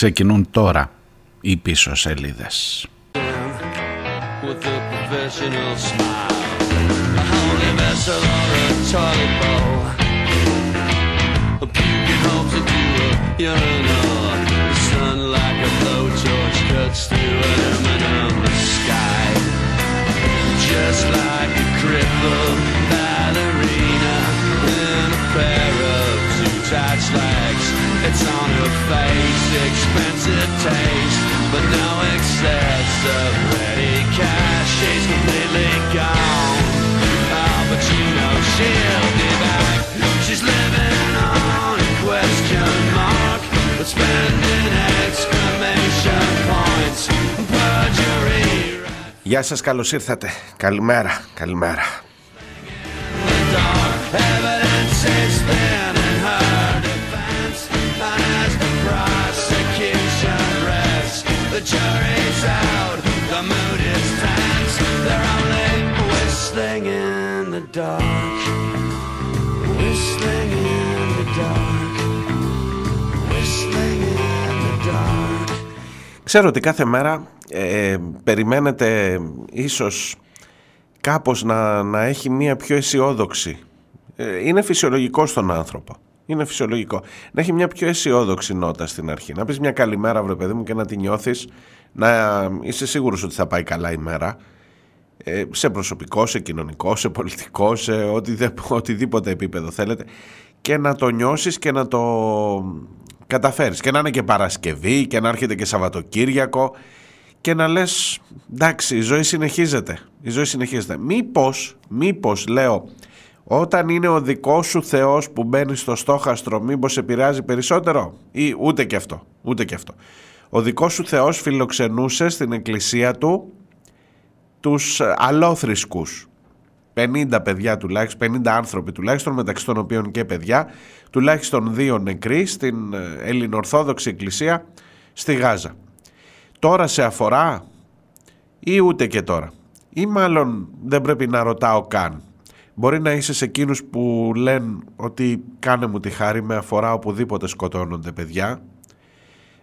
Ξεκινούν τώρα οι πίσω σελίδες. Just like a crippled ballerina in a pair of two tight slacks. It's on her face, expensive taste, but no excess of ready cash. She's completely gone. Oh, but you know she'll be back. She's living on a question mark, but spending exclamation points. Perjury. Γεια σας, καλώς ήρθατε. Καλημέρα, καλημέρα. jury's Dark, whistling in the dark, whistling in the dark. Ξέρω ότι κάθε μέρα ε, περιμένετε ίσως κάπως να, να έχει μία πιο αισιόδοξη. Ε, είναι φυσιολογικό στον άνθρωπο. Είναι φυσιολογικό. Να έχει μια πιο αισιόδοξη νότα στην αρχή. Να πεις μια καλημέρα, βρε παιδί μου, και να τη νιώθεις. Να είσαι σίγουρος ότι θα πάει καλά η μέρα. Ε, σε προσωπικό, σε κοινωνικό, σε πολιτικό, σε οτιδήποτε επίπεδο θέλετε. Και να το νιώσεις και να το καταφέρεις. Και να είναι και Παρασκευή και να έρχεται και Σαββατοκύριακο. Και να λες, εντάξει, η ζωή συνεχίζεται. Η ζωή συνεχίζεται. Μήπως, μήπως, λέω, όταν είναι ο δικός σου Θεός που μπαίνει στο στόχαστρο μήπως επηρεάζει περισσότερο; Ή ούτε και αυτό, ούτε και αυτό. Ο δικός σου Θεός φιλοξενούσε στην εκκλησία του τους αλόθρησκους. 50 παιδιά τουλάχιστον, 50 άνθρωποι τουλάχιστον μεταξύ των οποίων και παιδιά, τουλάχιστον δύο νεκροί στην ε, ελληνοορθόδοξη εκκλησία στη Γάζα. Τώρα σε αφορά ή ούτε και τώρα. Ή μάλλον δεν πρέπει να ρωτάω καν. Μπορεί να είσαι σε εκείνους που λένε ότι κάνε μου τη χάρη με αφορά οπουδήποτε σκοτώνονται παιδιά.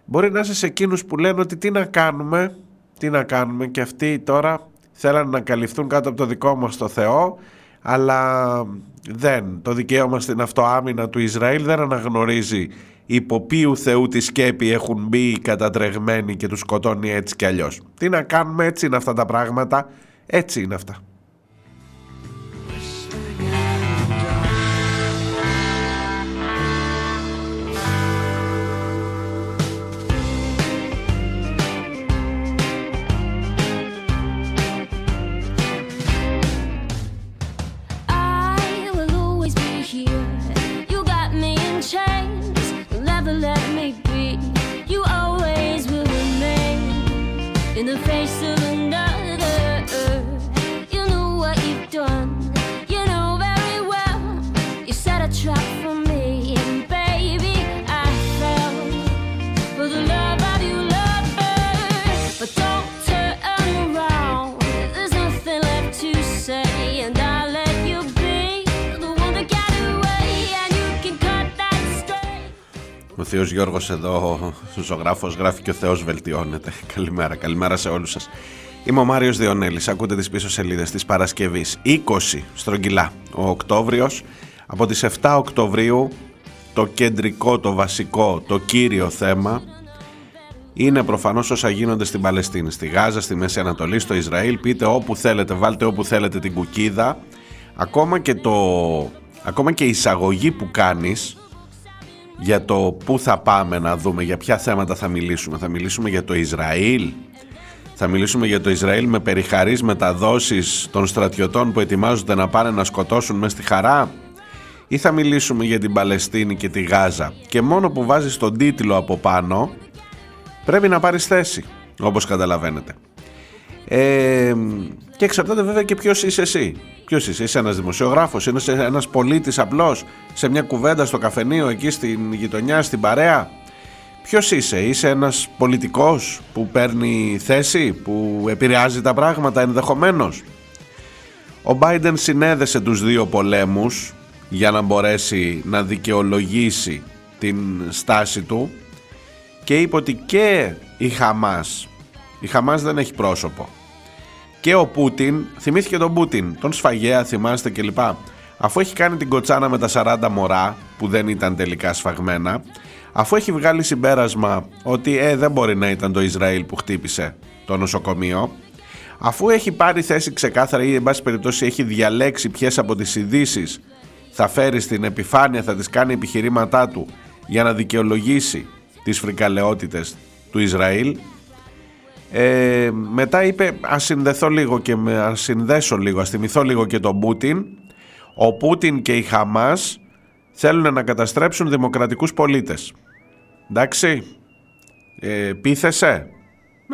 Μπορεί να είσαι σε εκείνους που λένε ότι τι να κάνουμε, τι να κάνουμε και αυτοί τώρα θέλαν να καλυφθούν κάτω από το δικό μας το Θεό αλλά δεν. Το δικαίωμα στην αυτοάμυνα του Ισραήλ δεν αναγνωρίζει υπό ποιου Θεού τη σκέπη έχουν μπει οι κατατρεγμένοι και τους σκοτώνει έτσι κι αλλιώς. Τι να κάνουμε, έτσι είναι αυτά τα πράγματα, έτσι είναι αυτά. Θεό Γιώργος εδώ, ζωγράφος, γράφει και ο Θεός βελτιώνεται. Καλημέρα, καλημέρα σε όλους σας. Είμαι ο Μάριος Διονέλης. Ακούτε τις πίσω σελίδες της Παρασκευής. 20 στρογγυλά ο Οκτώβριος. Από τις 7 Οκτωβρίου το κεντρικό, το βασικό, το κύριο θέμα είναι προφανώς όσα γίνονται στην Παλαιστίνη, στη Γάζα, στη Μέση Ανατολή, στο Ισραήλ. Πείτε όπου θέλετε, βάλτε όπου θέλετε την κουκίδα. Ακόμα και, το, ακόμα και η εισαγωγή που κάνεις για το πού θα πάμε να δούμε, για ποια θέματα θα μιλήσουμε. Θα μιλήσουμε για το Ισραήλ, θα μιλήσουμε για το Ισραήλ με περιχαρείς μεταδόσεις των στρατιωτών που ετοιμάζονται να πάνε να σκοτώσουν μέσα στη χαρά ή θα μιλήσουμε για την Παλαιστίνη και τη Γάζα και μόνο που βάζεις τον τίτλο από πάνω πρέπει να πάρεις θέση όπως καταλαβαίνετε. Ε, και εξαρτάται βέβαια και ποιος είσαι εσύ. Ποιος είσαι, είσαι ένας δημοσιογράφος, είσαι ένας πολίτης απλός σε μια κουβέντα στο καφενείο εκεί στην γειτονιά, στην παρέα; Ποιος είσαι, είσαι ένας πολιτικός που παίρνει θέση, που επηρεάζει τα πράγματα ενδεχομένως; Ο Biden συνέδεσε τους δύο πολέμους για να μπορέσει να δικαιολογήσει την στάση του και είπε ότι και η Χαμάς, η Χαμάς δεν έχει πρόσωπο, και ο Πούτιν, θυμήθηκε τον Πούτιν, τον Σφαγέα θυμάστε κλπ. Αφού έχει κάνει την κοτσάνα με τα 40 μωρά που δεν ήταν τελικά σφαγμένα, αφού έχει βγάλει συμπέρασμα ότι ε, δεν μπορεί να ήταν το Ισραήλ που χτύπησε το νοσοκομείο, αφού έχει πάρει θέση ξεκάθαρα ή εν πάση περιπτώσει έχει διαλέξει ποιες από τις ειδήσεις θα φέρει στην επιφάνεια, θα τις κάνει επιχειρήματά του για να δικαιολογήσει τις φρικαλαιότητες του Ισραήλ ε, μετά είπε ας συνδεθώ λίγο και με, ας συνδέσω λίγο, ας θυμηθώ λίγο και τον Πούτιν. Ο Πούτιν και η Χαμάς θέλουν να καταστρέψουν δημοκρατικούς πολίτες. Εντάξει. Ε, πείθεσαι;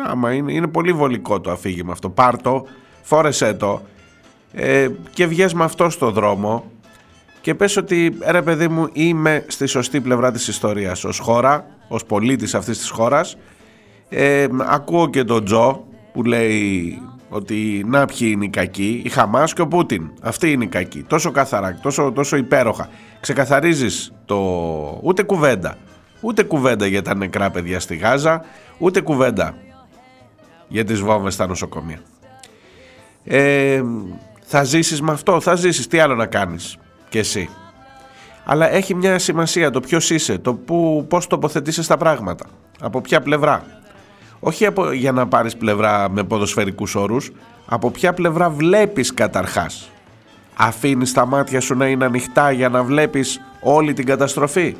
Άμα είναι, είναι πολύ βολικό το αφήγημα αυτό. Πάρ το, φόρεσέ το. Ε, και βγες με αυτό στο δρόμο και πες ότι ρε παιδί μου είμαι στη σωστή πλευρά της ιστορίας ως χώρα, ως πολίτης αυτής της χώρας ε, ακούω και τον Τζο που λέει ότι να ποιοι είναι οι κακοί, η Χαμάς και ο Πούτιν. Αυτοί είναι οι κακοί. Τόσο καθαρά, τόσο, τόσο υπέροχα. Ξεκαθαρίζεις το ούτε κουβέντα. Ούτε κουβέντα για τα νεκρά παιδιά στη Γάζα, ούτε κουβέντα για τις βόμβες στα νοσοκομεία. Ε, θα ζήσεις με αυτό, θα ζήσεις, τι άλλο να κάνεις κι εσύ. Αλλά έχει μια σημασία το ποιος είσαι, το που, πώς τοποθετήσεις τα πράγματα, από ποια πλευρά. Όχι από, για να πάρεις πλευρά με ποδοσφαιρικούς όρους, από ποια πλευρά βλέπεις καταρχάς; Αφήνεις τα μάτια σου να είναι ανοιχτά για να βλέπεις όλη την καταστροφή;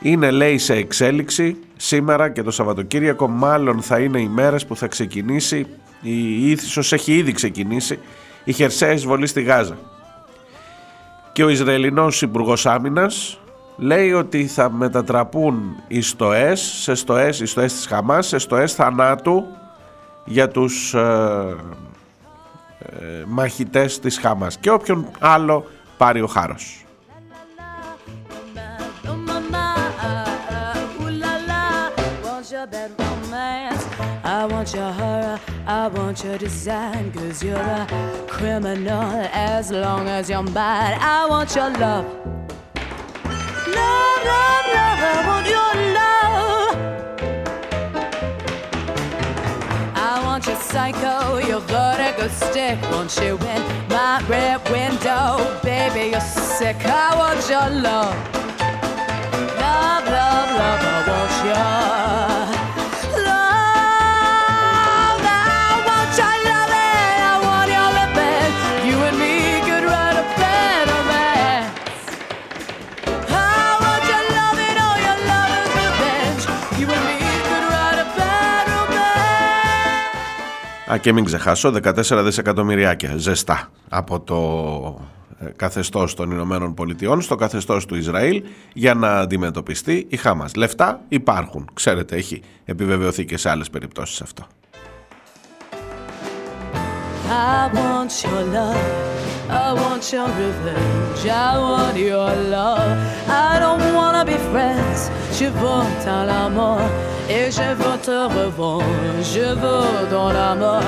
Είναι λέει σε εξέλιξη σήμερα και το Σαββατοκύριακο μάλλον θα είναι οι μέρες που θα ξεκινήσει η ίσως έχει ήδη ξεκινήσει η χερσαία εισβολή στη Γάζα. Και ο Ισραηλινός Υπουργός Άμυνας λέει ότι θα μετατραπούν οι στοές, σε στοές, οι στοές της Χαμάς, σε στοές θανάτου για τους ε, ε, μαχητές της Χαμάς και όποιον άλλο πάρει ο χάρος. I want your horror, I want your design Cause you're a criminal as long as you're mine I want your love psycho, your vertigo stick. Want you in my rear window, baby, you're sick. I want your love. Love, love, love, I want your Α, και μην ξεχάσω, 14 δισεκατομμυριάκια ζεστά από το ε, καθεστώς των Ηνωμένων Πολιτειών στο καθεστώς του Ισραήλ για να αντιμετωπιστεί η Χάμας. Λεφτά υπάρχουν, ξέρετε, έχει επιβεβαιωθεί και σε άλλες περιπτώσεις αυτό. I want your love, I want your revenge, I want your love. I don't wanna be friends, je veux ta mort. et je veux te revoir. Je veux dans la mort.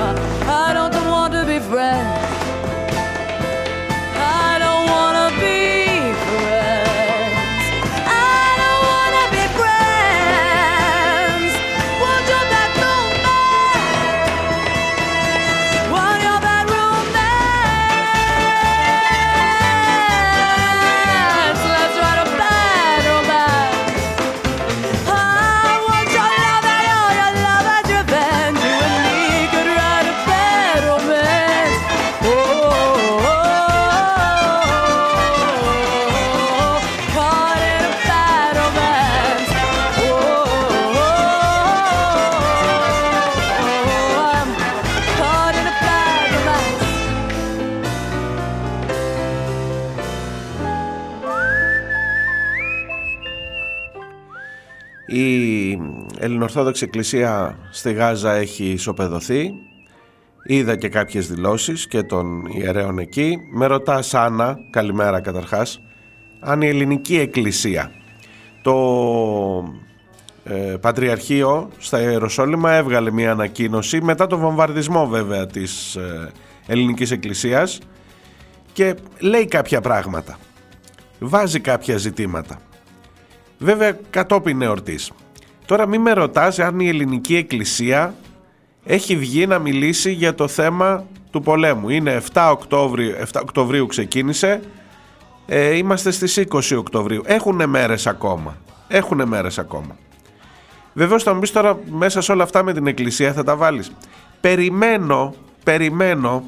I don't want to be friends. Ελληνοορθόδοξη Εκκλησία στη Γάζα έχει ισοπεδωθεί. Είδα και κάποιες δηλώσεις και των ιερέων εκεί. Με ρωτάς Άννα, καλημέρα καταρχάς, αν η Ελληνική Εκκλησία, το ε, Πατριαρχείο στα Ιεροσόλυμα έβγαλε μια ανακοίνωση μετά το βομβαρδισμό βέβαια της ε, Ελληνικής Εκκλησίας και λέει κάποια πράγματα. Βάζει κάποια ζητήματα. Βέβαια κατόπιν εορτής. Τώρα μην με ρωτάς αν η ελληνική εκκλησία έχει βγει να μιλήσει για το θέμα του πολέμου. Είναι 7 Οκτώβρίου, 7 Οκτωβρίου ξεκίνησε, ε, είμαστε στις 20 Οκτωβρίου. Έχουν μέρες ακόμα. Έχουν μέρες ακόμα. Βεβαίως θα μου πεις τώρα μέσα σε όλα αυτά με την εκκλησία θα τα βάλεις. Περιμένω, περιμένω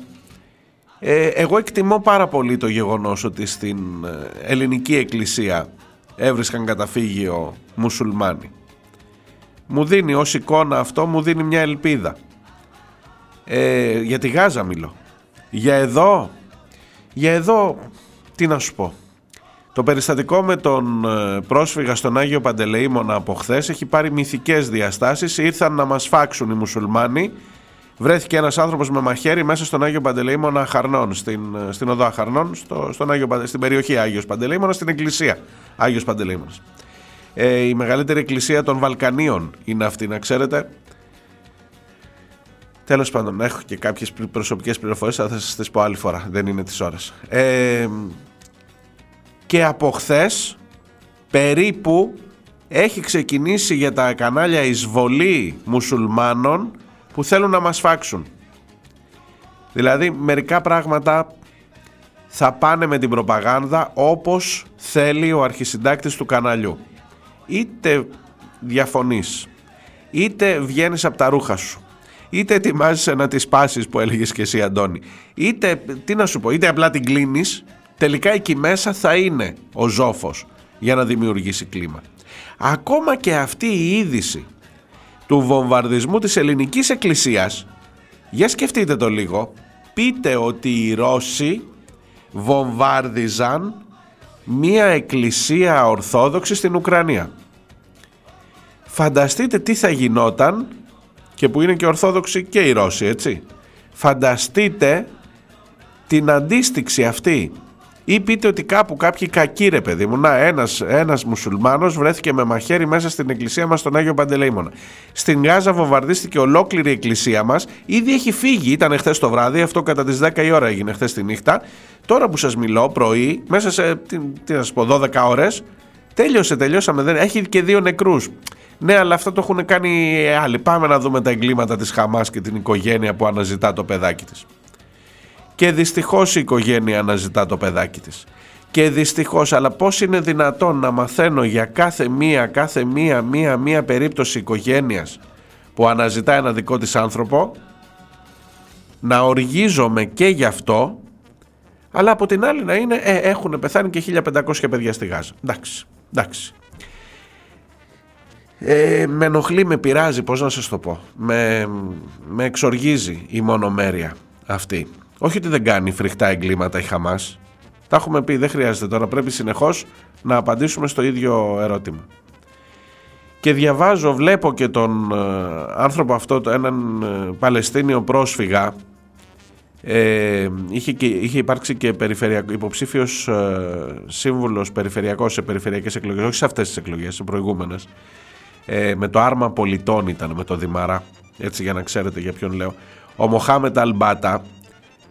ε, εγώ εκτιμώ πάρα πολύ το γεγονός ότι στην ε, ελληνική εκκλησία έβρισκαν καταφύγιο μουσουλμάνοι. Μου δίνει ως εικόνα αυτό, μου δίνει μια ελπίδα. Ε, για τη Γάζα μιλώ. Για εδώ, για εδώ, τι να σου πω. Το περιστατικό με τον ε, πρόσφυγα στον Άγιο Παντελεήμονα από χθες έχει πάρει μυθικές διαστάσεις. Ήρθαν να μας φάξουν οι μουσουλμάνοι βρέθηκε ένας άνθρωπος με μαχαίρι μέσα στον Άγιο Παντελεήμονα Χαρνών, στην, στην οδό Χαρνών, στο, στον Άγιο, στην περιοχή Άγιος Παντελεήμονα, στην εκκλησία Άγιος Παντελεήμονας. Ε, η μεγαλύτερη εκκλησία των Βαλκανίων είναι αυτή, να ξέρετε. Τέλος πάντων, έχω και κάποιες προσωπικές πληροφορίες, αλλά θα σας τις πω άλλη φορά. Δεν είναι τη ώρα. Ε, και από χθες περίπου έχει ξεκινήσει για τα κανάλια εισβολή μουσουλμάνων που θέλουν να μας φάξουν. Δηλαδή μερικά πράγματα θα πάνε με την προπαγάνδα όπως θέλει ο αρχισυντάκτης του καναλιού. Είτε διαφωνείς, είτε βγαίνεις από τα ρούχα σου, είτε ετοιμάζεσαι να τις πάσεις που έλεγες και εσύ Αντώνη, είτε, τι να σου πω, είτε απλά την κλείνεις, τελικά εκεί μέσα θα είναι ο ζόφος για να δημιουργήσει κλίμα. Ακόμα και αυτή η είδηση του βομβαρδισμού της ελληνικής εκκλησίας για σκεφτείτε το λίγο πείτε ότι οι Ρώσοι βομβάρδιζαν μία εκκλησία ορθόδοξη στην Ουκρανία. Φανταστείτε τι θα γινόταν και που είναι και ορθόδοξοι και οι Ρώσοι έτσι. Φανταστείτε την αντίστοιξη αυτή ή πείτε ότι κάπου κάποιοι κακοί ρε παιδί μου. Να, ένας, ένας μουσουλμάνος βρέθηκε με μαχαίρι μέσα στην εκκλησία μας στον Άγιο Παντελεήμονα. Στην Γάζα βομβαρδίστηκε ολόκληρη η εκκλησία μας. Ήδη έχει φύγει, ήταν χθες το βράδυ, αυτό κατά τις 10 η ώρα έγινε χθες τη νύχτα. Τώρα που σας μιλώ, πρωί, μέσα σε τι, τι να σας πω, 12 ώρες, τέλειωσε, τελειώσαμε. Δεν, έχει και δύο νεκρούς. Ναι, αλλά αυτό το έχουν κάνει άλλοι. Πάμε να δούμε τα εγκλήματα της Χαμάς και την οικογένεια που αναζητά το παιδάκι της και δυστυχώς η οικογένεια αναζητά το παιδάκι της. Και δυστυχώς, αλλά πώς είναι δυνατόν να μαθαίνω για κάθε μία, κάθε μία, μία, μία περίπτωση οικογένειας που αναζητά ένα δικό της άνθρωπο, να οργίζομαι και γι' αυτό, αλλά από την άλλη να είναι, ε, έχουν πεθάνει και 1500 παιδιά στη Γάζα. Εντάξει, εντάξει. Ε, με ενοχλεί, με πειράζει, πώς να σας το πω. Με, με εξοργίζει η μονομέρεια αυτή. Όχι ότι δεν κάνει φρικτά εγκλήματα η Χαμάς. Τα έχουμε πει, δεν χρειάζεται τώρα. Πρέπει συνεχώς να απαντήσουμε στο ίδιο ερώτημα. Και διαβάζω, βλέπω και τον ε, άνθρωπο αυτό, έναν ε, Παλαιστίνιο πρόσφυγα, ε, είχε, και, είχε υπάρξει και περιφερειακό, υποψήφιος ε, σύμβουλος περιφερειακός σε περιφερειακές εκλογές, όχι σε αυτές τις εκλογές, σε προηγούμενες, ε, με το άρμα πολιτών ήταν, με το Δημαρά, έτσι για να ξέρετε για ποιον λέω. Ο Μοχάμετ Αλμπάτα,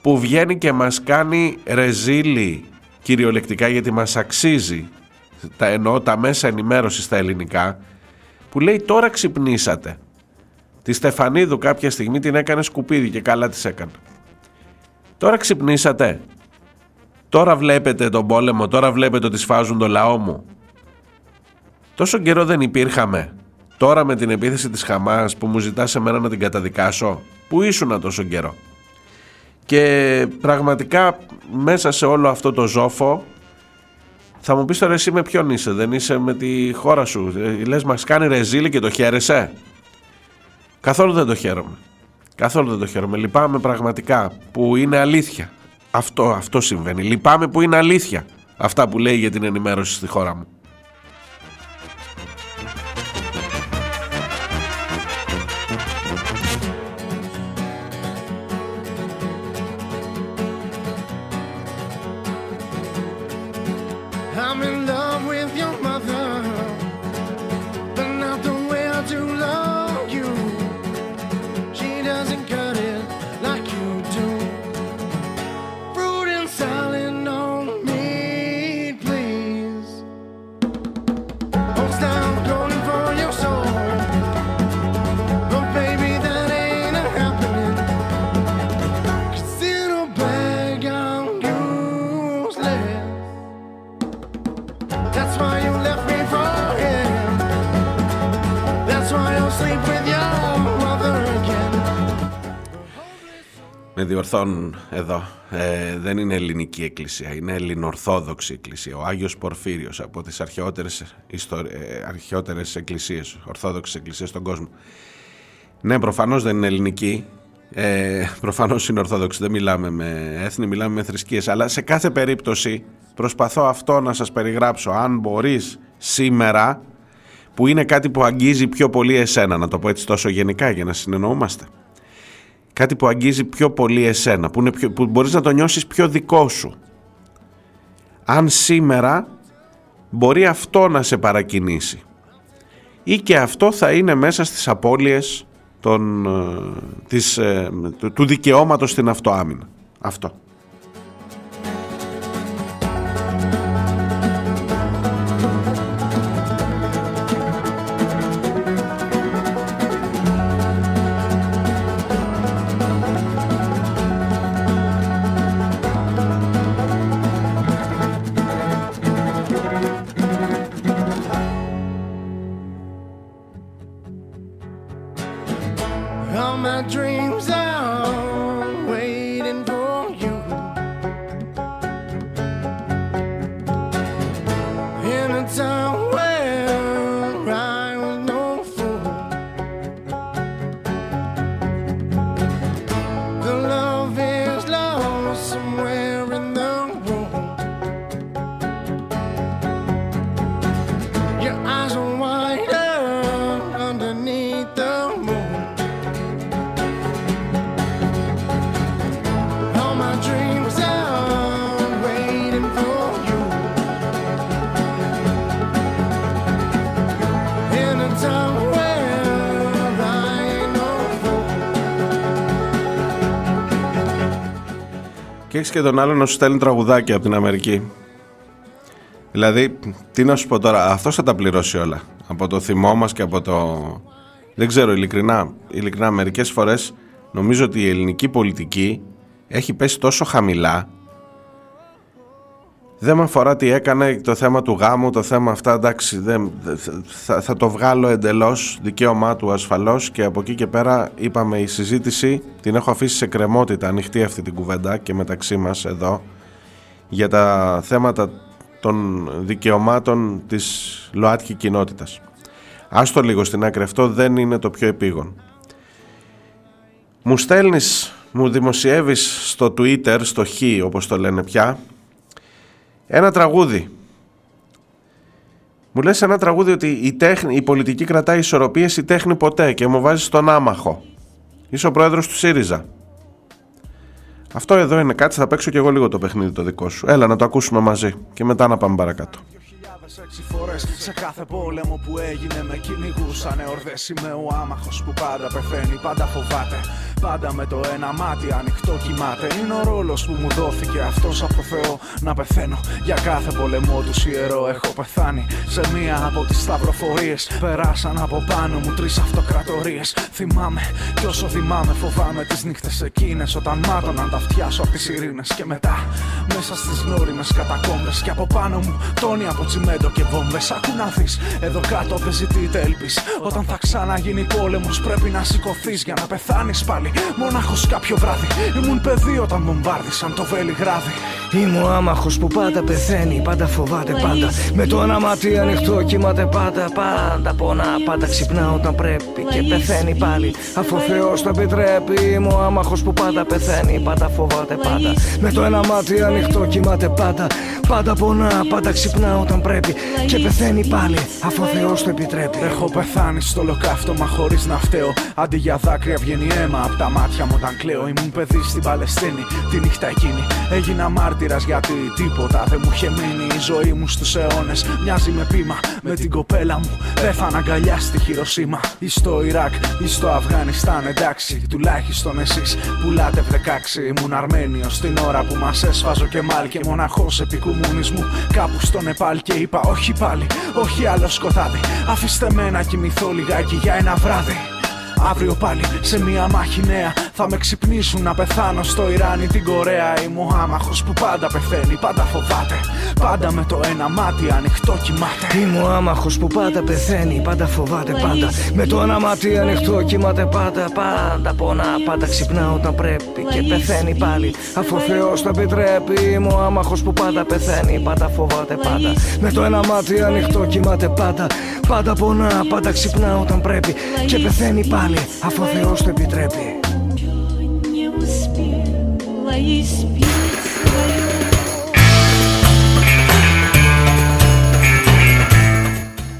που βγαίνει και μας κάνει ρεζίλι κυριολεκτικά γιατί μας αξίζει τα εννοώ τα μέσα ενημέρωσης στα ελληνικά που λέει τώρα ξυπνήσατε τη Στεφανίδου κάποια στιγμή την έκανε σκουπίδι και καλά της έκανε. Τώρα ξυπνήσατε. Τώρα βλέπετε τον πόλεμο. Τώρα βλέπετε ότι σφάζουν το λαό μου τόσο καιρό δεν υπήρχαμε. Τώρα με την επίθεση της Χαμάς που μου ζητάς σε μένα να την καταδικάσω. Που ήσουν τόσο καιρό και πραγματικά μέσα σε όλο αυτό το ζόφο θα μου πεις τώρα εσύ με ποιον είσαι, δεν είσαι με τη χώρα σου. Ε, λες μας κάνει ρεζίλη και το χαίρεσαι. Καθόλου δεν το χαίρομαι. Καθόλου δεν το χαίρομαι. Λυπάμαι πραγματικά που είναι αλήθεια. Αυτό, αυτό συμβαίνει. Λυπάμαι που είναι αλήθεια αυτά που λέει για την ενημέρωση στη χώρα μου. Με διορθώνουν εδώ. Ε, δεν είναι ελληνική εκκλησία, είναι ελληνορθόδοξη εκκλησία. Ο Άγιος Πορφύριος από τις αρχαιότερες, ιστορ... ε, αρχαιότερες εκκλησίες, ορθόδοξες εκκλησίες στον κόσμο. Ναι, προφανώς δεν είναι ελληνική. Ε, προφανώς είναι ορθόδοξη, δεν μιλάμε με έθνη, μιλάμε με θρησκείες. Αλλά σε κάθε περίπτωση προσπαθώ αυτό να σας περιγράψω. Αν μπορείς σήμερα, που είναι κάτι που αγγίζει πιο πολύ εσένα, να το πω έτσι τόσο γενικά για να συνεννοούμαστε κάτι που αγγίζει πιο πολύ εσένα, που, είναι πιο, που μπορείς να το νιώσεις πιο δικό σου. Αν σήμερα μπορεί αυτό να σε παρακινήσει ή και αυτό θα είναι μέσα στις απώλειες των, ε, της, ε, του, του δικαιώματος στην αυτοάμυνα. Αυτό. Έχει και τον άλλο να σου στέλνει τραγουδάκια από την Αμερική. Δηλαδή, τι να σου πω τώρα, αυτό θα τα πληρώσει όλα. Από το θυμό μας και από το. Δεν ξέρω, ειλικρινά. Ειλικρινά, μερικές φορές νομίζω ότι η ελληνική πολιτική έχει πέσει τόσο χαμηλά δεν με αφορά τι έκανε το θέμα του γάμου, το θέμα αυτά εντάξει δεν, θα, θα το βγάλω εντελώς δικαίωμά του ασφαλώς και από εκεί και πέρα είπαμε η συζήτηση την έχω αφήσει σε κρεμότητα ανοιχτή αυτή την κουβέντα και μεταξύ μας εδώ για τα θέματα των δικαιωμάτων της ΛΟΑΤΚΙ κοινότητας. Άστο λίγο στην άκρη, αυτό δεν είναι το πιο επίγον. Μου στέλνεις, μου δημοσιεύεις στο Twitter, στο Χ όπως το λένε πια, ένα τραγούδι. Μου λες ένα τραγούδι ότι η, τέχνη, η πολιτική κρατάει ισορροπίες, η τέχνη ποτέ και μου βάζεις τον άμαχο. Είσαι ο πρόεδρος του ΣΥΡΙΖΑ. Αυτό εδώ είναι κάτι, θα παίξω και εγώ λίγο το παιχνίδι το δικό σου. Έλα να το ακούσουμε μαζί και μετά να πάμε παρακάτω έξι φορές σε κάθε πόλεμο που έγινε με κυνηγούσανε ορδές Είμαι ο άμαχος που πάντα πεθαίνει, πάντα φοβάται. Πάντα με το ένα μάτι ανοιχτό κοιμάται. Είναι ο ρόλος που μου δόθηκε αυτός από το Θεό Να πεθαίνω. Για κάθε πολεμό τους ιερό Έχω πεθάνει. Σε μία από τις σταυροφορίες Περάσαν από πάνω μου τρεις αυτοκρατορίες. Θυμάμαι κι όσο θυμάμαι φοβάμαι τις νύχτες εκείνες Όταν μάτωναν τα αυτιά σου από τις ειρήνες. Και μετά μέσα στις γνώριμες κατακόμπες Και από πάνω μου τόνι από τσιμέντο και βόμβες Ακού να δεις, εδώ κάτω δεν ζητείτε έλπις Όταν θα ξαναγίνει πόλεμος πρέπει να σηκωθείς για να πεθάνεις πάλι. Μονάχος κάποιο βράδυ. Ήμουν παιδί όταν βομβάρδισαν το Βελιγράδι. Είμαι ο άμαχος που πάντα πεθαίνει, πάντα φοβάται πάντα. Με το ένα μάτι ανοιχτό κοιμάται πάντα, πάντα πονά Πάντα ξυπνά όταν πρέπει και πεθαίνει πάλι. Αφού ο Θεός το επιτρέπει Είμαι ο άμαχος που πάντα πεθαίνει, πάντα φοβάται πάντα. Με το ένα μάτι ανοιχτό κοιμάται πάντα Πάντα πονά, πάντα ξυπνά όταν πρέπει και πεθαίνει πάλι αφού ο Θεός το επιτρέπει. Έχω πεθάνει στο λοκαύτωμα χωρίς να φταίω. Αντί για δάκρυα βγαίνει αίμα από τα μάτια μου όταν κλαίω. Ήμουν παιδί στην Παλαιστίνη τη νύχτα εκείνη. Έγινα μάρτυρας γιατί τίποτα δεν μου είχε μείνει. Η ζωή μου στους αιώνες μοιάζει με πείμα. Με την κοπέλα μου πέθανα αγκαλιά στη Χειροσύμα. Ή στο Ιράκ ή στο Αφγανιστάν εντάξει Τουλάχιστον εσείς πουλάτε 16 Ήμουν Αρμένιος την ώρα που μας έσφαζω και μάλ Και μοναχός επί κομμουνισμού κάπου στο Νεπάλ Και είπα όχι πάλι, όχι άλλο σκοτάδι. Αφήστε με να κοιμηθώ λιγάκι για ένα βράδυ Αύριο πάλι σε μια μάχη νέα. Θα με ξυπνήσουν να πεθάνω στο Ιράν ή την Κορέα. Είμαι ο άμαχος που πάντα πεθαίνει, πάντα φοβάται. Πάντα με το ένα μάτι ανοιχτό κοιμάται. Είμαι ο άμαχος που πάντα πεθαίνει, πάντα φοβάται πάντα. Με το ένα μάτι ανοιχτό κοιμάται πάντα Πάντα πονά, πάντα ξυπνά όταν πρέπει Και πεθαίνει πάλι, αφού ο Θεός το επιτρέπει Είμαι ο άμαχος που πάντα πεθαίνει, πάντα φοβάται πάντα. Με το ένα μάτι ανοιχτό κοιμάται πάντα. Πάντα πονά, πάντα ξυπνά όταν πρέπει Και πεθαίνει πάλι, αφού ο Θεός το επιτρέπει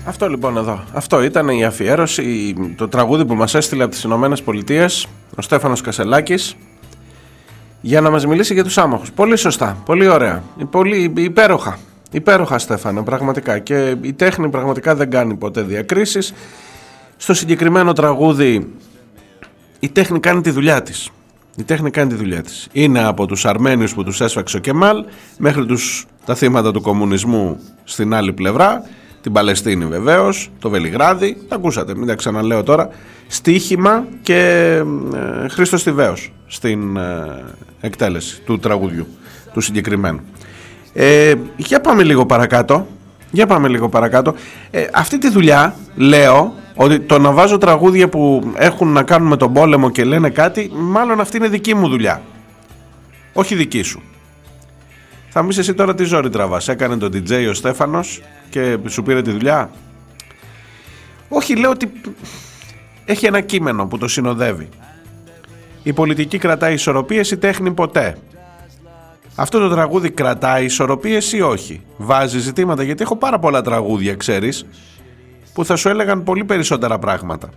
Αυτό λοιπόν εδώ. Αυτό ήταν η αφιέρωση, το τραγούδι που μας έστειλε από τις Ηνωμένες Πολιτείες ο Στέφανος Κασελάκης για να μας μιλήσει για τους άμαχους. Πολύ σωστά, πολύ ωραία, πολύ υπέροχα. Υπέροχα Στέφανε, πραγματικά. Και η τέχνη πραγματικά δεν κάνει ποτέ διακρίσεις. Στο συγκεκριμένο τραγούδι η τέχνη κάνει τη δουλειά της. Η τέχνη κάνει τη δουλειά της. Είναι από τους Αρμένιους που τους έσφαξε ο Κεμάλ μέχρι τους, τα θύματα του κομμουνισμού στην άλλη πλευρά την Παλαιστίνη βεβαίως, το Βελιγράδι, τα ακούσατε, μην τα ξαναλέω τώρα, στίχημα και ε, Χρήστος στην ε, εκτέλεση του τραγουδιού, του συγκεκριμένου. Ε, για πάμε λίγο παρακάτω. Για πάμε λίγο παρακάτω. Ε, αυτή τη δουλειά λέω ότι το να βάζω τραγούδια που έχουν να κάνουν με τον πόλεμο και λένε κάτι, μάλλον αυτή είναι δική μου δουλειά. Όχι δική σου. Θα μου εσύ τώρα τι ζόρι τραβάς. Έκανε το DJ ο Στέφανος και σου πήρε τη δουλειά; Όχι, λέω ότι έχει ένα κείμενο που το συνοδεύει. Η πολιτική κρατάει ισορροπίες, η τέχνη ποτέ. Αυτό το τραγούδι κρατάει ισορροπίες ή όχι; Βάζει ζητήματα γιατί έχω πάρα πολλά τραγούδια, ξέρεις, που θα σου έλεγαν πολύ περισσότερα πράγματα.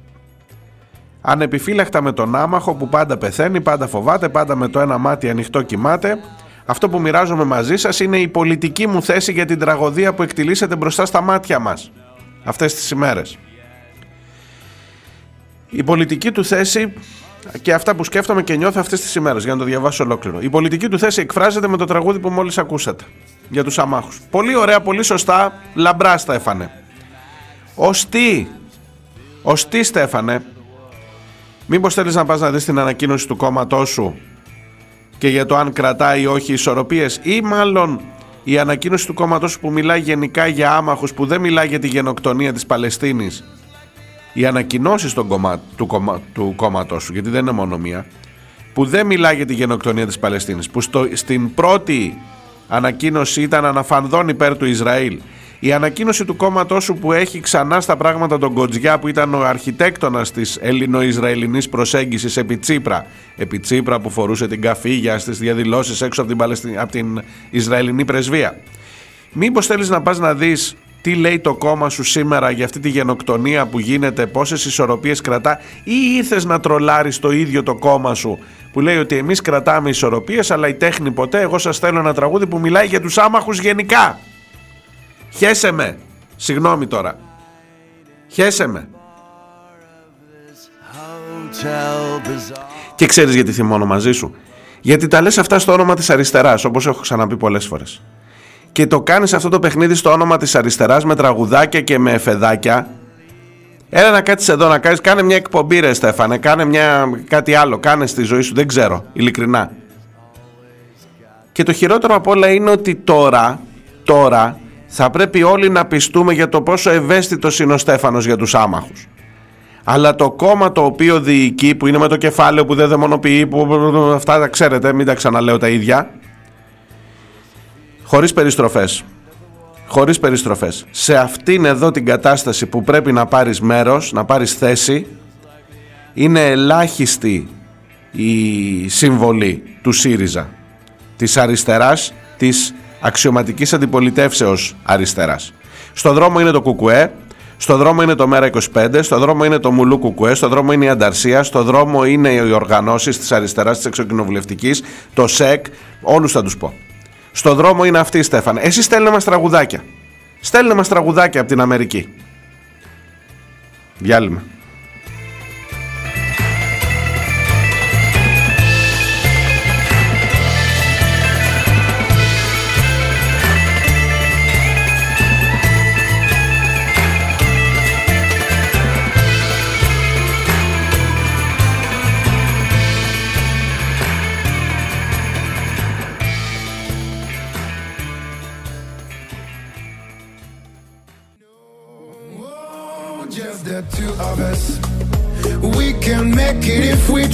Ανεπιφύλακτα με τον άμαχο που πάντα πεθαίνει, πάντα φοβάται, πάντα με το ένα μάτι ανοιχτό κοιμάται, αυτό που μοιράζομαι μαζί σας είναι η πολιτική μου θέση για την τραγωδία που εκτιλήσεται μπροστά στα μάτια μας αυτές τις ημέρες. Η πολιτική του θέση και αυτά που σκέφτομαι και νιώθω αυτές τις ημέρες για να το διαβάσω ολόκληρο. Η πολιτική του θέση εκφράζεται με το τραγούδι που μόλις ακούσατε για τους αμάχους. Πολύ ωραία, πολύ σωστά, λαμπρά Στέφανε. Ως τι, ως τι Στέφανε, μήπως θέλεις να πας να δεις την ανακοίνωση του κόμματός σου και για το αν κρατάει ή όχι ισορροπίες ή μάλλον η ανακοίνωση του κόμματος που μιλάει γενικά για άμαχους που δεν μιλάει για τη γενοκτονία της Παλαιστίνης. Οι ανακοινώσεις του, κομμα, του κόμματος σου γιατί δεν είναι μόνο μία που δεν μιλάει για τη γενοκτονία της Παλαιστίνης που στο, στην πρώτη ανακοίνωση ήταν αναφανδόν υπέρ του Ισραήλ η ανακοίνωση του κόμματός σου που έχει ξανά στα πράγματα τον Κοτζιά που ήταν ο αρχιτέκτονας της ελληνο-ισραηλινής προσέγγισης επί Τσίπρα. Επί Τσίπρα που φορούσε την καφίγια στις διαδηλώσεις έξω από την, Παλαιστι... από την Ισραηλινή πρεσβεία. Μήπως θέλεις να πας να δεις τι λέει το κόμμα σου σήμερα για αυτή τη γενοκτονία που γίνεται, πόσες ισορροπίες κρατά ή ήρθες να τρολάρεις το ίδιο το κόμμα σου που λέει ότι εμείς κρατάμε ισορροπίες αλλά η τέχνη ποτέ, εγώ σας θέλω ένα τραγούδι που μιλάει για τους άμαχους γενικά. Χέσε με. Συγγνώμη τώρα. Χέσε με. Και ξέρεις γιατί θυμώνω μαζί σου. Γιατί τα λες αυτά στο όνομα της αριστεράς, όπως έχω ξαναπεί πολλές φορές. Και το κάνεις αυτό το παιχνίδι στο όνομα της αριστεράς με τραγουδάκια και με εφεδάκια. Έλα να κάτσεις εδώ να κάνεις, κάνε μια εκπομπή ρε Στέφανε, κάνε μια, κάτι άλλο, κάνε στη ζωή σου, δεν ξέρω, ειλικρινά. Και το χειρότερο από όλα είναι ότι τώρα, τώρα θα πρέπει όλοι να πιστούμε για το πόσο ευαίσθητος είναι ο Στέφανος για τους άμαχους. Αλλά το κόμμα το οποίο διοικεί, που είναι με το κεφάλαιο που δεν δαιμονοποιεί, που αυτά τα ξέρετε, μην τα ξαναλέω τα ίδια, χωρίς περιστροφές. Χωρίς περιστροφές. Σε αυτήν εδώ την κατάσταση που πρέπει να πάρεις μέρος, να πάρεις θέση, είναι ελάχιστη η συμβολή του ΣΥΡΙΖΑ, της αριστεράς, της αξιωματικής αντιπολιτεύσεως αριστεράς. Στο δρόμο είναι το Κουκουέ, στο δρόμο είναι το Μέρα 25, στο δρόμο είναι το Μουλού Κουκουέ, στο δρόμο είναι η Ανταρσία, στο δρόμο είναι οι οργανώσεις της αριστεράς, της εξοκοινοβουλευτικής, το ΣΕΚ, όλους θα τους πω. Στο δρόμο είναι αυτή Στέφαν. Εσύ στέλνε μας τραγουδάκια. Στέλνε μας τραγουδάκια από την Αμερική. Διάλειμμα.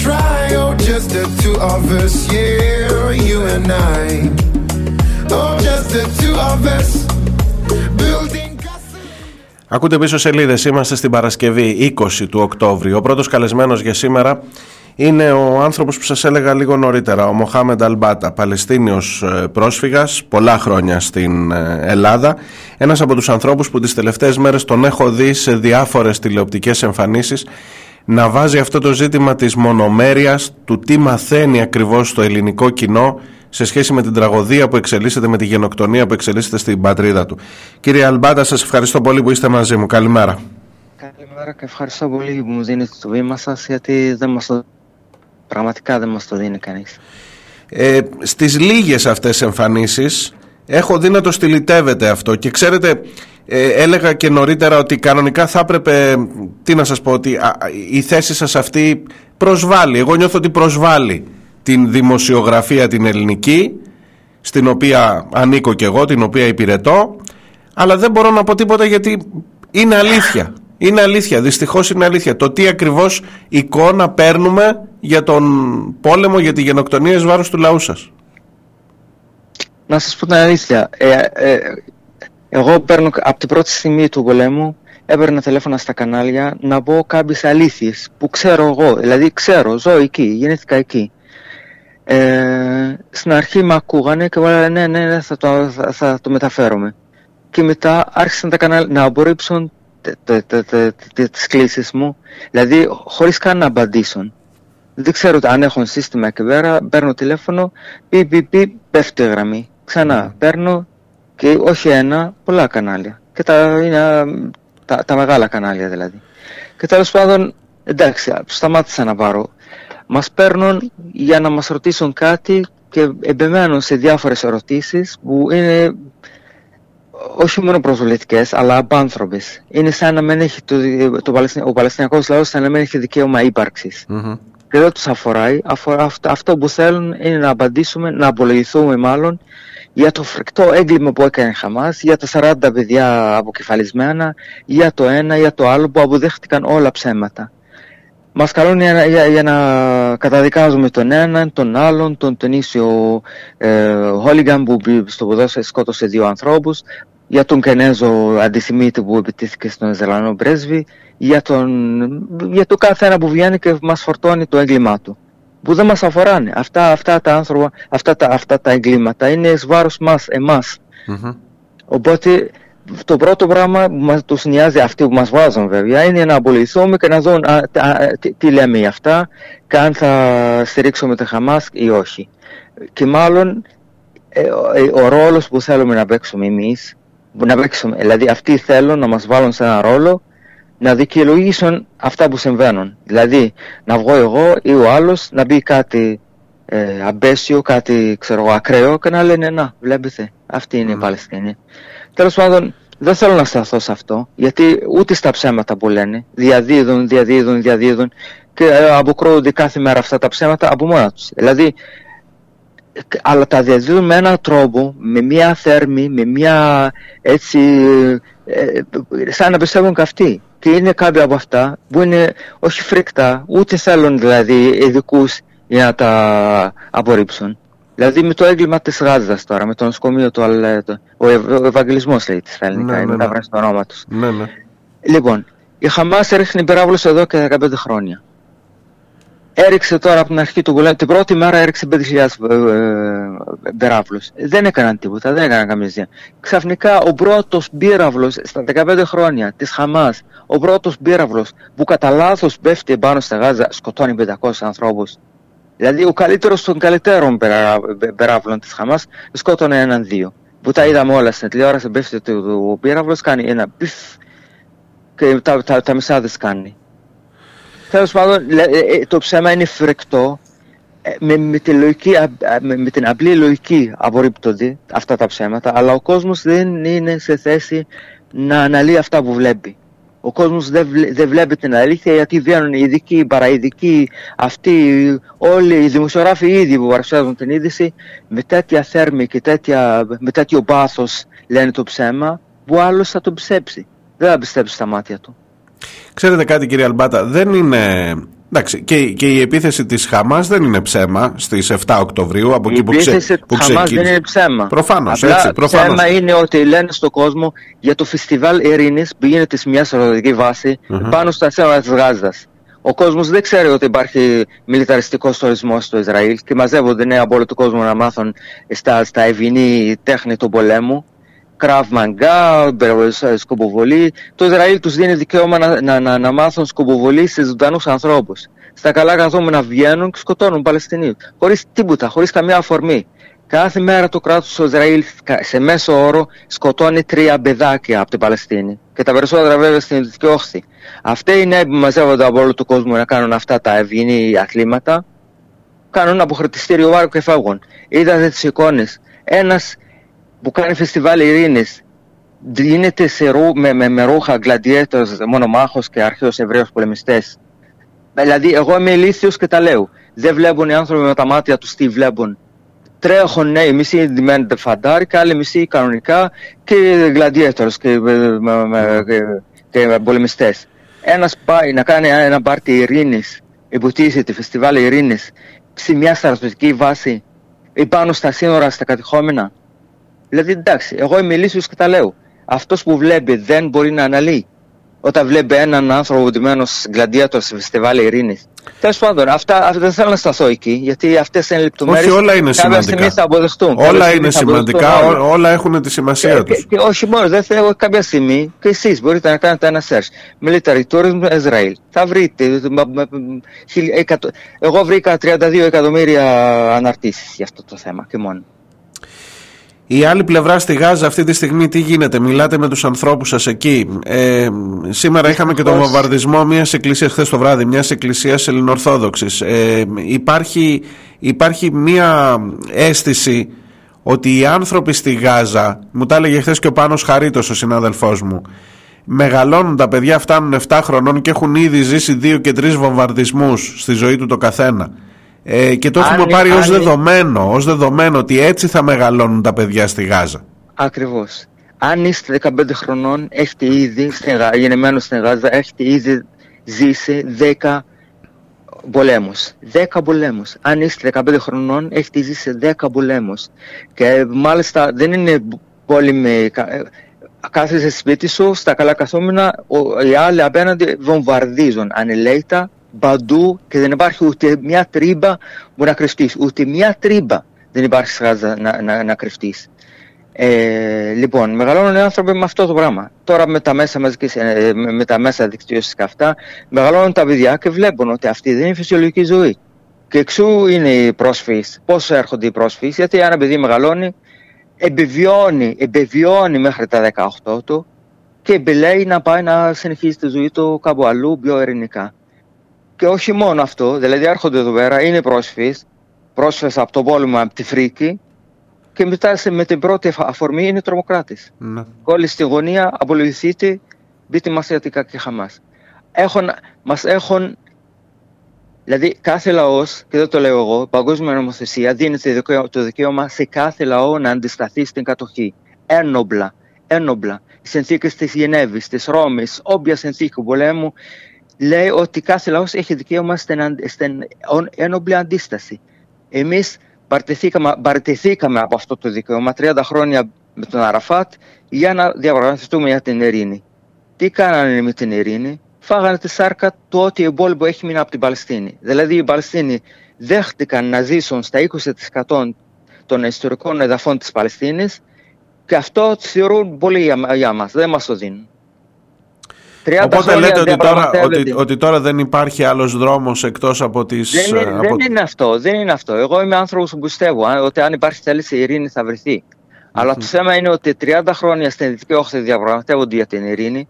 Try. Oh, just the two of us, yeah, you and I. Oh, just the two of us. Building Ακούτε πίσω σελίδες, είμαστε στην Παρασκευή 20 του Οκτώβρη. Ο πρώτος καλεσμένος για σήμερα είναι ο άνθρωπος που σας έλεγα λίγο νωρίτερα, ο Μοχάμεντ Αλμπάτα, Παλαιστίνιος ε, πρόσφυγας, πολλά χρόνια στην ε, Ελλάδα. Ένας από τους ανθρώπους που τις τελευταίες μέρες τον έχω δει σε διάφορες τηλεοπτικές εμφανίσεις να βάζει αυτό το ζήτημα της μονομέρειας, του τι μαθαίνει ακριβώς το ελληνικό κοινό σε σχέση με την τραγωδία που εξελίσσεται, με τη γενοκτονία που εξελίσσεται στην πατρίδα του. Κύριε Αλμπάτα, σας ευχαριστώ πολύ που είστε μαζί μου. Καλημέρα. Καλημέρα και ευχαριστώ πολύ που μου δίνετε το βήμα σας γιατί δεν μας το... πραγματικά δεν μας το δίνει κανείς. Ε, στις λίγες αυτές εμφανίσεις έχω δει να το στυλιτεύετε αυτό και ξέρετε ε, έλεγα και νωρίτερα ότι κανονικά θα έπρεπε τι να σας πω ότι η θέση σας αυτή προσβάλλει. Εγώ νιώθω ότι προσβάλλει την δημοσιογραφία την ελληνική στην οποία ανήκω και εγώ, την οποία υπηρετώ αλλά δεν μπορώ να πω τίποτα γιατί είναι αλήθεια. Είναι αλήθεια, δυστυχώς είναι αλήθεια. Το τι ακριβώς εικόνα παίρνουμε για τον πόλεμο για τη γενοκτονία εις βάρος του λαού σας Να σας πω την αλήθεια ε, ε, εγώ παίρνω από την πρώτη στιγμή του πολέμου έπαιρνα τηλέφωνα στα κανάλια να πω κάποιες αλήθειες που ξέρω εγώ, δηλαδή ξέρω, ζω εκεί, γεννήθηκα εκεί ε, στην αρχή με ακούγανε και μου ναι, ναι, ναι, θα το, θα, θα το μεταφέρομαι. Και μετά άρχισαν τα κανάλια να απορρίψουν τις κλήσεις μου, δηλαδή χωρίς καν να απαντήσουν. Δεν ξέρω αν έχουν σύστημα εκεί πέρα, παίρνω τηλέφωνο, πι, πι, πι, πέφτει η γραμμή. Ξανά παίρνω και όχι ένα, πολλά κανάλια. Και τα, είναι, τα, τα μεγάλα κανάλια δηλαδή. Και τέλος πάντων, εντάξει, σταμάτησα να πάρω μας παίρνουν για να μας ρωτήσουν κάτι και εμπεμένουν σε διάφορες ερωτήσεις που είναι όχι μόνο προσβολητικές αλλά απάνθρωπες. Είναι σαν να μην έχει το, το, ο Παλαιστινιακός λαός σαν να μην έχει δικαίωμα Και δεν τους αφορά. αφορά αυτό, αυτό που θέλουν είναι να απαντήσουμε, να απολογηθούμε μάλλον για το φρικτό έγκλημα που έκανε η Χαμάς, για τα 40 παιδιά αποκεφαλισμένα, για το ένα, για το άλλο που αποδέχτηκαν όλα ψέματα. Μας καλούν για, για, για, να καταδικάζουμε τον έναν, τον άλλον, τον, τον ίσιο ε, Χόλιγκαν που στο ποδόσφαιρο σκότωσε δύο ανθρώπους, για τον Κενέζο αντισημίτη που επιτίθηκε στον Ισραηλανό πρέσβη, για, τον, για το κάθε ένα που βγαίνει και μας φορτώνει το έγκλημά του. Που δεν μας αφοράνε. Αυτά, αυτά τα άνθρωπα, αυτά τα, αυτά τα εγκλήματα είναι εις βάρος μας, εμάς. Mm-hmm. Οπότε το πρώτο πράγμα που τους νοιάζει αυτοί που μας βάζουν βέβαια είναι να απολυθούμε και να δουν τι, λέμε για αυτά και αν θα στηρίξουμε το Χαμάς ή όχι. Και μάλλον ε, ο, ο ρόλος που θέλουμε να παίξουμε εμείς, να παίξουμε, δηλαδή αυτοί θέλουν να μας βάλουν σε ένα ρόλο να δικαιολογήσουν αυτά που συμβαίνουν. Δηλαδή να βγω εγώ ή ο άλλος να μπει κάτι ε, αμπέσιο, κάτι ξέρω, ακραίο και να λένε να βλέπετε αυτή είναι mm. η Παλαιστίνη. Τέλος πάντων, δεν θέλω να σταθώ σε αυτό, γιατί ούτε στα ψέματα που λένε, διαδίδουν, διαδίδουν, διαδίδουν και ε, αποκρούονται κάθε μέρα αυτά τα ψέματα από μόνα τους. Δηλαδή, αλλά τα διαδίδουν με έναν τρόπο, με μια θέρμη, με μια έτσι, ε, σαν να πιστεύουν και αυτοί. Και είναι κάποια από αυτά που είναι όχι φρικτά, ούτε θέλουν δηλαδή ειδικούς για να τα απορρίψουν. Δηλαδή με το έγκλημα της Γάζας τώρα, με το νοσοκομείο του Αλέτο. Ο, Ευ, ο Ευαγγελισμός λέγεται στα ελληνικά, ναι, είναι ναι, ναι. το όνομα του. Ναι, ναι. Λοιπόν, η Χαμάς έριχνε πυράβλου εδώ και 15 χρόνια. Έριξε τώρα από την αρχή του πολέμου, την πρώτη μέρα έριξε 5.000 ε, πυράβλου. Δεν έκαναν τίποτα, δεν έκαναν καμία ζημιά. Ξαφνικά ο πρώτος πύραυλο στα 15 χρόνια της Χαμάς, ο πρώτος πύραυλο που κατά λάθος πέφτει πάνω στη Γάζα, σκοτώνει 500 ανθρώπους. Δηλαδή ο καλύτερος των καλύτερων πυράβλων της Χαμάς σκότωνε έναν δύο. Που τα είδαμε όλα στην τηλεόραση, πέφτει ο πύραυλο, κάνει ένα πιφ και τα, τα, τα μισά δεν κάνει. Τέλος πάντων, ε, ε, το ψέμα είναι φρικτό. Ε, με, με, τη λογική, με, με την απλή λογική απορρίπτονται αυτά τα ψέματα, αλλά ο κόσμος δεν είναι σε θέση να αναλύει αυτά που βλέπει. Ο κόσμος δεν, δεν βλέπει την αλήθεια γιατί βγαίνουν οι ειδικοί, οι παραειδικοί, αυτοί όλοι οι δημοσιογράφοι ήδη που παρουσιάζουν την είδηση με τέτοια θέρμη και τέτοια, με τέτοιο πάθος λένε το ψέμα που άλλος θα το πιστέψει. Δεν θα πιστέψει στα μάτια του. Ξέρετε κάτι κύριε Αλμπάτα, δεν είναι... Εντάξει, και, και η επίθεση της Χαμάς δεν είναι ψέμα στις 7 Οκτωβρίου από Η εκεί που, ξε, επίθεση που της Χαμάς ξεκίνησε. δεν είναι ψέμα. Προφανώς, Απλά έτσι, προφανώς. ψέμα είναι ότι λένε στον κόσμο για το φεστιβάλ ειρήνης που γίνεται σε μιας στρατιωτική βάση πάνω στα σύνορα της Γάζας. Ο κόσμος δεν ξέρει ότι υπάρχει μιλιταριστικός τουρισμός στο Ισραήλ και μαζεύονται νέοι από όλο τον κόσμο να μάθουν στα, στα ευγενή τέχνη του πολέμου. Κραβ μαγκά, σκοποβολή. Το Ισραήλ τους δίνει δικαίωμα να, να, να, να μάθουν σκοποβολή σε ζωντανούς ανθρώπους. Στα καλά καθόμενα βγαίνουν και σκοτώνουν Παλαιστινίους. Χωρίς τίποτα, χωρίς καμία αφορμή. Κάθε μέρα το κράτος του Ισραήλ κα- σε μέσο όρο σκοτώνει τρία παιδάκια από την Παλαιστίνη. Και τα περισσότερα βέβαια στην Δυτική Όχθη. Αυτοί οι νέοι που μαζεύονται από όλο τον κόσμο να κάνουν αυτά τα ευγενή αθλήματα, κάνουν ένα αποχρωτιστήριο βάρο και φεύγουν. Είδατε τις εικόνες. Ένας που κάνει φεστιβάλ ειρήνης δίνεται σε ρου, με, με, με ρούχα γκλαντιέτος, μονομάχος και αρχαίους Εβραίους πολεμιστές. Δηλαδή, εγώ είμαι ηλίθιος και τα λέω. Δεν βλέπουν οι άνθρωποι με τα μάτια τους τι βλέπουν. Τρέχουν νέοι, μισοί ντυμένοι φαντάρι και άλλοι μισοί κανονικά και γλαντιέτορες και, με- με- με- και, και πολεμιστές. Ένας πάει να κάνει ένα πάρτι ειρήνης, υποτίθεται φεστιβάλ ειρήνης, σε μια στρατιωτική βάση ή πάνω στα σύνορα, στα κατεχόμενα. Δηλαδή εντάξει, εγώ είμαι ηλίθιος και τα λέω. Αυτός που βλέπει δεν μπορεί να αναλύει. Όταν βλέπει έναν άνθρωπο ντυμένο γκλαντιάτο σε φεστιβάλ ειρήνης. Τέλος πάντων, αυτά, αυτά δεν θέλω να σταθώ εκεί, γιατί αυτές είναι λεπτομέρειες. Όχι, όλα είναι Κάποια στιγμή σημαντικά. θα αποδεχτούν. Κάποια Όλα στιγμή είναι θα σημαντικά, αποδεχτούν όλοι. ό- όλα έχουν τη σημασία Και, τους. και, και όχι μόνο, δεν θέλω κάποια στιγμή και εσείς μπορείτε να κάνετε ένα search. Military tourism Israel. Θα βρείτε. μα- μα- χιλ- εκατο- Εγώ βρήκα 32 εκατομμύρια αναρτήσεις για αυτό το θέμα και μόνο. Η άλλη πλευρά στη Γάζα αυτή τη στιγμή τι γίνεται, μιλάτε με τους ανθρώπους σας εκεί. Ε, σήμερα είχαμε και τον Δυστυχώς. βομβαρδισμό μιας εκκλησίας χθες το βράδυ, μιας εκκλησίας ελληνορθόδοξης. Ε, υπάρχει, υπάρχει μια αίσθηση ότι οι άνθρωποι στη Γάζα, μου τα έλεγε χθες και ο Πάνος Χαρίτος ο συνάδελφός μου, μεγαλώνουν τα παιδιά, φτάνουν 7 χρονών και έχουν ήδη ζήσει δύο και τρεις βομβαρδισμούς στη ζωή του το καθένα. Ε, και το Αν έχουμε είναι- πάρει ως αν είναι- δεδομένο, ως δεδομένο ότι έτσι θα μεγαλώνουν τα παιδιά στη Γάζα. Ακριβώς. Αν είστε 15 χρονών, έχετε ήδη στην Γα- γεννημένος στην Γάζα, έχετε ήδη ζήσει 10 πολέμους. 10 πολέμους. Αν είστε 15 χρονών, έχετε ζήσει 10 πολέμους. Και μάλιστα δεν είναι πόλεμοι. κα- ε, Κάθεσαι σπίτι σου, στα καλά καθόμενα, ο- οι άλλοι απέναντι βομβαρδίζουν ανελέητα, παντού και δεν υπάρχει ούτε μια τρύπα που να κρυφτείς. Ούτε μια τρύπα δεν υπάρχει στη Γάζα να, να, να κρυφτείς. Ε, λοιπόν, μεγαλώνουν οι άνθρωποι με αυτό το πράγμα. Τώρα με τα μέσα μαζικής, ε, με, με τα μέσα δικτύωσης και αυτά, μεγαλώνουν τα παιδιά και βλέπουν ότι αυτή δεν είναι φυσιολογική ζωή. Και εξού είναι οι πρόσφυγες. Πώς έρχονται οι πρόσφυγες, γιατί ένα παιδί μεγαλώνει, επιβιώνει, επιβιώνει μέχρι τα 18 του και επιλέγει να πάει να συνεχίσει τη ζωή του κάπου αλλού πιο ειρηνικά. Και όχι μόνο αυτό, δηλαδή έρχονται εδώ πέρα, είναι πρόσφυγες, πρόσφυγες από τον πόλεμο, από τη φρίκη και μετά σε- με την πρώτη αφα- αφορμή είναι τρομοκράτης. Ναι. Όλοι στη γωνία απολυθείτε, μπείτε μαθηματικά και χαμάς. Έχουν, μας έχουν, δηλαδή κάθε λαός, και δεν το λέω εγώ, η παγκόσμια νομοθεσία δίνει το δικαίωμα, το δικαίωμα σε κάθε λαό να αντισταθεί στην κατοχή. Ένοπλα, ένοπλα. Οι συνθήκες της Γενέβης, της Ρώμης, όποια συνθήκη πολέμου, λέει ότι κάθε λαός έχει δικαίωμα στην, αν- στην ον- ένοπλη αντίσταση. Εμείς παρτεθήκαμε, παρτεθήκαμε από αυτό το δικαίωμα 30 χρόνια με τον Αραφάτ για να διαπραγματευτούμε για την ειρήνη. Τι κάνανε με την ειρήνη, φάγανε τη σάρκα του ότι εμπόλεμο έχει μείνει από την Παλαιστίνη. Δηλαδή οι Παλαιστίνοι δέχτηκαν να ζήσουν στα 20% των ιστορικών εδαφών της Παλαιστίνης και αυτό το θεωρούν πολύ για, για μας, δεν μας το δίνουν. 30 Οπότε χρόνια λέτε ότι τώρα, διαπραγματεύεται. ότι, ότι τώρα δεν υπάρχει άλλος δρόμος εκτός από τις... Δεν είναι, ε, από... δεν είναι αυτό, δεν είναι αυτό. Εγώ είμαι άνθρωπος που πιστεύω αν- ότι αν υπάρχει θέληση η ειρήνη θα βρεθεί. Αλλά το θέμα είναι ότι 30 χρόνια στην Δυτική Όχθη διαπραγματεύονται για την ειρήνη.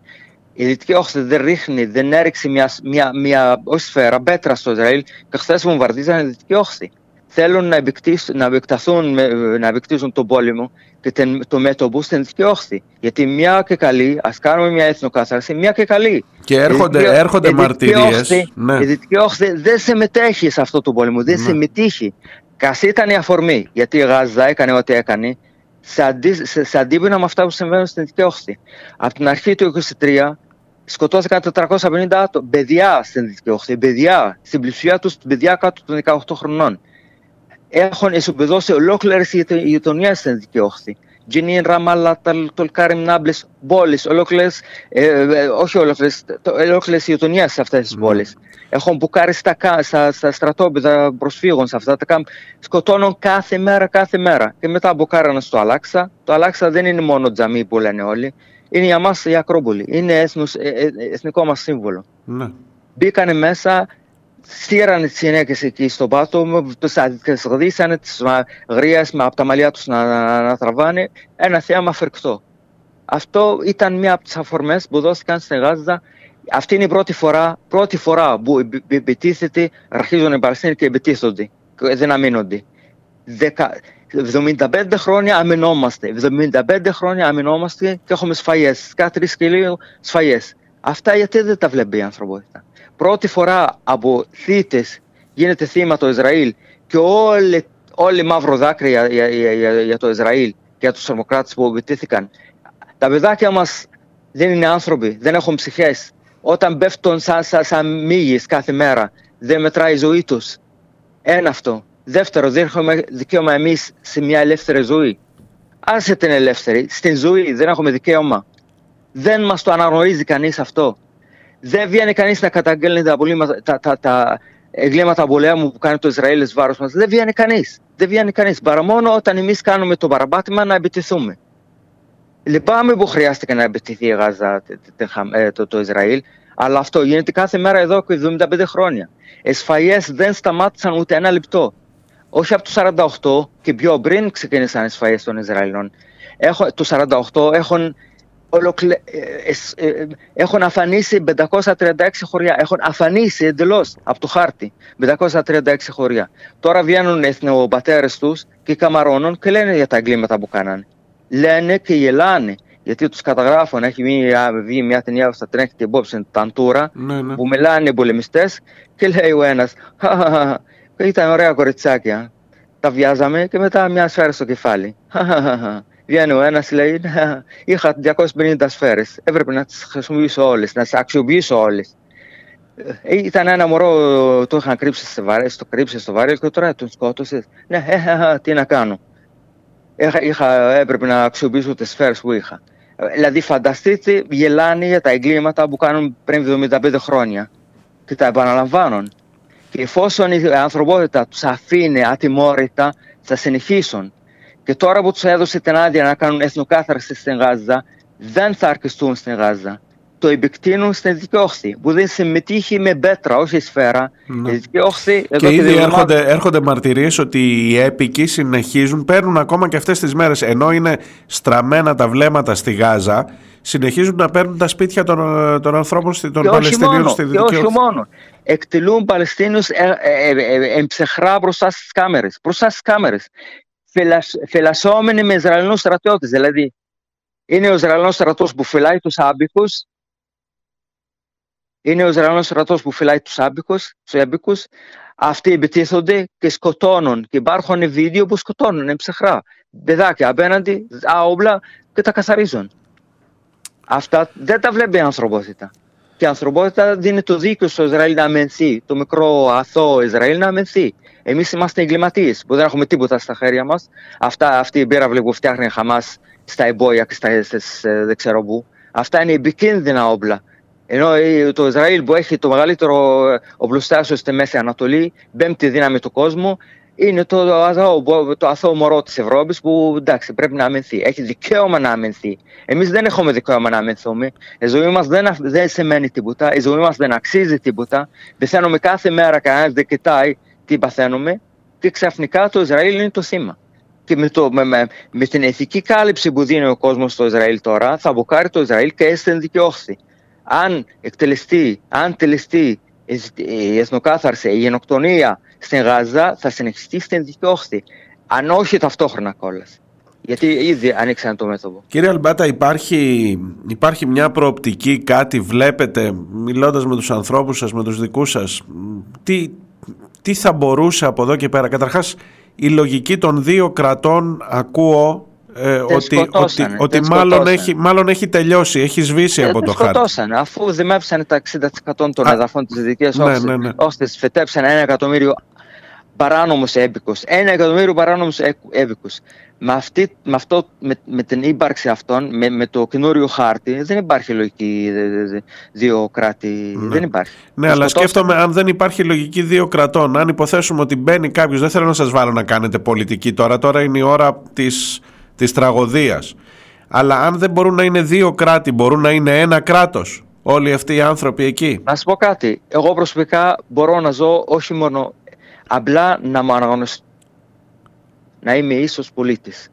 Η Δυτική Όχθη δεν ρίχνει, δεν έριξε μια, μια, μια όχι σφαίρα, πέτρα στο Ισραήλ και χθες βομβαρδίζανε τη Δυτική Όχθη. Θέλουν να, επεκτήσουν, να, επεκταθούν, με- να επεκτήσουν τον πόλεμο και την- το μέτωπο στην Δυτική Όχθη. Γιατί μια και καλή, ας κάνουμε μια εθνοκάθαρση, μια και καλή. Και έρχονται, Η Δυτική- έρχονται η Δυτική μαρτυρίες. Όχθη- Ναι. Η Δυτική Όχθη δεν συμμετέχει σε αυτό το πόλεμο, δεν Ναι. συμμετείχε. Κας ήταν η αφορμή, γιατί η Γάζα έκανε ό,τι έκανε, σε, αντί, σε, σε αντίπεινα με αυτά που συμβαίνουν στην Δυτική Όχθη. Από την αρχή του 23, σκοτώθηκαν 450 άτομα, παιδιά στην Δυτική Όχθη, παιδιά, στην πλησία τους, παιδιά κάτω των 18 χρονών. Έχουν ισοπεδώσει ολόκληρες γειτονιές στην Δυτική Όχθη. Τζινίν, Ραμάλα, Τολκάριμ, Νάμπλε, πόλεις, ολόκληρες, ε, ε, όχι ολόκληρες, ολόκληρες γειτονιές σε αυτές τις mm. πόλεις. Έχουν μπουκάρει στα, στα, στα στρατόπεδα προσφύγων σε αυτά τα κάμπ. Σκοτώνουν κάθε μέρα, κάθε μέρα. Και μετά μπουκάρανε στο Αλάξα. Το Αλάξα δεν είναι μόνο τζαμί που λένε όλοι είναι για μας η Ακρόπολη. Είναι έθνος, ε, ε, εθνικό μας σύμβολο. Ναι. Μπήκανε μέσα, στήρανε τις γυναίκες εκεί στο πάτο, τις γδίσανε τις γρίες από τα μαλλιά τους να, να, να τραβάνε. Ένα θέαμα φρικτό. Αυτό ήταν μία από τις αφορμές που δόθηκαν στην Γάζα. Αυτή είναι η πρώτη φορά, πρώτη φορά που επιτίθεται, αρχίζουν οι Παλαιστίνοι και επιτίθονται, δεν αμήνονται. 75 χρόνια αμυνόμαστε. 75 χρόνια αμυνόμαστε και έχουμε σφαγέ. Κάθε τρει και λίγο σφαγέ. Αυτά γιατί δεν τα βλέπει η ανθρωπότητα. Πρώτη φορά από θήτε γίνεται θύμα το Ισραήλ και όλοι, όλοι μαύρο δάκρυ για, για, για, για, το Ισραήλ και για τους τρομοκράτε που επιτίθηκαν. Τα παιδάκια μας δεν είναι άνθρωποι, δεν έχουν ψυχές. Όταν πέφτουν σαν, σαν, σαν κάθε μέρα, δεν μετράει η ζωή τους. Ένα αυτό. Δεύτερο, δεν έχουμε δικαίωμα εμείς σε μια ελεύθερη ζωή. Άσε την ελεύθερη, στην ζωή δεν έχουμε δικαίωμα. Δεν μας το αναγνωρίζει κανείς αυτό. Δεν βγαίνει κανείς να καταγγέλνει τα, τα, τα, τα εγκλήματα πολέμου που κάνει το Ισραήλ εις βάρος μας. Δεν βγαίνει κανείς. Δεν βγαίνει κανείς. Παρά μόνο όταν εμείς κάνουμε το παραπάτημα να επιτεθούμε. Λυπάμαι που χρειάστηκε να επιτεθεί η Γάζα ε, το, το Ισραήλ, αλλά αυτό γίνεται κάθε μέρα εδώ και 75 χρόνια. Εσφαγέ δεν σταμάτησαν ούτε ένα λεπτό όχι από το 48 και πιο πριν ξεκίνησαν οι σφαγές των Ισραηλών. Έχω, το 48 έχουν, ολοκλε... Ε, ε, ε, έχουν αφανίσει 536 χωριά. Έχουν αφανίσει εντελώς από το χάρτη 536 χωριά. Τώρα βγαίνουν εθνοπατέρες τους και καμαρώνουν και λένε για τα εγκλήματα που κάνανε. Λένε και γελάνε. Γιατί τους καταγράφουν, έχει βγει μια ταινία που θα τρέχει την υπόψη, Ταντούρα, ναι, ναι. που μιλάνε οι πολεμιστές και λέει ο ένας, ήταν ωραία κοριτσάκια. Τα βιάζαμε και μετά μια σφαίρα στο κεφάλι. Βγαίνει ο ένας, λέει: Είχα 250 σφαίρες. Έπρεπε να τις χρησιμοποιήσω όλες, να τις αξιοποιήσω όλες. Ε, ήταν ένα μωρό, το είχαν κρύψει στο βαρέλ, το κρύψει στο βαρέλ και τώρα τον σκότωσες. Ναι, ε, τι να κάνω. Είχα, είχα, έπρεπε να αξιοποιήσω τις σφαίρες που είχα. Δηλαδή, φανταστείτε, γελάνε για τα εγκλήματα που κάνουν πριν 75 χρόνια και τα επαναλαμβάνουν. Και εφόσον η ανθρωπότητα τους αφήνει ατιμόρυτα, θα συνεχίσουν. Και τώρα που τους έδωσε την άδεια να κάνουν εθνοκάθαρση στην Γάζα, δεν θα αρκεστούν στην Γάζα. Το επεκτείνουν στην Δυτική Όχθη, που δεν συμμετείχε με πέτρα, όχι σφαίρα. Ναι. Η Δυτική Όχθη, και ήδη και έρχονται, έρχονται μαρτυρίες ότι οι έπικοι συνεχίζουν, παίρνουν ακόμα και αυτές τις μέρες, ενώ είναι στραμμένα τα βλέμματα στη Γάζα, συνεχίζουν να παίρνουν τα σπίτια των, των ανθρώπων, των Παλαιστινίων στη Δυτική Όχθη. Και όχι μόνο εκτελούν Παλαιστίνους ε, ε, ε, εμψεχρά μπροστά στις κάμερες. Μπροστά στις κάμερες. Φελασσόμενοι με Ισραηλινούς στρατιώτες. Δηλαδή, είναι ο Ισραηλινός στρατός που φυλάει τους άμπικους είναι ο Ισραηλινός στρατός που φυλάει τους άμπικους, τους άμπικους. Αυτοί επιτίθονται και σκοτώνουν. Και υπάρχουν βίντεο που σκοτώνουν εμψεχρά. Παιδάκια απέναντι, άοπλα και τα καθαρίζουν. Αυτά δεν τα βλέπει η ανθρωπότητα. Και η ανθρωπότητα δίνει το δίκιο στο Ισραήλ να αμενθεί, το μικρό αθώο Ισραήλ να αμενθεί. Εμείς είμαστε εγκληματίες που δεν έχουμε τίποτα στα χέρια μας. Αυτή η πύραυλη που φτιάχνει η Χαμάς στα εμπόδια και στα στις, ε, δεν ξέρω πού. Αυτά είναι επικίνδυνα όπλα. Ενώ το Ισραήλ που έχει το μεγαλύτερο οπλοστάσιο στη Μέση Ανατολή, πέμπτη δύναμη του κόσμου, είναι το αθώο, το αθώο μωρό της Ευρώπης που εντάξει πρέπει να αμυνθεί. Έχει δικαίωμα να αμυνθεί. Εμείς δεν έχουμε δικαίωμα να αμυνθούμε. Η ζωή μας δεν, δεν σημαίνει τίποτα. Η ζωή μας δεν αξίζει τίποτα. Πεθαίνουμε κάθε μέρα, κανένας δεν κοιτάει τι παθαίνουμε. Και ξαφνικά το Ισραήλ είναι το θύμα. Και με, το, με, με, με την ηθική κάλυψη που δίνει ο κόσμος στο Ισραήλ τώρα, θα μπουκάρει το Ισραήλ και έστειν δικαιώχθη. Αν εκτελεστεί, αν τελεστεί η εθνοκάθαρση, η γενοκτονία στην Γάζα θα συνεχιστεί στην Δυτική Αν όχι ταυτόχρονα κιόλας. Γιατί ήδη ανοίξαν το μέτωπο. Κύριε Αλμπάτα, υπάρχει, υπάρχει μια προοπτική, κάτι βλέπετε, μιλώντας με τους ανθρώπους σας, με τους δικούς σας, τι, τι θα μπορούσε από εδώ και πέρα. Καταρχάς, η λογική των δύο κρατών ακούω ε, ότι, ότι, σκοτώσανε, ότι δεν μάλλον, σκοτώσανε. έχει, μάλλον έχει τελειώσει, έχει σβήσει Ε, από δεν το χάρτη. σκοτώσανε, αφού δημεύσανε τα 60% των Α, εδαφών της Δυτικής ναι, Όχθης, ναι, ναι. όχθης φυτέψανε ένα εκατομμύριο παράνομους έμπικους. Ένα εκατομμύριο παράνομους έ- έμπικους. Με, αυτή, με, αυτό, με, με την ύπαρξη αυτών, με, με το καινούριο χάρτη, δεν υπάρχει λογική δε- δε- δε- δύο κράτη. Δεν υπάρχει. Ναι, Τα αλλά σκοτώσανε. σκέφτομαι αν δεν υπάρχει λογική δύο κρατών. Αν υποθέσουμε ότι μπαίνει κάποιος, δεν θέλω να σας βάλω να κάνετε πολιτική τώρα. Τώρα είναι η ώρα της της τραγωδίας. Αλλά αν δεν μπορούν να είναι δύο κράτη, μπορούν να είναι ένα κράτος. Όλοι αυτοί οι άνθρωποι εκεί. Να σου πω κάτι. Εγώ προσωπικά μπορώ να ζω όχι μόνο απλά να μου αναγνωριστώ. Να είμαι ίσος πολίτης.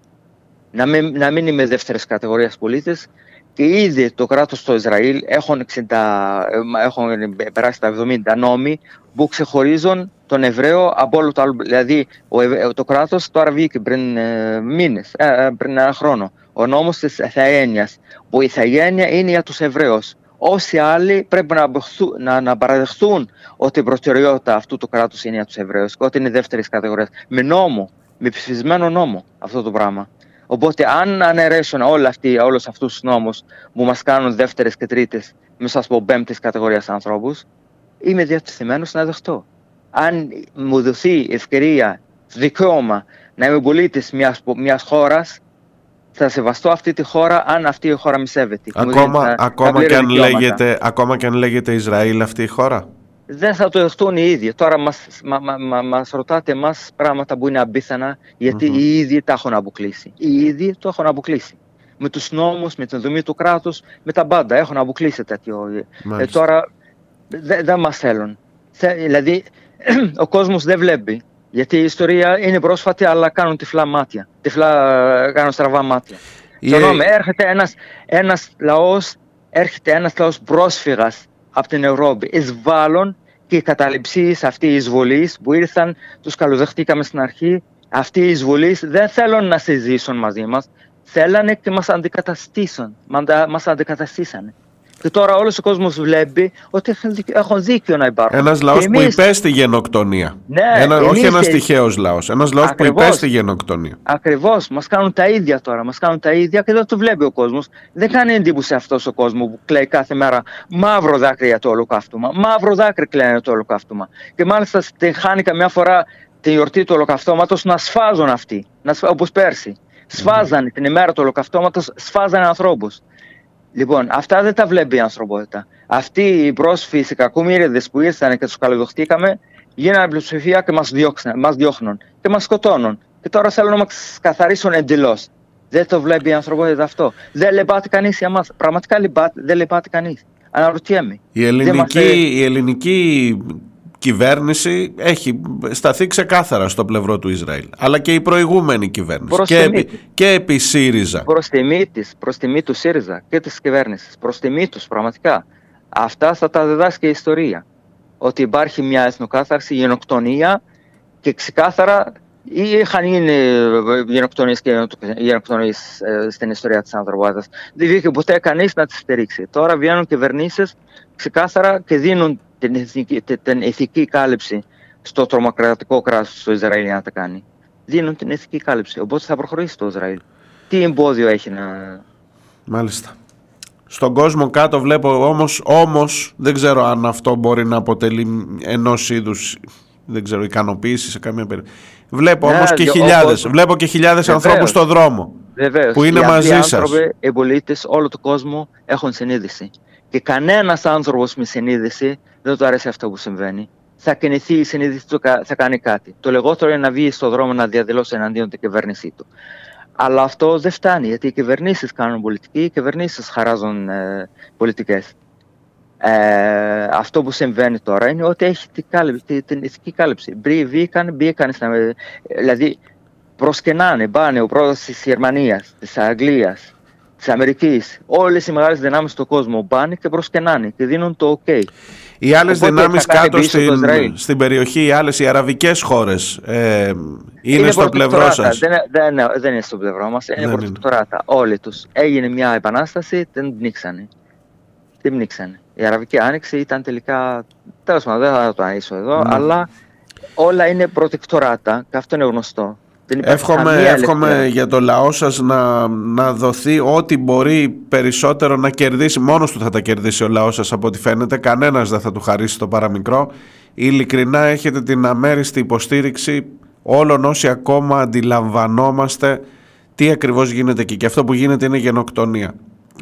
Να μην, να μην είμαι δεύτερης κατηγορίας πολίτης και ήδη το κράτος στο Ισραήλ έχουν, 60, ε, έχουν περάσει τα 70 νόμοι που ξεχωρίζουν τον Εβραίο από όλο το άλλο. Δηλαδή ο, Ευ- το κράτος τώρα βγήκε πριν ε, μήνες, ε, ε, πριν ένα χρόνο. Ο νόμος της Ιθαγένειας, που η Ιθαγένεια είναι για τους Εβραίους. Όσοι άλλοι πρέπει να, απεχθού- να, να παραδεχθούν ότι η προτεραιότητα αυτού του κράτους είναι για τους Εβραίους και ότι είναι δεύτερης κατηγορίας. Με νόμο, με ψηφισμένο νόμο αυτό το πράγμα. Οπότε αν αναιρέσουν όλα αυτοί, όλους αυτούς τους νόμους που μας κάνουν δεύτερες και τρίτες, μη σας πω πέμπτης κατηγορίας ανθρώπους, είμαι διατεθειμένος να δεχτώ. Αν μου δοθεί ευκαιρία, δικαίωμα να είμαι πολίτης μιας, μιας χώρας, θα σεβαστώ αυτή τη χώρα αν αυτή η χώρα με σέβεται. Και μου δίνει Ακόμα, τα- τα ακόμα, πλήρη και αν δικαιώματα. λέγεται, ακόμα και αν λέγεται Ισραήλ αυτή η χώρα; Δεν θα το δεχτούν οι ίδιοι. Τώρα μας, μα, μα, μα, μας ρωτάτε εμάς πράγματα που είναι απίθανα γιατί οι ίδιοι τα έχουν αποκλείσει. Οι ίδιοι το έχουν αποκλείσει. Με τους νόμους, με την δομή του κράτους, με τα πάντα. Έχουν αποκλείσει τέτοιο. Ε, Μάλιστα. τώρα δεν δεν μας θέλουν. Θε- δηλαδή ο κόσμος δεν βλέπει. Γιατί η ιστορία είναι πρόσφατη αλλά κάνουν τυφλά μάτια. Τυφλά, ε, κάνουν στραβά μάτια. Η- Συγγνώμη, έρχεται ένας, ένας λαός, έρχεται ένας λαός πρόσφυγας από την Ευρώπη, εισβάλλον και οι καταληψίες αυτή οι εισβολείς που ήρθαν, τους καλοδεχτήκαμε στην αρχή, αυτοί οι εισβολείς δεν θέλουν να συζήσουν μαζί μας, θέλανε και μας αντικαταστήσουν, Μαντα- μας αντικαταστήσανε. Και τώρα όλος ο κόσμος βλέπει ότι έχουν δίκιο, έχουν δίκιο να υπάρχουν. Ένας Και λαός που εμείς- υπέστη γενοκτονία. Ναι, Ένα, όχι εμείς ένας ε- τυχαίος λαός. Ένας λαός που Ακριβώς. υπέστη γενοκτονία. Ακριβώς, μας κάνουν τα ίδια τώρα. Μας κάνουν τα ίδια και δεν το βλέπει ο κόσμος. Δεν κάνει εντύπωση αυτός ο κόσμος που κλαίει κάθε μέρα μαύρο δάκρυ για το ολοκαύτωμα. Μαύρο δάκρυ κλαίνε το ολοκαύτωμα. Και μάλιστα την χάνει καμιά φορά τη γιορτή του ολοκαυτώματος να σφάζουν αυτοί. Όπως πέρσι. Σφάζανε την ημέρα του ολοκαυτώματος, σφάζανε ανθρώπους. Λοιπόν, αυτά δεν τα βλέπει η ανθρωπότητα. Αυτοί οι πρόσφυγε, οι κακομοίριδε που ήρθαν και τους καλοδοχτήκαμε, γίνανε πλειοψηφία και μας μας διώχνουν και μας σκοτώνουν. Και τώρα θέλουν να μας καθαρίσουν εντελώς. Δεν το βλέπει η ανθρωπότητα αυτό. Δεν λυπάται κανείς για μας. Πραγματικά λυπάται, δεν λυπάται κανείς. Αναρωτιέμαι. Η Δεν μας ελληνική, λέει- η ελληνική κυβέρνηση έχει σταθεί ξεκάθαρα στο πλευρό του Ισραήλ. Αλλά και η προηγούμενη κυβέρνηση. Προς Και τιμή επί, της. και επί ΣΥΡΙΖΑ. Προς τιμή της, προς τιμή του ΣΥΡΙΖΑ και της κυβέρνησης. Προς τιμή τους, πραγματικά. Αυτά θα τα διδάσκει η ιστορία. Ότι υπάρχει μια εθνοκάθαρση, γενοκτονία και ξεκάθαρα είχαν γίνει γενοκτονίες και γενοκτονίες ε, στην ιστορία της ανθρωπότητας. Δεν βγήκε ποτέ κανείς να τις στηρίξει. Τώρα βγαίνουν κυβερνήσεις ξεκάθαρα και δίνουν την ηθική, την ηθική κάλυψη στο τρομοκρατικό κράτος του Ισραήλ για να τα κάνει. Δίνουν την ηθική κάλυψη. Οπότε θα προχωρήσει το Ισραήλ. Τι εμπόδιο έχει να... Μάλιστα. Στον κόσμο κάτω βλέπω όμως, όμως δεν ξέρω αν αυτό μπορεί να αποτελεί ενός είδους δεν ξέρω, ικανοποίηση σε καμία περίπτωση. Βλέπω Ναι, όμως και ο χιλιάδες, κόσμος- βλέπω και χιλιάδες Βεβαίως. ανθρώπους στον δρόμο. Βεβαίως, Που είναι οι απλοί μαζί σας. άνθρωποι, οι πολίτες, όλο το κόσμο έχουν συνείδηση. Και κανένας άνθρωπος με συνείδηση δεν του αρέσει αυτό που συμβαίνει. Θα κινηθεί η συνείδηση του, κα- θα κάνει κάτι. Το λιγότερο είναι να βγει στον δρόμο να διαδηλώσει εναντίον την κυβέρνησή του. Αλλά αυτό δεν φτάνει, γιατί οι κυβερνήσεις κάνουν πολιτική, οι κυβερνήσεις χαράζουν ε, πολιτικές. Ε, αυτό που συμβαίνει τώρα είναι ότι έχει την, κάλυψη, τη- την ηθική κάλυψη. Μπρι- Βγήκαν, μπήκαν, στα, ε, δηλαδή προσκενάνε, πάνε ο πρόεδρος της Γερμανίας, της Αγγλίας, της Αμερικής, όλες οι μεγάλες δυνάμεις στον κόσμο πάνε και προσκενάνε και δίνουν το ok. Οι άλλες Οπότε δυνάμεις θα κάνει κάτω πίσω το στην, Ισραήλ. στην περιοχή, οι άλλες οι αραβικές χώρες ε, είναι, στο πλευρό προτεκτοράτα. σας. Δεν, δεν, δεν είναι στο πλευρό μας, είναι Δεν είναι. προτεκτοράτα. Όλοι τους. Έγινε μια επανάσταση, την πνίξανε. Την πνίξανε. Η Αραβική Άνοιξη ήταν τελικά, τέλος πάντων δεν θα το ανήσω εδώ, Ναι. αλλά όλα είναι προτεκτοράτα και αυτό είναι γνωστό. Δεν υπάρχει Εύχομαι, καμία εύχομαι ελευθερία. για το λαό σας να, να δοθεί ό,τι μπορεί περισσότερο να κερδίσει. Μόνος του θα τα κερδίσει ο λαός σας από ό,τι φαίνεται. Κανένας δεν θα του χαρίσει το παραμικρό. Ειλικρινά έχετε την αμέριστη υποστήριξη όλων όσοι ακόμα αντιλαμβανόμαστε τι ακριβώς γίνεται εκεί. Και αυτό που γίνεται είναι γενοκτονία.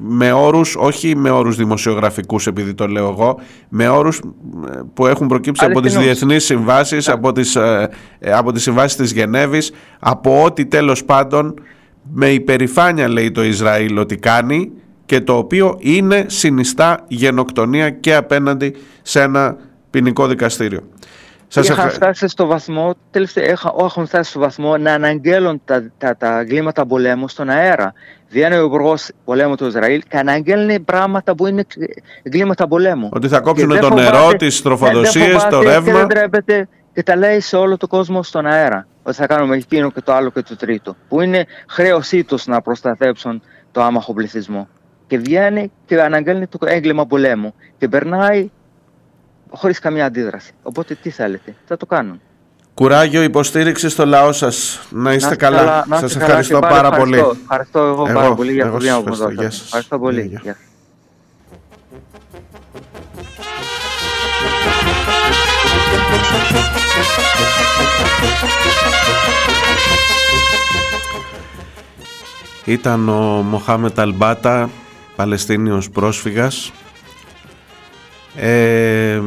Με όρους, όχι με όρους δημοσιογραφικούς επειδή το λέω εγώ, με όρους ε, που έχουν προκύψει από τις Αληθινούς. διεθνείς συμβάσεις, από τις, ε, ε, από τις συμβάσεις της Γενέβης, από ό,τι τέλος πάντων με υπερηφάνεια λέει το Ισραήλ ότι κάνει και το οποίο είναι συνιστά γενοκτονία και απέναντι σε ένα ποινικό δικαστήριο. Σας Είχαν ευχα- φτάσει στο βαθμό, τελευταία, έχα- έχουν φτάσει στο βαθμό να αναγγέλουν τα, τα, τα εγκλήματα πολέμου στον αέρα. Βγαίνει ο υπουργός πολέμου του Ισραήλ και αναγγέλνει πράγματα που είναι εγκλήματα πολέμου. Ότι θα κόψουν Και δεν το νερό, φοβάται- τις δεν- δεν τροφοδοσίες, το φοβάται ρεύμα. Και δεν τρέπεται και τα λέει σε όλο τον κόσμο στον αέρα. Ότι θα κάνουμε εκείνο και το άλλο και το τρίτο. Που είναι χρέωσή τους να προστατέψουν το άμαχο πληθυσμό. Και βγαίνει και αναγγέλνει το έγκλημα πολέμου. Και περνάει χωρίς καμία αντίδραση. Οπότε τι θέλετε, θα το κάνουν. Κουράγιο, υποστήριξη στο λαό σας. Να είστε Να καλά. να Σας είστε ευχαριστώ και πάλι πάρα πολύ. ευχαριστώ. Ευχαριστώ εγώ, Εγώ- πάρα πολύ για εγώ το διάλογο που σας μου ευχαριστώ. Γεια δώσατε. σας. Ευχαριστώ πολύ. Γεια, γεια. Γεια. Ήταν ο Μοχάμετ Αλμπάτα, Παλαιστίνιος πρόσφυγας. Ε,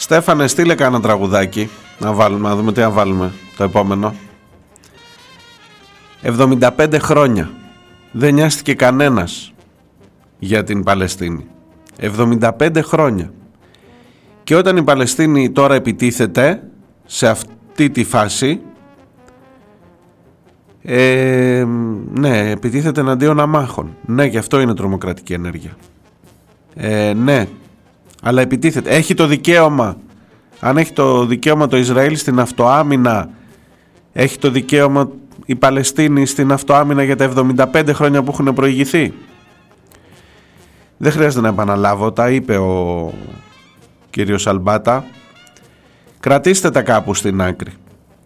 Στέφανε, στείλε κάνα τραγουδάκι να βάλουμε, να δούμε τι να βάλουμε το επόμενο. 75 χρόνια. Δεν νοιάστηκε κανένας για την Παλαιστίνη. 75 χρόνια. Και όταν η Παλαιστίνη τώρα επιτίθεται σε αυτή τη φάση ε, ναι, επιτίθεται εναντίον αμάχων. Ναι, και αυτό είναι τρομοκρατική ενέργεια. Ε, ναι, αλλά επιτίθεται. Έχει το δικαίωμα. Αν έχει το δικαίωμα το Ισραήλ στην αυτοάμυνα, έχει το δικαίωμα η Παλαιστίνη στην αυτοάμυνα για τα 75 χρόνια που έχουν προηγηθεί. Δεν χρειάζεται να επαναλάβω, τα είπε ο κύριος Αλμπάτα. Κρατήστε τα κάπου στην άκρη.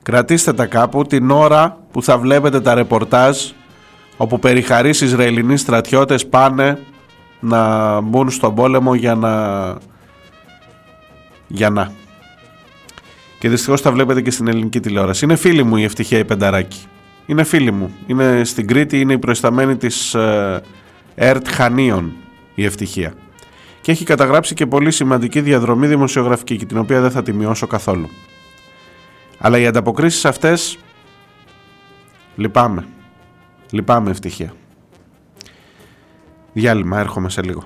Κρατήστε τα κάπου την ώρα που θα βλέπετε τα ρεπορτάζ όπου περιχαρείς Ισραηλινοί στρατιώτες πάνε να μπουν στον πόλεμο για να... για να. Και δυστυχώς τα βλέπετε και στην ελληνική τηλεόραση. Είναι φίλη μου η Ευτυχία η Πενταράκη. Είναι φίλη μου. Είναι στην Κρήτη, είναι η προϊσταμένη της ε, ΕΡΤ Χανίων η Ευτυχία. Και έχει καταγράψει και πολύ σημαντική διαδρομή δημοσιογραφική και την οποία δεν θα τη μειώσω καθόλου. Αλλά οι ανταποκρίσεις αυτές λυπάμαι. Λυπάμαι ευτυχία. Διάλειμμα, έρχομαι σε λίγο.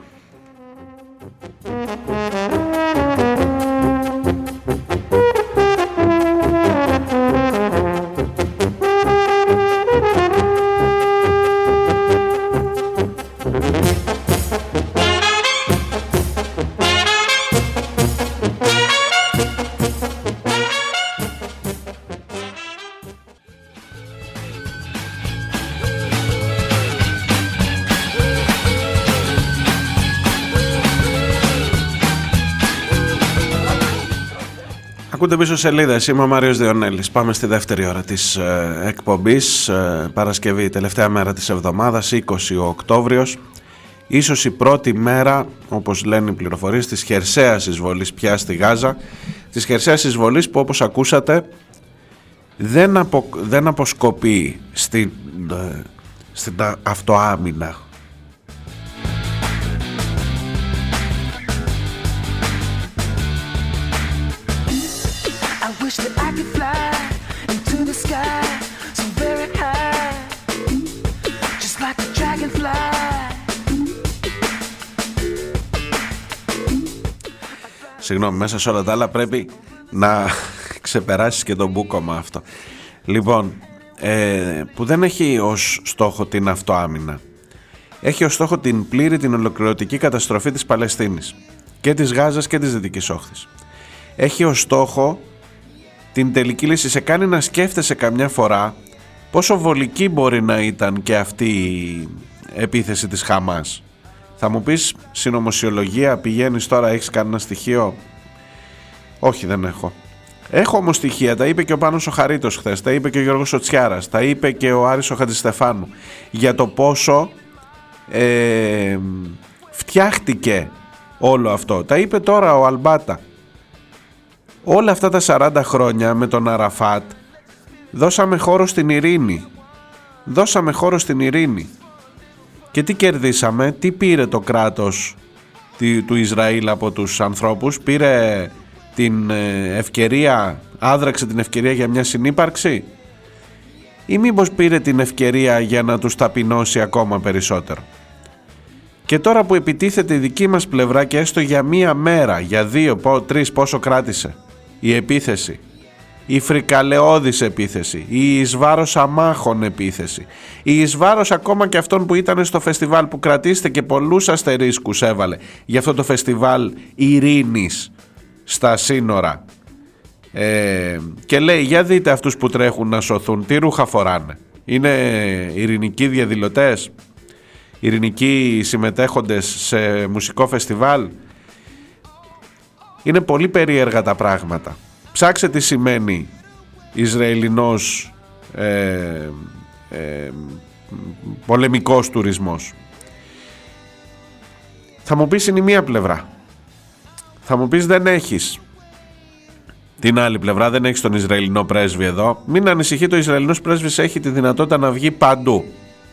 Ακούτε πίσω σελίδα. Είμαι ο Μάριος Διονέλης. Πάμε στη δεύτερη ώρα της ε, εκπομπής. Παρασκευή, τελευταία μέρα της εβδομάδας, 20 ο Οκτώβριος. Ίσως η πρώτη μέρα, όπως λένε οι πληροφορίες, της χερσαίας εισβολής πια στη Γάζα. Της χερσαίας εισβολής που όπως ακούσατε δεν, απο, δεν αποσκοπεί στην, ε, στην αυτοάμυνα. Συγγνώμη, μέσα σε όλα τα άλλα πρέπει να ξεπεράσεις και τον μπούκομα αυτό. Λοιπόν, ε, που δεν έχει ως στόχο την αυτοάμυνα. Έχει ως στόχο την πλήρη, την ολοκληρωτική καταστροφή της Παλαιστίνης. Και της Γάζας και της Δυτικής Όχθης. Έχει ως στόχο την τελική λύση. Σε κάνει να σκέφτεσαι καμιά φορά πόσο βολική μπορεί να ήταν και αυτή η επίθεση της Χαμάς. Θα μου πεις συνωμοσιολογία, πηγαίνεις τώρα, έχεις κανένα στοιχείο; Όχι δεν έχω. Έχω όμως στοιχεία, τα είπε και ο Πάνος ο Χαρίτος χθες, τα είπε και ο Γιώργος Οτσιάρας, τα είπε και ο Άρης ο Χατζηστεφάνου για το πόσο ε, φτιάχτηκε όλο αυτό. Τα είπε τώρα ο Αλμπάτα. Όλα αυτά τα 40 χρόνια με τον Αραφάτ δώσαμε χώρο στην ειρήνη. Δώσαμε χώρο στην ειρήνη. Και τι κερδίσαμε, τι πήρε το κράτος του Ισραήλ από τους ανθρώπους, πήρε την ε, ευκαιρία, άδραξε την ευκαιρία για μια συνύπαρξη; Ή μήπως πήρε την ευκαιρία για να τους ταπεινώσει ακόμα περισσότερο; Και τώρα που επιτίθεται η δική μας πλευρά και έστω για μία μέρα, για δύο, τρεις πόσο κράτησε η επίθεση, η φρικαλαιώδης επίθεση, η εις βάρος αμάχων επίθεση, η εις βάρος ακόμα και αυτών που ήταν στο φεστιβάλ που κρατήστε και πολλούς αστερίσκους έβαλε. Για αυτό το φεστιβάλ ειρήνης στα σύνορα. Ε, και λέει για δείτε αυτούς που τρέχουν να σωθούν τι ρούχα φοράνε. Είναι ειρηνικοί διαδηλωτές ειρηνικοί συμμετέχοντες σε μουσικό φεστιβάλ. Είναι πολύ περίεργα τα πράγματα ψάξε τι σημαίνει Ισραηλινός ε, ε, πολεμικός τουρισμός θα μου πεις είναι η μία πλευρά θα μου πεις δεν έχεις την άλλη πλευρά, δεν έχεις τον Ισραηλινό πρέσβη εδώ. Μην ανησυχεί, το Ισραηλινός πρέσβης έχει τη δυνατότητα να βγει παντού.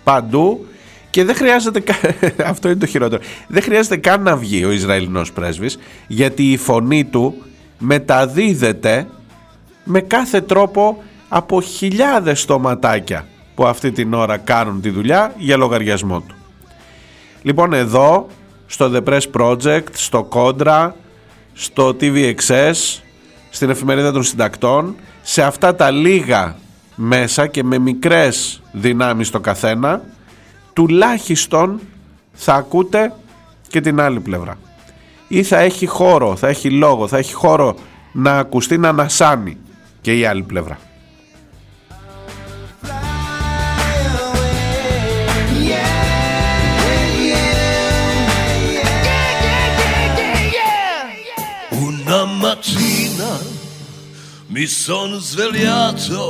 Παντού και δεν χρειάζεται αυτό είναι το χειρότερο. Δεν χρειάζεται καν να βγει ο Ισραηλινός πρέσβης γιατί η φωνή του μεταδίδεται με κάθε τρόπο από χιλιάδες στοματάκια που αυτή την ώρα κάνουν τη δουλειά για λογαριασμό του. Λοιπόν εδώ στο The Press Project, στο Contra, στο TVXS, στην εφημερίδα των συντακτών, σε αυτά τα λίγα μέσα και με μικρές δυνάμεις το καθένα, τουλάχιστον θα ακούτε και την άλλη πλευρά. Ή θα έχει χώρο, θα έχει λόγο, θα έχει χώρο να ακουστεί να ανασάνει και η άλλη πλευρά. Una mattina mi sono svegliato.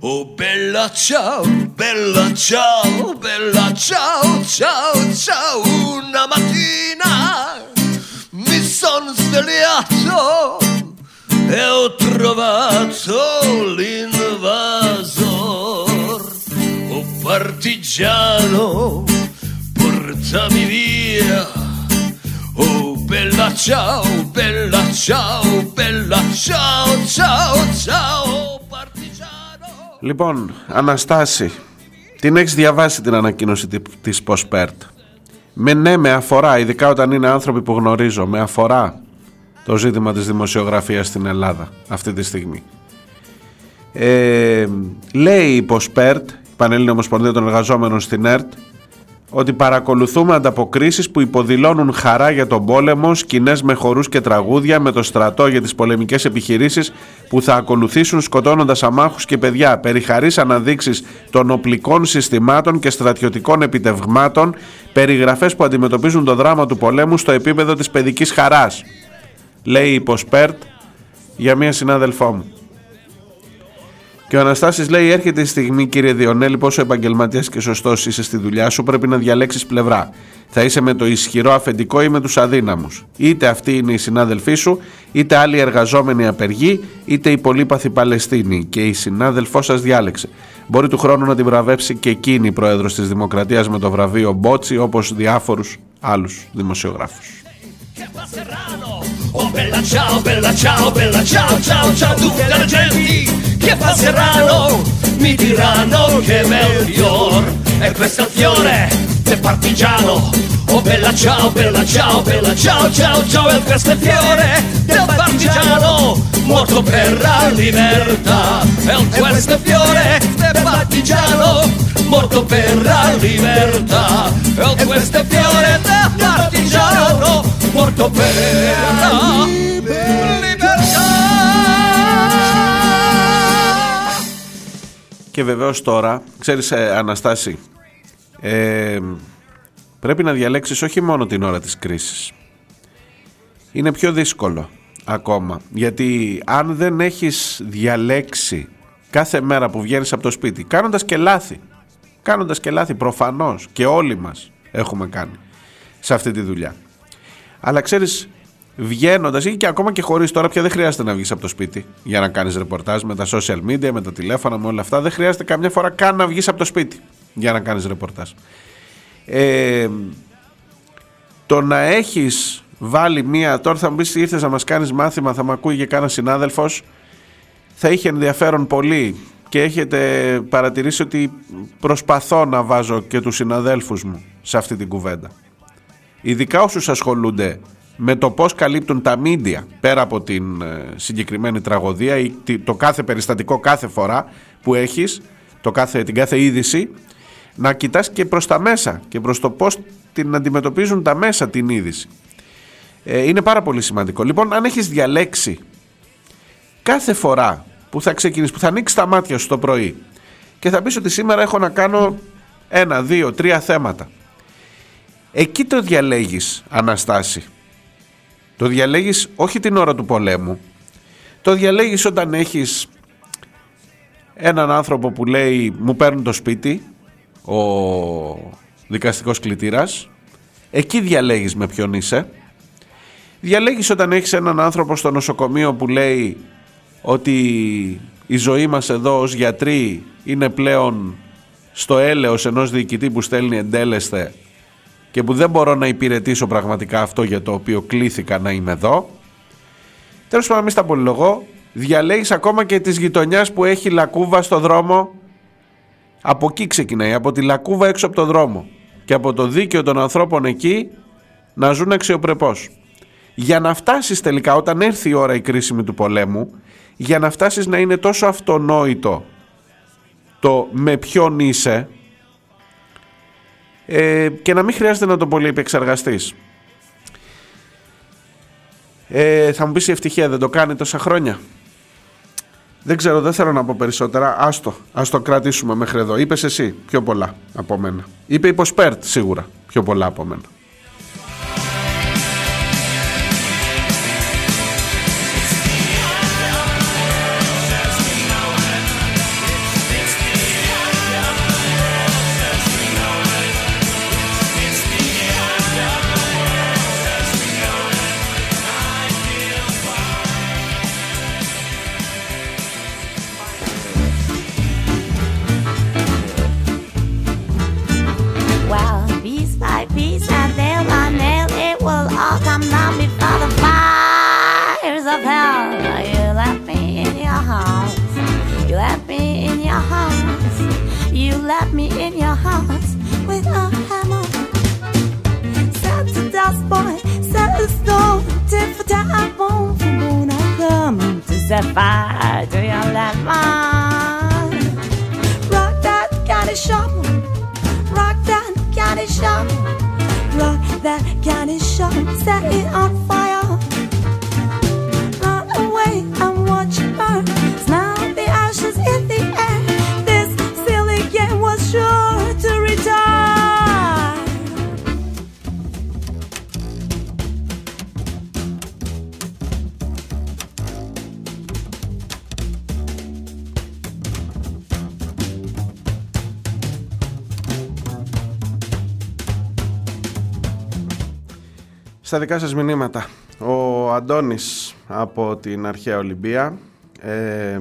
Oh bella ciao, bella ciao, bella ciao, ciao, ciao. Una mattina mi sono svegliato e ho trovato l'invasor. Oh partigiano, portami via. Oh bella ciao, bella ciao, bella ciao, ciao, ciao, partigiano. Λοιπόν, Αναστάση, την έχεις διαβάσει την ανακοίνωση τη- της Ποσπέρτ. Με ναι, με αφορά, ειδικά όταν είναι άνθρωποι που γνωρίζω, με αφορά το ζήτημα της δημοσιογραφίας στην Ελλάδα αυτή τη στιγμή. Ε, λέει η Ποσπέρτ, η Πανελλήνια Ομοσπονδία των Εργαζόμενων στην ΕΡΤ, ότι παρακολουθούμε ανταποκρίσεις που υποδηλώνουν χαρά για τον πόλεμο, σκηνές με χορούς και τραγούδια, με το στρατό για τις πολεμικές επιχειρήσεις που θα ακολουθήσουν σκοτώνοντας αμάχους και παιδιά, περιχαρείς αναδείξεις των οπλικών συστημάτων και στρατιωτικών επιτευγμάτων, περιγραφές που αντιμετωπίζουν το δράμα του πολέμου στο επίπεδο της παιδικής χαράς. Λέει η Ποσπέρτ για μία συνάδελφό μου. Και ο Αναστάσης λέει: Έρχεται η στιγμή, κύριε Διονέλη, πόσο επαγγελματία και σωστό είσαι στη δουλειά σου, πρέπει να διαλέξει πλευρά. Θα είσαι με το ισχυρό αφεντικό ή με του αδύναμου. Είτε αυτή είναι η συνάδελφή σου, είτε άλλοι εργαζόμενοι απεργοί, είτε η πολύπαθη Παλαιστίνη. Και η συνάδελφό σα διάλεξε. Μπορεί του χρόνου να την βραβεύσει και εκείνη η πρόεδρο τη Δημοκρατία με το βραβείο Μπότσι, όπω διάφορου άλλου δημοσιογράφου. Che fa Serrano? Oh bella ciao, bella ciao, bella ciao, ciao, ciao tutte le genti Che fa Serrano? Mi diranno che bel fior. E il fiore del partigiano. Oh bella ciao, bella ciao, bella ciao, ciao, ciao. E questo è fiore del partigiano Morto per la libertà. E questo è fiore del partigiano Morto per la libertà. E questo è fiore del partigiano Morto per la libertà Και βεβαίως τώρα, ξέρεις ε, Αναστάση, ε, πρέπει να διαλέξεις όχι μόνο την ώρα της κρίσης. Είναι πιο δύσκολο. ακόμα. Γιατί αν δεν έχεις διαλέξει κάθε μέρα που βγαίνεις από το σπίτι, κάνοντας και λάθη, κάνοντας και λάθη προφανώς και όλοι μας έχουμε κάνει σε αυτή τη δουλειά. Αλλά ξέρεις, βγαίνοντας ή και ακόμα και χωρίς τώρα πια δεν χρειάζεται να βγεις από το σπίτι για να κάνεις ρεπορτάζ με τα social media, με τα τηλέφωνα, με όλα αυτά. Δεν χρειάζεται καμιά φορά καν να βγεις από το σπίτι για να κάνεις ρεπορτάζ. Ε, το να έχεις βάλει μία. Τώρα θα μου πεις ήρθες να μας κάνεις μάθημα, θα με ακούει και κανένα συνάδελφος. Θα είχε ενδιαφέρον πολύ και έχετε παρατηρήσει ότι προσπαθώ να βάζω και τους συναδέλφους μου σε αυτή την κουβέντα. Ειδικά όσους ασχολούνται με το πώς καλύπτουν τα μίντια πέρα από την ε, συγκεκριμένη τραγωδία ή το κάθε περιστατικό κάθε φορά που έχεις, το κάθε, την κάθε είδηση, να κοιτάς και προς τα μέσα και προς το πώς την αντιμετωπίζουν τα μέσα την είδηση. Ε, είναι πάρα πολύ σημαντικό. Λοιπόν, αν έχεις διαλέξει κάθε φορά που θα ξεκινήσεις, που θα ανοίξεις τα μάτια σου το πρωί και θα πεις ότι σήμερα έχω να κάνω ένα, δύο, τρία θέματα. Εκεί το διαλέγεις Αναστάση το διαλέγεις όχι την ώρα του πολέμου. Το διαλέγεις όταν έχεις έναν άνθρωπο που λέει μου παίρνουν το σπίτι, ο δικαστικός κλητήρας. Εκεί διαλέγεις με ποιον είσαι. Διαλέγεις όταν έχεις έναν άνθρωπο στο νοσοκομείο που λέει ότι η ζωή μας εδώ ως γιατροί είναι πλέον στο έλεος ενός διοικητή που στέλνει εντέλεστε και που δεν μπορώ να υπηρετήσω πραγματικά αυτό για το οποίο κλήθηκα να είμαι εδώ. Τέλος πάντων, μην στα πολυλογώ, διαλέγεις ακόμα και της γειτονιάς που έχει λακκούβα στο δρόμο. Από εκεί ξεκινάει, από τη λακκούβα έξω από το δρόμο και από το δίκαιο των ανθρώπων εκεί να ζουν αξιοπρεπώς. Για να φτάσεις τελικά όταν έρθει η ώρα η κρίσιμη του πολέμου, για να φτάσεις να είναι τόσο αυτονόητο το με ποιον είσαι, ε, και να μην χρειάζεται να το πολύ επεξεργαστείς. Ε, θα μου πεις η ευτυχία δεν το κάνει τόσα χρόνια; Δεν ξέρω, δεν θέλω να πω περισσότερα. Άστο, ας το κρατήσουμε μέχρι εδώ. Είπες εσύ πιο πολλά από μένα. Είπε η Ποσπέρτ σίγουρα πιο πολλά από μένα. Fire to your landmine. Rock that candy shop. Rock that candy shop. Rock that candy shop. Set it on fire. Στα δικά σας μηνύματα. Ο Αντώνης από την αρχαία Ολυμπία ε,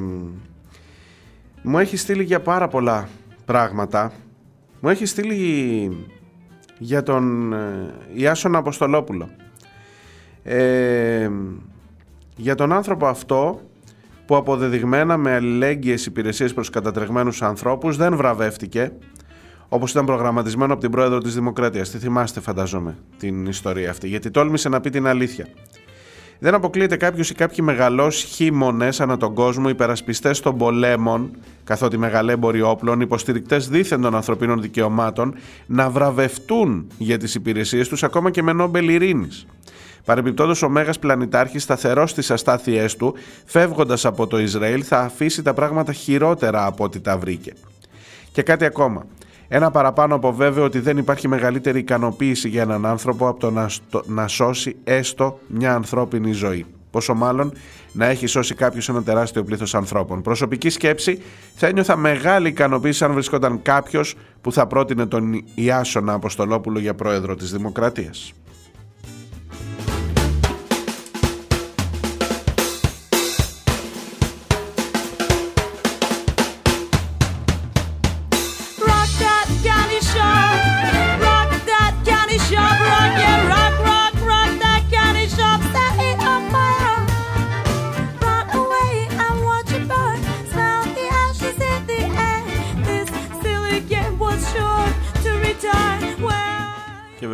μου έχει στείλει για πάρα πολλά πράγματα. Μου έχει στείλει για τον ε, Ιάσονα Αποστολόπουλο. Ε, για τον άνθρωπο αυτό που αποδεδειγμένα με αλληλέγγυες υπηρεσίες προς κατατρεγμένους ανθρώπους δεν βραβεύτηκε Όπως ήταν προγραμματισμένο από την πρόεδρο της Δημοκρατίας. Τι θυμάστε, φανταζόμαι, την ιστορία αυτή. Γιατί τόλμησε να πει την αλήθεια. Δεν αποκλείεται κάποιος ή κάποιοι μεγαλώσει χήμονε ανά τον κόσμο, υπερασπιστές των πολέμων, καθότι μεγαλέμποροι όπλων, υποστηρικτές δίθεν των ανθρωπίνων δικαιωμάτων, να βραβευτούν για τις υπηρεσίες τους ακόμα και με νόμπελ ειρήνης. Παρεμπιπτόντως, ο Μέγας Πλανητάρχης, σταθερός στις αστάθειές του, φεύγοντας από το Ισραήλ, θα αφήσει τα πράγματα χειρότερα από ό,τι τα βρήκε. Και κάτι ακόμα. Ένα παραπάνω από βέβαιο ότι δεν υπάρχει μεγαλύτερη ικανοποίηση για έναν άνθρωπο από το να, στο- να σώσει έστω μια ανθρώπινη ζωή. Πόσο μάλλον να έχει σώσει κάποιος ένα τεράστιο πλήθος ανθρώπων. Προσωπική σκέψη, θα ένιωθα μεγάλη ικανοποίηση αν βρισκόταν κάποιος που θα πρότεινε τον Ιάσονα Αποστολόπουλο για πρόεδρο της Δημοκρατίας.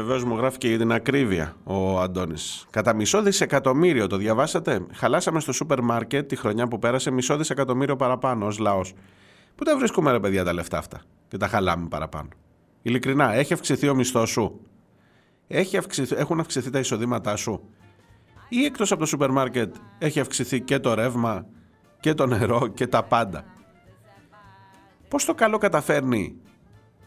Βεβαίως μου γράφει και για την ακρίβεια ο Αντώνης. Κατά μισό δισεκατομμύριο, το διαβάσατε; Χαλάσαμε στο σούπερ μάρκετ τη χρονιά που πέρασε μισό δισεκατομμύριο παραπάνω ως λαός. Πού τα βρίσκουμε, ρε παιδιά, τα λεφτά αυτά και τα χαλάμε παραπάνω; Ειλικρινά, έχει αυξηθεί ο μισθός σου; Έχει αυξηθεί, έχουν αυξηθεί τα εισοδήματά σου; Ή εκτός από το σούπερ μάρκετ έχει αυξηθεί και το ρεύμα και το νερό και τα πάντα; Πώς το καλό καταφέρνει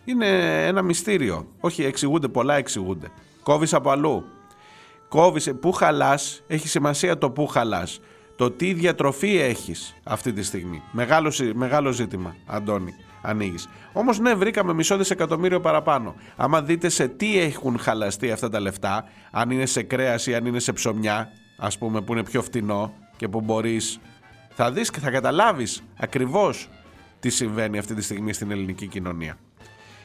είναι ένα μυστήριο. Όχι, εξηγούνται, πολλά εξηγούνται. Κόβεις από αλλού. Κόβεις, πού χαλάς, έχει σημασία το πού χαλάς. Το τι διατροφή έχεις αυτή τη στιγμή. Μεγάλο, ζη- μεγάλο ζήτημα, Αντώνη, ανοίγεις. Όμως, ναι, βρήκαμε μισό δισεκατομμύριο παραπάνω. Άμα δείτε σε τι έχουν χαλαστεί αυτά τα λεφτά, αν είναι σε κρέας ή αν είναι σε ψωμιά, ας πούμε, που είναι πιο φτηνό και που μπορείς. Θα δεις και θα καταλάβεις ακριβώς τι συμβαίνει αυτή τη στιγμή στην ελληνική κοινωνία.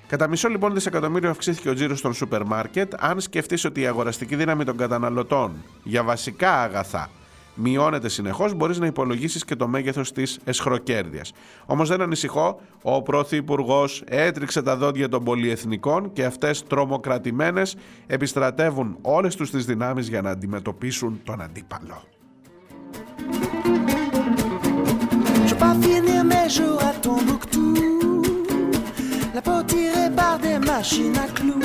Κατά μισό λοιπόν δισεκατομμύριο αυξήθηκε ο τζίρος των σούπερ μάρκετ αν σκεφτείς ότι η αγοραστική δύναμη των καταναλωτών για βασικά αγαθά μειώνεται συνεχώς μπορείς να υπολογίσεις και το μέγεθος της εσχροκέρδειας. Όμως δεν ανησυχώ, ο Πρωθυπουργός έτριξε τα δόντια των πολυεθνικών και αυτές τρομοκρατημένες επιστρατεύουν όλες τους τις δυνάμεις για να αντιμετωπίσουν τον αντίπαλο. Je La peau tirée par des machines à clous.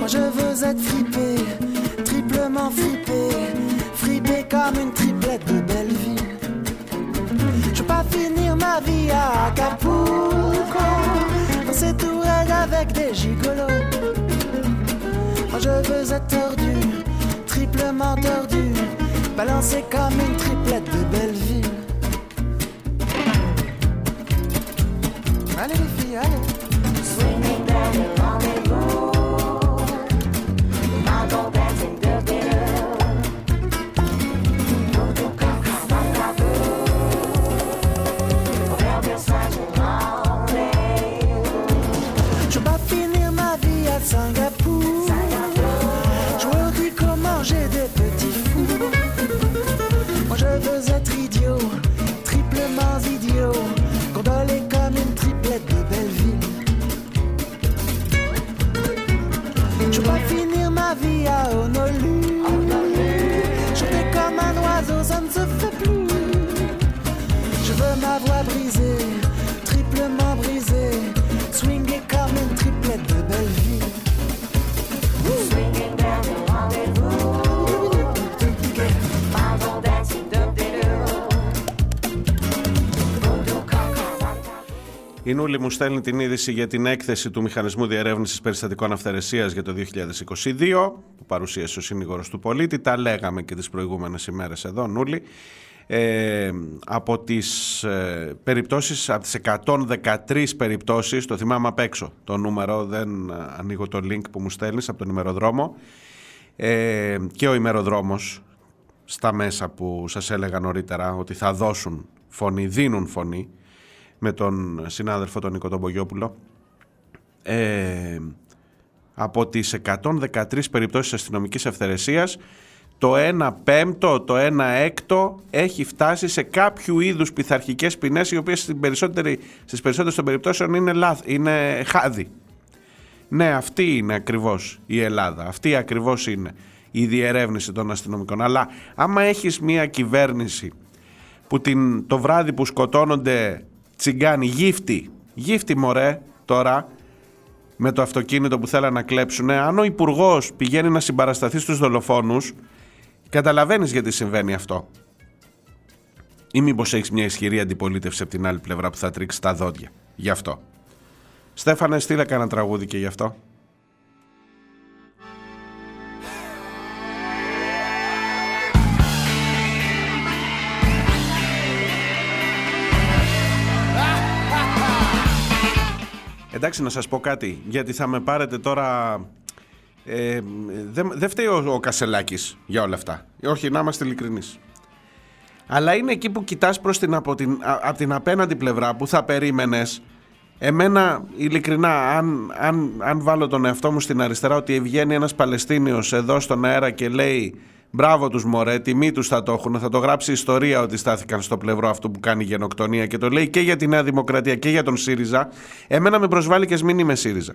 Moi je veux être fripé, triplement fripé. Fripé comme une triplette de Belleville. Je veux pas finir ma vie à Acapulco. Dans ces tourelles avec des gigolos. Moi je veux être tordu, triplement tordu. Balancé comme une triplette de Belleville. Allez les filles, allez. Swing it down or Η Νούλη μου στέλνει την είδηση για την έκθεση του Μηχανισμού Διερεύνησης Περιστατικών Αυθαιρεσίας για το 2022 που παρουσίασε ο συνήγορος του πολίτη. Τα λέγαμε και τις προηγούμενες ημέρες εδώ, Νούλη. Ε, από τις ε, περιπτώσεις, από τις 113 περιπτώσεις, το θυμάμαι απ' έξω το νούμερο, δεν ε, ανοίγω το link που μου στέλνεις από τον ημεροδρόμο ε, και ο ημεροδρόμος στα μέσα που σας έλεγα νωρίτερα ότι θα δώσουν φωνή, δίνουν φωνή με τον συνάδελφο τον Νίκο τον Μπογιόπουλο ε, από τις 113 περιπτώσεις αστυνομικής ευθερεσίας το 1 πέμπτο, το 1 έκτο έχει φτάσει σε κάποιου είδους πειθαρχικές ποινές οι οποίες στην περισσότερη, στις περισσότερες των περιπτώσεων είναι, λάθ, είναι χάδι. Ναι, αυτή είναι ακριβώς η Ελλάδα. Αυτή ακριβώς είναι η διερεύνηση των αστυνομικών. Αλλά άμα έχεις μια κυβέρνηση που την, το βράδυ που σκοτώνονται τσιγκάνοι, γύφτη, γύφτη μωρέ τώρα, με το αυτοκίνητο που θέλαν να κλέψουν, αν ο υπουργός πηγαίνει να συμπαρασταθεί στους δολοφόνους, καταλαβαίνεις γιατί συμβαίνει αυτό. Ή μήπως έχεις μια ισχυρή αντιπολίτευση από την άλλη πλευρά που θα τρίξεις τα δόντια. Γι' αυτό. Στέφανε, στείλε κανένα τραγούδι και γι' αυτό. Εντάξει, να σας πω κάτι, γιατί θα με πάρετε τώρα... Ε, δεν δεν φταίει ο, ο Κασελάκης για όλα αυτά. Όχι, να είμαστε ειλικρινείς. Αλλά είναι εκεί που κοιτάς προς την, από, την, α- από την απέναντι πλευρά που θα περίμενες Εμένα, ειλικρινά, αν, αν, αν βάλω τον εαυτό μου στην αριστερά ότι βγαίνει ένας Παλαιστίνιος εδώ στον αέρα και λέει μπράβο τους μωρέ, τιμή τους θα το έχουν, θα το γράψει η ιστορία ότι στάθηκαν στο πλευρό αυτού που κάνει γενοκτονία και το λέει και για τη Νέα Δημοκρατία και για τον ΣΥΡΙΖΑ, εμένα με προσβάλλει και μην είμαι ΣΥΡΙΖΑ.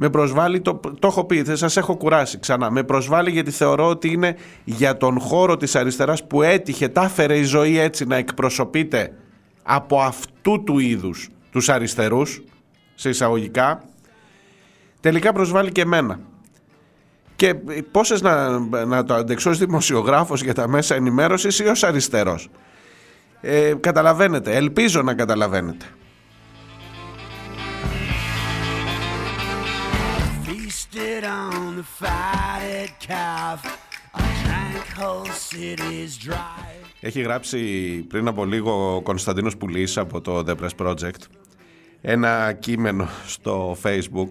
Με προσβάλλει, το, το έχω πει, θα σας έχω κουράσει ξανά. Με προσβάλλει γιατί θεωρώ ότι είναι για τον χώρο της αριστεράς που έτυχε, τα έφερε η ζωή έτσι να εκπροσωπείται από αυτού του είδους τους αριστερούς, σε εισαγωγικά, τελικά προσβάλλει και εμένα. Και πόσες να, να το αντεξώ ως δημοσιογράφος για τα μέσα ενημέρωσης ή ως αριστερός. Ε, καταλαβαίνετε, ελπίζω να καταλαβαίνετε. Feasted on the fatted calf. I drank whole cities dry. Έχει γράψει πριν από λίγο ο Κωνσταντίνος Πουλής από το The Press Project ένα κείμενο στο Facebook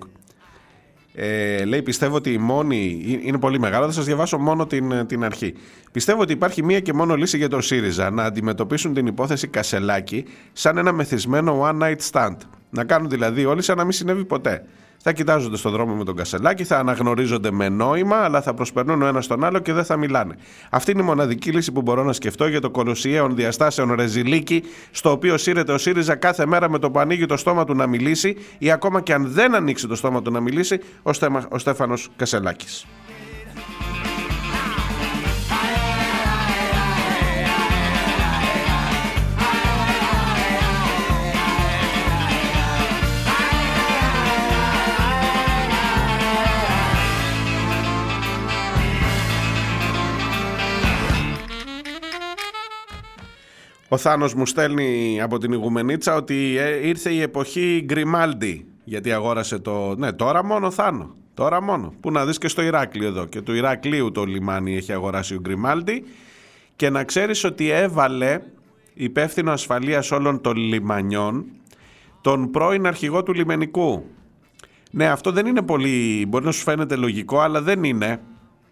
ε, λέει πιστεύω ότι η μόνη είναι πολύ μεγάλο. Θα σας διαβάσω μόνο την, την αρχή. Πιστεύω ότι υπάρχει μία και μόνο λύση για τον ΣΥΡΙΖΑ να αντιμετωπίσουν την υπόθεση Κασελάκη σαν ένα μεθυσμένο one night stand. Να κάνουν δηλαδή όλοι σαν να μην συνέβη ποτέ θα κοιτάζονται στον δρόμο με τον Κασελάκη, θα αναγνωρίζονται με νόημα, αλλά θα προσπερνούν ο ένας τον άλλο και δεν θα μιλάνε. Αυτή είναι η μοναδική λύση που μπορώ να σκεφτώ για το κολοσιαίων διαστάσεων ρεζιλίκι, στο οποίο σύρεται ο ΣΥΡΙΖΑ κάθε μέρα με το που ανοίγει το στόμα του να μιλήσει, ή ακόμα και αν δεν ανοίξει το στόμα του να μιλήσει, ο, Στέμα, ο Στέφανος Κασελάκης. Ο Θάνος μου στέλνει από την Ιγουμενίτσα ότι ε, ήρθε η εποχή Γκριμάλντι γιατί αγόρασε το... Ναι, τώρα μόνο Θάνο. Τώρα μόνο. Που να δεις και στο Ηράκλειο εδώ. Και του Ηρακλείου το λιμάνι έχει αγοράσει ο Γκριμάλντι. Και να ξέρεις ότι έβαλε υπεύθυνο ασφαλείας όλων των λιμανιών τον πρώην αρχηγό του λιμενικού. Ναι, αυτό δεν είναι πολύ... Μπορεί να σου φαίνεται λογικό, αλλά δεν είναι,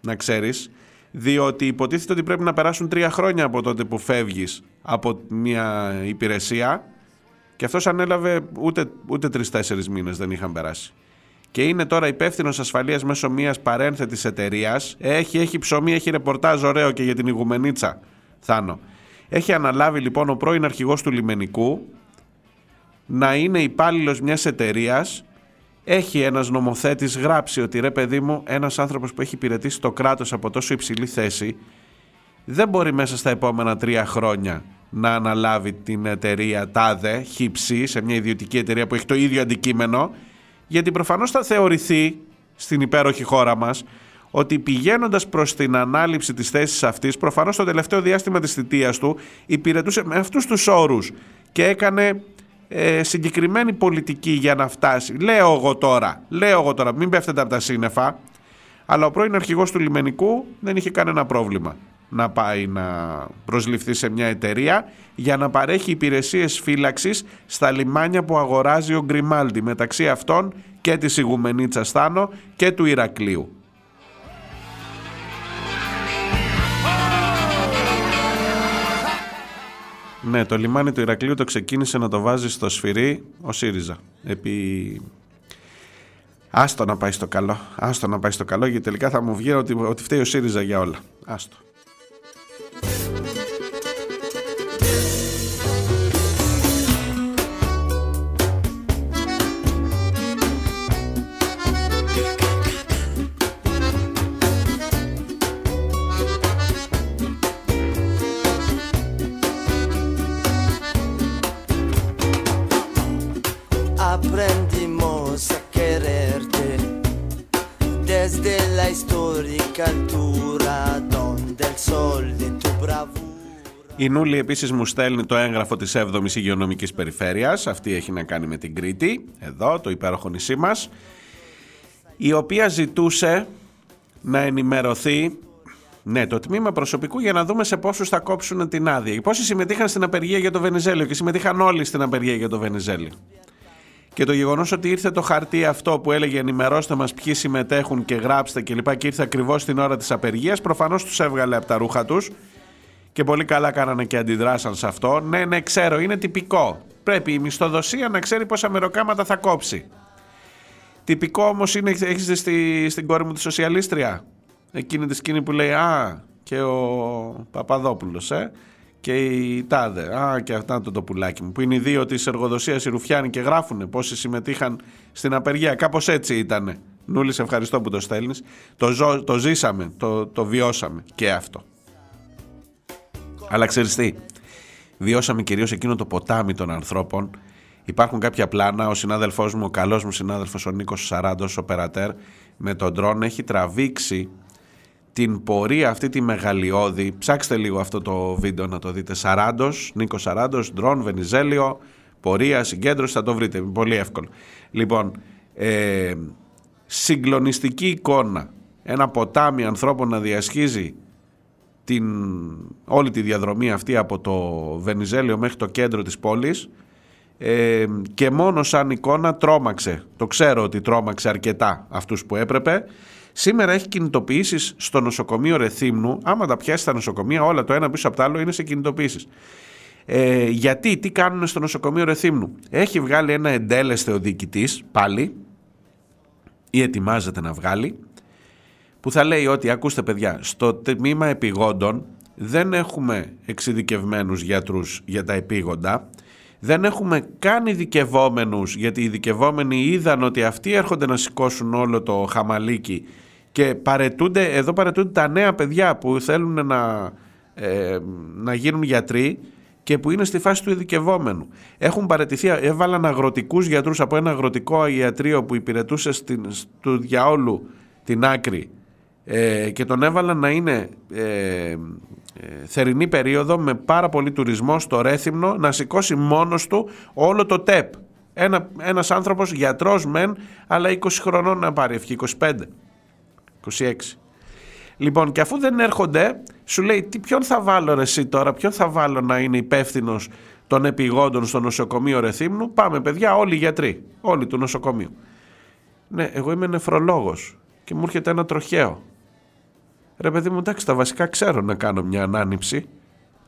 να ξέρεις διότι υποτίθεται ότι πρέπει να περάσουν τρία χρόνια από τότε που φεύγεις από μια υπηρεσία και αυτός ανέλαβε ούτε, ούτε τρεις-τέσσερις μήνες δεν είχαν περάσει. Και είναι τώρα υπεύθυνος ασφαλείας μέσω μιας παρένθετης εταιρείας. Έχει, έχει ψωμί, έχει ρεπορτάζ ωραίο και για την Ιγουμενίτσα, Θάνο. Έχει αναλάβει λοιπόν ο πρώην αρχηγός του λιμενικού να είναι υπάλληλος μιας εταιρείας έχει ένας νομοθέτης γράψει ότι ρε παιδί μου ένας άνθρωπος που έχει υπηρετήσει το κράτος από τόσο υψηλή θέση δεν μπορεί μέσα στα επόμενα τρία χρόνια να αναλάβει την εταιρεία TADE, χύψη, σε μια ιδιωτική εταιρεία που έχει το ίδιο αντικείμενο γιατί προφανώς θα θεωρηθεί στην υπέροχη χώρα μας ότι πηγαίνοντας προς την ανάληψη της θέσης αυτής προφανώς το τελευταίο διάστημα της θητείας του υπηρετούσε με αυτούς τους όρους και έκανε ε, συγκεκριμένη πολιτική για να φτάσει. Λέω εγώ τώρα, λέω εγώ τώρα, μην πέφτετε από τα σύννεφα, αλλά ο πρώην αρχηγός του λιμενικού δεν είχε κανένα πρόβλημα να πάει να προσληφθεί σε μια εταιρεία για να παρέχει υπηρεσίες φύλαξης στα λιμάνια που αγοράζει ο Γκριμάλντι μεταξύ αυτών και της Ιγουμενίτσας Θάνο και του Ηρακλείου. Ναι, το λιμάνι του Ηρακλείου το ξεκίνησε να το βάζει στο σφυρί ο ΣΥΡΙΖΑ. Επί... Άστο να πάει στο καλό. Άστο να πάει στο καλό γιατί τελικά θα μου βγει ότι, ότι φταίει ο ΣΥΡΙΖΑ για όλα. Άστο. Η Νούλη επίσης μου στέλνει το έγγραφο της 7ης Υγειονομικής Περιφέρειας. Αυτή έχει να κάνει με την Κρήτη, εδώ, το υπέροχο νησί μας. Η οποία ζητούσε να ενημερωθεί ναι, το τμήμα προσωπικού για να δούμε σε πόσους θα κόψουν την άδεια. Πόσοι συμμετείχαν στην απεργία για το Βενιζέλιο και συμμετείχαν όλοι στην απεργία για το Βενιζέλιο. Και το γεγονός ότι ήρθε το χαρτί αυτό που έλεγε ενημερώστε μας ποιοι συμμετέχουν και γράψτε κλπ. Και, και ήρθε ακριβώς την ώρα της απεργίας, προφανώς τους έβγαλε από τα ρούχα τους. Και πολύ καλά κάνανε και αντιδράσαν σε αυτό. Ναι, ναι, ξέρω, είναι τυπικό. Πρέπει η μισθοδοσία να ξέρει πόσα μεροκάματα θα κόψει. Τυπικό όμως είναι, έχεις δει στη, στην κόρη μου τη σοσιαλίστρια; Εκείνη τη σκηνή που λέει Α, και ο Παπαδόπουλος, ε. Και η Τάδε. Α, και αυτά το, το πουλάκι μου. Που είναι οι δύο της εργοδοσίας οι Ρουφιάνοι και γράφουν πόσοι συμμετείχαν στην απεργία. Κάπως έτσι ήτανε. Νούλη, σε ευχαριστώ που το στέλνεις. Το, ζω- το ζήσαμε, το, το βιώσαμε και αυτό. Αλλά ξέρεις τι, βιώσαμε κυρίως εκείνο το ποτάμι των ανθρώπων. Υπάρχουν κάποια πλάνα, ο συνάδελφός μου, ο καλός μου συνάδελφος ο Νίκος Σαράντος, ο Περατέρ, με τον ντρόν έχει τραβήξει την πορεία αυτή τη μεγαλειώδη. Ψάξτε λίγο αυτό το βίντεο να το δείτε. Σαράντος, Νίκος Σαράντος, ντρόν, Βενιζέλιο, πορεία, συγκέντρωση, θα το βρείτε. Είναι πολύ εύκολο. Λοιπόν, ε, συγκλονιστική εικόνα. Ένα ποτάμι ανθρώπων να διασχίζει την, όλη τη διαδρομή αυτή από το Βενιζέλιο μέχρι το κέντρο της πόλης ε, και μόνο σαν εικόνα τρόμαξε. Το ξέρω ότι τρόμαξε αρκετά αυτούς που έπρεπε. Σήμερα έχει κινητοποιήσεις στο νοσοκομείο Ρεθύμνου. Άμα τα πιάσει στα νοσοκομεία όλα το ένα πίσω από το άλλο είναι σε κινητοποιήσεις. Ε, γιατί, τι κάνουν στο νοσοκομείο Ρεθύμνου. Έχει βγάλει ένα εντέλεστε ο διοικητής πάλι ή ετοιμάζεται να βγάλει που θα λέει ότι ακούστε παιδιά στο τμήμα επιγόντων δεν έχουμε εξειδικευμένους γιατρούς για τα επίγοντα δεν έχουμε καν ειδικευόμενους γιατί οι ειδικευόμενοι είδαν ότι αυτοί έρχονται να σηκώσουν όλο το χαμαλίκι και παρετούνται, εδώ παρετούνται τα νέα παιδιά που θέλουν να, ε, να γίνουν γιατροί και που είναι στη φάση του ειδικευόμενου. Έχουν παρετηθεί, έβαλαν αγροτικούς γιατρούς από ένα αγροτικό ιατρείο που υπηρετούσε στην, στο διαόλου την άκρη ε, και τον έβαλαν να είναι ε, ε, θερινή περίοδο με πάρα πολύ τουρισμό στο Ρέθυμνο να σηκώσει μόνος του όλο το ΤΕΠ. Ένα, ένας άνθρωπος γιατρός μεν αλλά 20 χρονών να πάρει ευχή, 25, 26. Λοιπόν και αφού δεν έρχονται σου λέει τι, ποιον θα βάλω ρε εσύ τώρα, ποιον θα βάλω να είναι υπεύθυνος των επιγόντων στο νοσοκομείο Ρεθύμνου. Πάμε παιδιά όλοι οι γιατροί, όλοι του νοσοκομείου. Ναι, εγώ είμαι νεφρολόγος και μου έρχεται ένα τροχαίο. Ρε παιδί μου, εντάξει, τα βασικά ξέρω να κάνω μια ανάνυψη,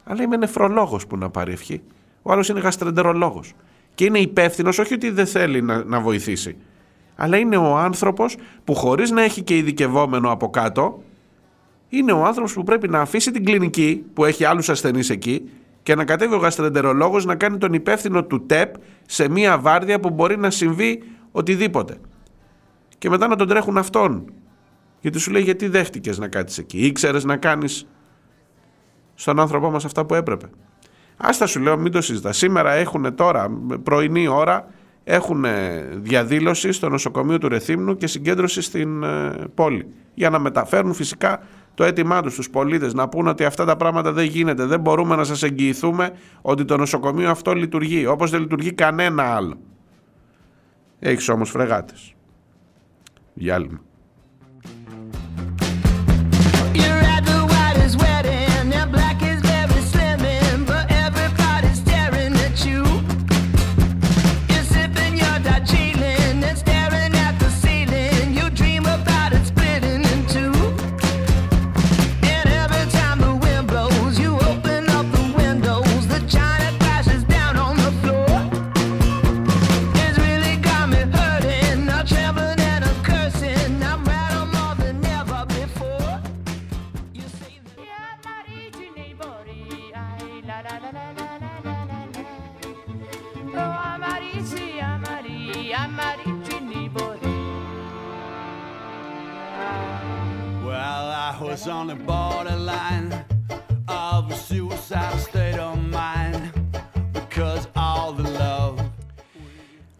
αλλά είμαι νεφρολόγος που να πάρει ευχή. Ο άλλος είναι γαστρεντερολόγος. Και είναι υπεύθυνος, όχι ότι δεν θέλει να, να βοηθήσει, αλλά είναι ο άνθρωπος που χωρίς να έχει και ειδικευόμενο από κάτω, είναι ο άνθρωπος που πρέπει να αφήσει την κλινική που έχει άλλους ασθενείς εκεί και να κατέβει ο γαστρεντερολόγος να κάνει τον υπεύθυνο του ΤΕΠ σε μια βάρδια που μπορεί να συμβεί οτιδήποτε. Και μετά να τον τρέχουν αυτόν γιατί σου λέει γιατί δέχτηκες να κάτσεις εκεί; Ήξερες να κάνεις στον άνθρωπό μας αυτά που έπρεπε. Άστα σου λέω μην το συζητάς. Σήμερα έχουν τώρα πρωινή ώρα έχουν διαδήλωση στο νοσοκομείο του Ρεθύμνου και συγκέντρωση στην ε, πόλη. Για να μεταφέρουν φυσικά το αίτημά τους στους πολίτες να πούν ότι αυτά τα πράγματα δεν γίνεται. Δεν μπορούμε να σας εγγυηθούμε ότι το νοσοκομείο αυτό λειτουργεί όπως δεν λειτουργεί κανένα άλλο. Έχεις όμως φρεγάτες. Διάλειμμα.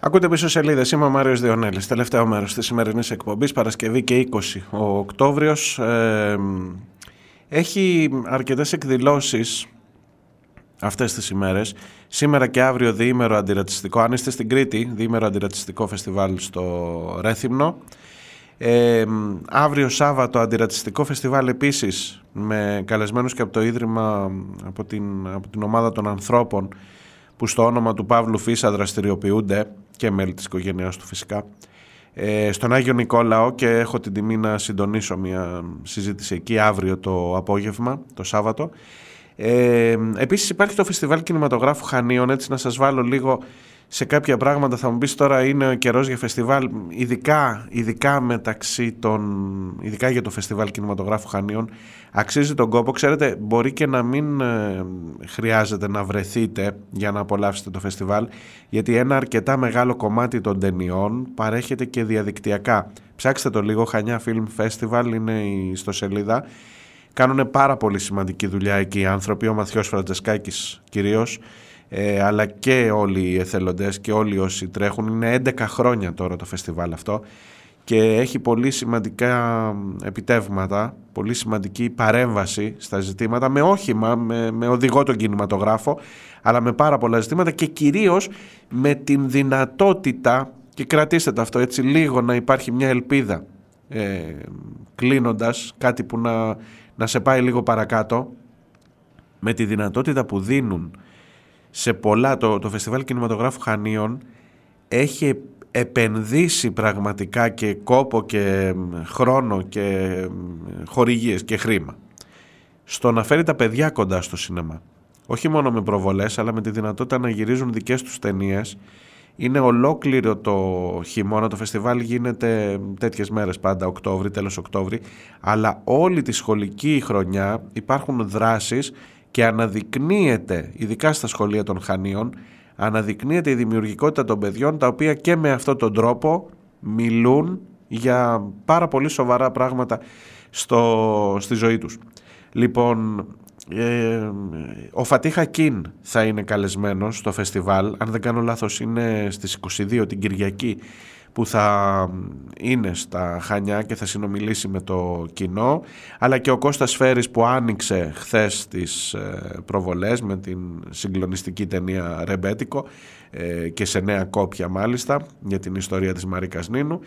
Ακούτε πίσω σελίδες. Είμαι ο Μάριος Διονέλης. Τελευταίο μέρος της σημερινής εκπομπής, Παρασκευή και 20 ο Οκτώβριος. Ε, έχει αρκετές εκδηλώσεις αυτές τις ημέρες. Σήμερα και αύριο διήμερο αντιρατσιστικό. Αν είστε στην Κρήτη, διήμερο αντιρατσιστικό φεστιβάλ στο Ρέθυμνο. Ε, αύριο Σάββατο αντιρατσιστικό φεστιβάλ επίσης με καλεσμένους και από το Ίδρυμα από την, από την ομάδα των ανθρώπων που στο όνομα του Παύλου Φίσα δραστηριοποιούνται και μέλη της οικογένειάς του φυσικά ε, στον Άγιο Νικόλαο και έχω την τιμή να συντονίσω μια συζήτηση εκεί αύριο το απόγευμα, το Σάββατο. Ε, επίσης υπάρχει το Φεστιβάλ Κινηματογράφου Χανίων, έτσι να σας βάλω λίγο σε κάποια πράγματα θα μου πεις τώρα είναι ο καιρός για φεστιβάλ ειδικά, ειδικά μεταξύ των ειδικά για το φεστιβάλ κινηματογράφου Χανίων αξίζει τον κόπο. Ξέρετε μπορεί και να μην ε, χρειάζεται να βρεθείτε για να απολαύσετε το φεστιβάλ γιατί ένα αρκετά μεγάλο κομμάτι των ταινιών παρέχεται και διαδικτυακά. Ψάξτε το λίγο Χανιά Film Festival είναι η ιστοσελίδα. Κάνουν πάρα πολύ σημαντική δουλειά εκεί οι άνθρωποι ο Μαθιός Φραντζεσκάκης κυρίως ε, αλλά και όλοι οι εθελοντές και όλοι όσοι τρέχουν. Είναι 11 χρόνια τώρα το φεστιβάλ αυτό και έχει πολύ σημαντικά επιτεύγματα, πολύ σημαντική παρέμβαση στα ζητήματα με όχημα, με, με οδηγό τον κινηματογράφο, αλλά με πάρα πολλά ζητήματα και κυρίως με την δυνατότητα, και κρατήστε το αυτό έτσι λίγο να υπάρχει μια ελπίδα ε, κλείνοντας, κάτι που να, να σε πάει λίγο παρακάτω, με τη δυνατότητα που δίνουν σε πολλά, το, το Φεστιβάλ Κινηματογράφου Χανίων έχει επενδύσει πραγματικά και κόπο και χρόνο και χορηγίες και χρήμα στο να φέρει τα παιδιά κοντά στο σινεμά. Όχι μόνο με προβολές αλλά με τη δυνατότητα να γυρίζουν δικές τους ταινίες. Είναι ολόκληρο το χειμώνα, το φεστιβάλ γίνεται τέτοιες μέρες πάντα, Οκτώβρη, τέλος Οκτώβρη, αλλά όλη τη σχολική χρονιά υπάρχουν δράσεις και αναδεικνύεται, ειδικά στα σχολεία των Χανίων, αναδεικνύεται η δημιουργικότητα των παιδιών τα οποία και με αυτόν τον τρόπο μιλούν για πάρα πολύ σοβαρά πράγματα στο, στη ζωή τους. Λοιπόν, ε, ο Φατίχα Κιν θα είναι καλεσμένος στο φεστιβάλ, αν δεν κάνω λάθος είναι στις 22 την Κυριακή που θα είναι στα Χανιά και θα συνομιλήσει με το κοινό. Αλλά και ο Κώστας Φέρης που άνοιξε χθες τις ε, προβολές με την συγκλονιστική ταινία Ρεμπέτικο ε, και σε νέα κόπια μάλιστα για την ιστορία της Μαρίκας Νίνου.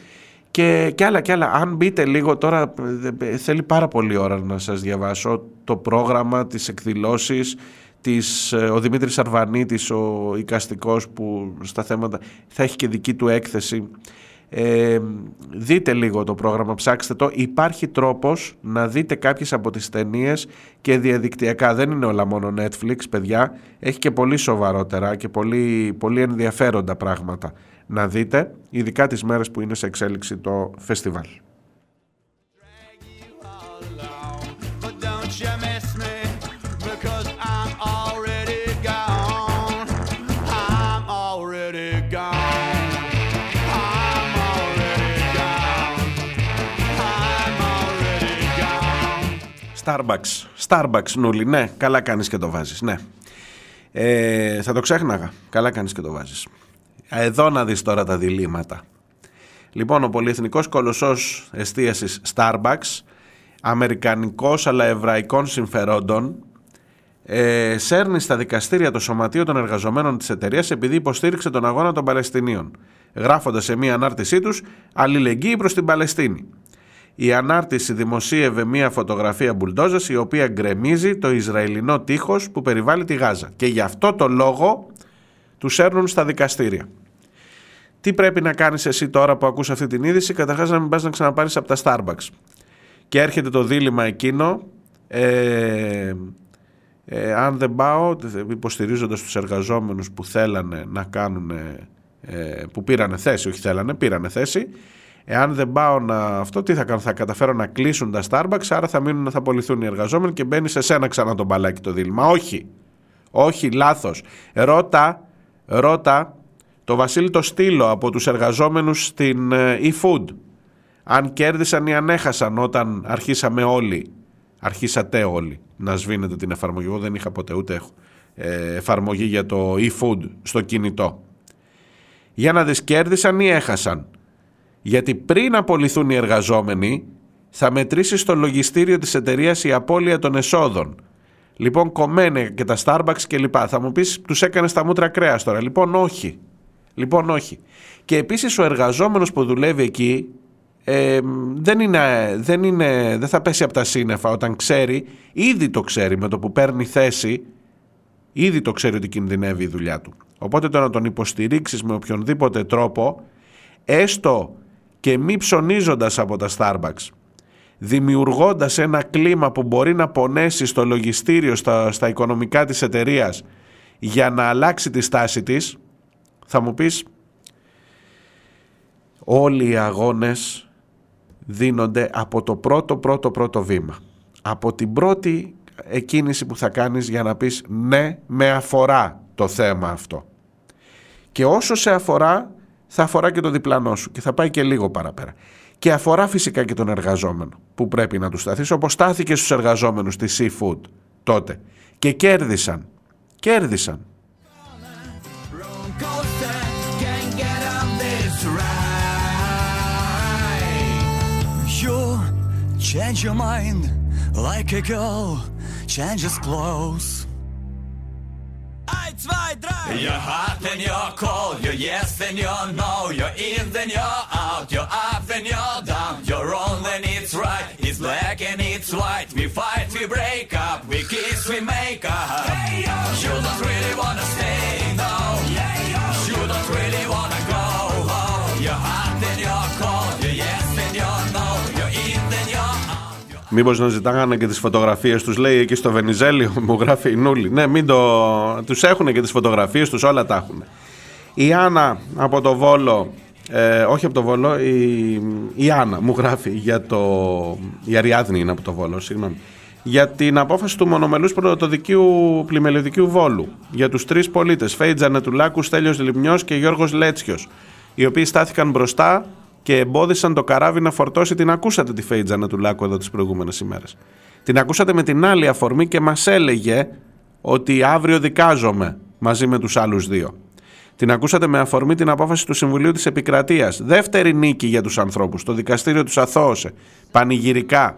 Και, και άλλα και άλλα. Αν μπείτε λίγο τώρα, ε, θέλει πάρα πολύ ώρα να σας διαβάσω το πρόγραμμα, τις εκδηλώσεις, της, ο Δημήτρης Αρβανίτης, ο οικαστικός που στα θέματα θα έχει και δική του έκθεση ε, δείτε λίγο το πρόγραμμα, ψάξτε το. Υπάρχει τρόπος να δείτε κάποιες από τις ταινίες και διαδικτυακά. Δεν είναι όλα μόνο Netflix, παιδιά. Έχει και πολύ σοβαρότερα και πολύ, πολύ ενδιαφέροντα πράγματα να δείτε, ειδικά τις μέρες που είναι σε εξέλιξη το φεστιβάλ. Starbucks, Starbucks νουλί, ναι, καλά κάνεις και το βάζεις, ναι. Ε, θα το ξέχναγα, καλά κάνεις και το βάζεις. Εδώ να δεις τώρα τα διλήμματα. Λοιπόν, ο πολυεθνικός κολοσσός εστίασης Starbucks, αμερικανικός αλλά εβραϊκών συμφερόντων, ε, σέρνει στα δικαστήρια το Σωματείο των Εργαζομένων της εταιρείας επειδή υποστήριξε τον αγώνα των Παλαιστινίων, γράφοντας σε μία ανάρτησή τους «Αλληλεγγύη προς την Παλαιστίνη». Η ανάρτηση δημοσίευε μία φωτογραφία μπουλντόζας η οποία γκρεμίζει το Ισραηλινό τείχος που περιβάλλει τη Γάζα και γι' αυτό το λόγο τους σέρνουν στα δικαστήρια. Τι πρέπει να κάνεις εσύ τώρα που ακούς αυτή την είδηση, καταρχάς να μην πας να ξαναπάρεις από τα Starbucks. Και έρχεται το δίλημα εκείνο, ε, ε, αν δεν πάω, υποστηρίζοντας τους εργαζόμενους που θέλανε να κάνουν, ε, που πήρανε θέση, όχι θέλανε, πήρανε θέση, εάν δεν πάω να αυτό, τι θα κάνω, θα καταφέρω να κλείσουν τα Starbucks, άρα θα μείνουν, θα απολυθούν οι εργαζόμενοι και μπαίνει σε σένα ξανά τον μπαλάκι το δίλημα. Όχι, όχι, λάθος. Ρώτα, ρώτα το Βασίλη το Στήλο από τους εργαζόμενους στην ε, eFood. Αν κέρδισαν ή αν έχασαν όταν αρχίσαμε όλοι, αρχίσατε όλοι να σβήνετε την εφαρμογή. Εγώ δεν είχα ποτέ ούτε έχω ε, εφαρμογή για το eFood στο κινητό. Για να δεις κέρδισαν ή έχασαν. Γιατί πριν απολυθούν οι εργαζόμενοι θα μετρήσει στο λογιστήριο της εταιρείας η απώλεια των εσόδων. Λοιπόν, κομμένε και τα Starbucks και λοιπά. Θα μου πεις, τους έκανες τα μούτρα κρέας τώρα. Λοιπόν, όχι. Λοιπόν, όχι. Και επίσης ο εργαζόμενος που δουλεύει εκεί ε, δεν, είναι, δεν, είναι, δεν θα πέσει από τα σύννεφα όταν ξέρει, ήδη το ξέρει με το που παίρνει θέση, ήδη το ξέρει ότι κινδυνεύει η δουλειά του. Οπότε το να τον υποστηρίξεις με οποιονδήποτε τρόπο, έστω και μη ψωνίζοντας από τα Starbucks, δημιουργώντας ένα κλίμα που μπορεί να πονέσει στο λογιστήριο, στα, στα οικονομικά της εταιρείας για να αλλάξει τη στάση της, θα μου πεις όλοι οι αγώνες δίνονται από το πρώτο πρώτο πρώτο βήμα. Από την πρώτη εκκίνηση που θα κάνεις για να πεις ναι με αφορά το θέμα αυτό. Και όσο σε αφορά θα αφορά και το διπλανό σου και θα πάει και λίγο παραπέρα. Και αφορά φυσικά και τον εργαζόμενο που πρέπει να του σταθείς όπως στάθηκε στους εργαζόμενους της Seafood τότε. Και κέρδισαν. Κέρδισαν. Can't get on this right. You change your mind like a girl changes clothes. You're hot then you're cold, you're yes then you're no, you're in then you're out, you're up then you're down, you're wrong then it's right, it's black and it's white, we fight, we break up, we kiss, we make up. Out. Μήπως να ζητάγανε και τις φωτογραφίες τους λέει εκεί στο Βενιζέλιο μου γράφει η Νούλη. Ναι μην το... τους έχουν και τις φωτογραφίες τους όλα τα έχουν Η Άννα από το Βόλο ε, όχι από το Βόλο η, η Άννα μου γράφει για το η Αριάδνη είναι από το Βόλο συγγνώμη. Για την απόφαση του μονομελούς πρωτοδικίου πλημελιωδικίου Βόλου. Για τους τρεις πολίτες Φέιτζα Νετουλάκου, Στέλιος Λιμνιός και Γιώργος Λέτσιος οι οποίοι στάθηκαν μπροστά και εμπόδισαν το καράβι να φορτώσει. Την ακούσατε τη Φέιτζανα του Λάκου εδώ τις προηγούμενες ημέρες. Την ακούσατε με την άλλη αφορμή και μας έλεγε ότι αύριο δικάζομαι μαζί με τους άλλους δύο. Την ακούσατε με αφορμή την απόφαση του Συμβουλίου της Επικρατείας. Δεύτερη νίκη για τους ανθρώπους. Το δικαστήριο τους αθώωσε. Πανηγυρικά.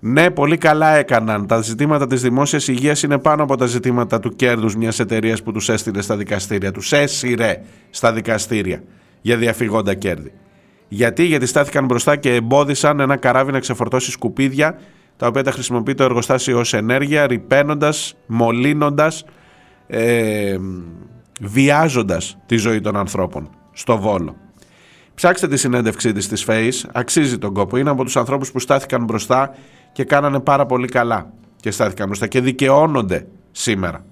Ναι, πολύ καλά έκαναν. Τα ζητήματα της δημόσιας υγείας είναι πάνω από τα ζητήματα του κέρδους μιας εταιρείας που τους έστειλε στα δικαστήρια. Τους έσυρε στα δικαστήρια για διαφυγόντα κέρδη. Γιατί, γιατί στάθηκαν μπροστά και εμπόδισαν ένα καράβι να ξεφορτώσει σκουπίδια τα οποία τα χρησιμοποιεί το εργοστάσιο ως ενέργεια, ρηπαίνοντας, μολύνοντας, ε, βιάζοντας τη ζωή των ανθρώπων στο Βόλο. Ψάξτε τη συνέντευξή της της ΦΕΙΣ, αξίζει τον κόπο. Είναι από τους ανθρώπους που στάθηκαν μπροστά και κάνανε πάρα πολύ καλά και στάθηκαν μπροστά και δικαιώνονται σήμερα.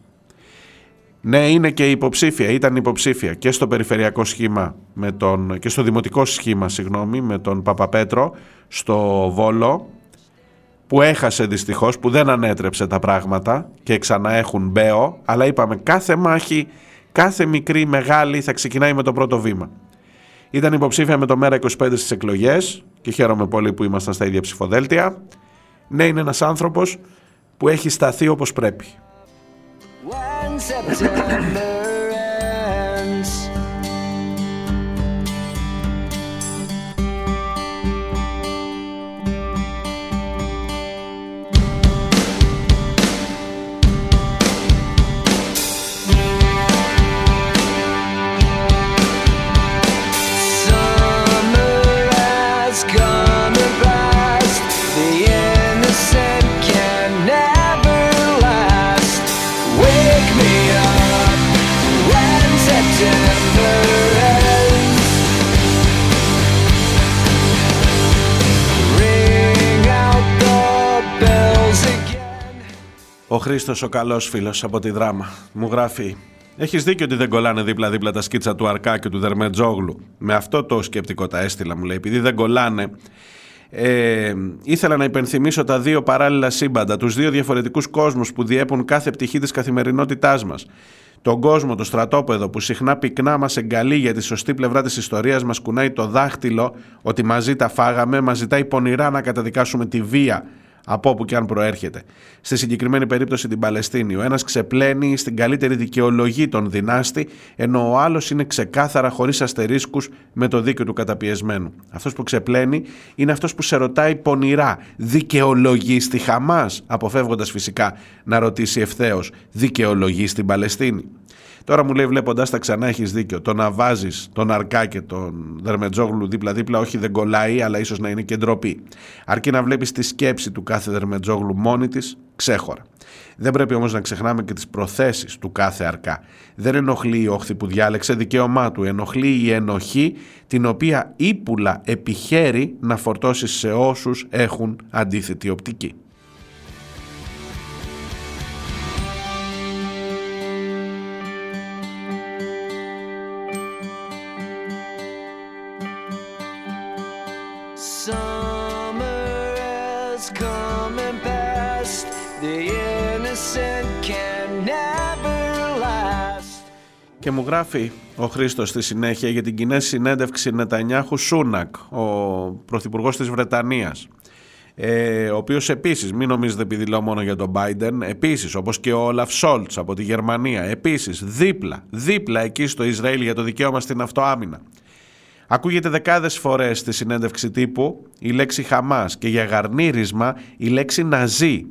Ναι, είναι και υποψήφια, ήταν υποψήφια και στο περιφερειακό σχήμα με τον, και στο δημοτικό σχήμα, συγγνώμη, με τον Παπαπέτρο στο Βόλο που έχασε δυστυχώς, που δεν ανέτρεψε τα πράγματα και ξανά έχουν μπέο, αλλά είπαμε κάθε μάχη, κάθε μικρή μεγάλη θα ξεκινάει με το πρώτο βήμα. Ήταν υποψήφια με το ΜΕΡΑ 25 στις εκλογές και χαίρομαι πολύ που ήμασταν στα ίδια ψηφοδέλτια. Ναι, είναι ένας άνθρωπος που έχει σταθεί όπως πρέπει. September. Χρήστος, ο καλός φίλος από τη δράμα, μου γράφει. Έχεις δίκιο ότι δεν κολλάνε δίπλα-δίπλα τα σκίτσα του Αρκά και του Δερμετζόγλου. Με αυτό το σκεπτικό τα έστειλα, μου λέει. Επειδή δεν κολλάνε, ε, ήθελα να υπενθυμίσω τα δύο παράλληλα σύμπαντα, τους δύο διαφορετικούς κόσμους που διέπουν κάθε πτυχή της καθημερινότητάς μας. Τον κόσμο, το στρατόπεδο που συχνά πυκνά μας εγκαλεί για τη σωστή πλευρά της ιστορίας μας κουνάει το δάχτυλο ότι μαζί τα φάγαμε, μας ζητάει πονηρά να καταδικάσουμε τη βία από όπου και αν προέρχεται. Στη συγκεκριμένη περίπτωση την Παλαιστίνη, ο ένας ξεπλένει στην καλύτερη δικαιολογή τον δυνάστη, ενώ ο άλλος είναι ξεκάθαρα χωρίς αστερίσκους με το δίκαιο του καταπιεσμένου. Αυτός που ξεπλένει είναι αυτός που σε ρωτάει πονηρά, δικαιολογείς στη Χαμάς, αποφεύγοντας φυσικά να ρωτήσει ευθέως, δικαιολογείς στην Παλαιστίνη. Τώρα μου λέει βλέποντας τα ξανά έχεις δίκιο. Το να βάζεις τον Αρκά και τον Δερμετζόγλου δίπλα-δίπλα, όχι δεν κολλάει, αλλά ίσως να είναι και ντροπή. Αρκεί να βλέπεις τη σκέψη του κάθε Δερμετζόγλου μόνη της, ξέχωρα. Δεν πρέπει όμως να ξεχνάμε και τις προθέσεις του κάθε Αρκά. Δεν ενοχλεί η όχθη που διάλεξε δικαίωμά του. Ενοχλεί η ενοχή την οποία ύπουλα επιχαίρει να φορτώσει σε όσους έχουν αντίθετη οπτική. Και μου γράφει ο Χρήστος στη συνέχεια για την κοινή συνέντευξη Νετανιάχου Σούνακ, ο πρωθυπουργός της Βρετανίας. Ε, ο οποίος επίσης, μην νομίζετε επειδή λέω μόνο για τον Biden, επίσης όπως και ο Όλαφ Σόλτς από τη Γερμανία, επίσης δίπλα, δίπλα εκεί στο Ισραήλ για το δικαίωμα στην αυτοάμυνα. Ακούγεται δεκάδες φορές στη συνέντευξη τύπου η λέξη Χαμάς και για γαρνίρισμα η λέξη Ναζί.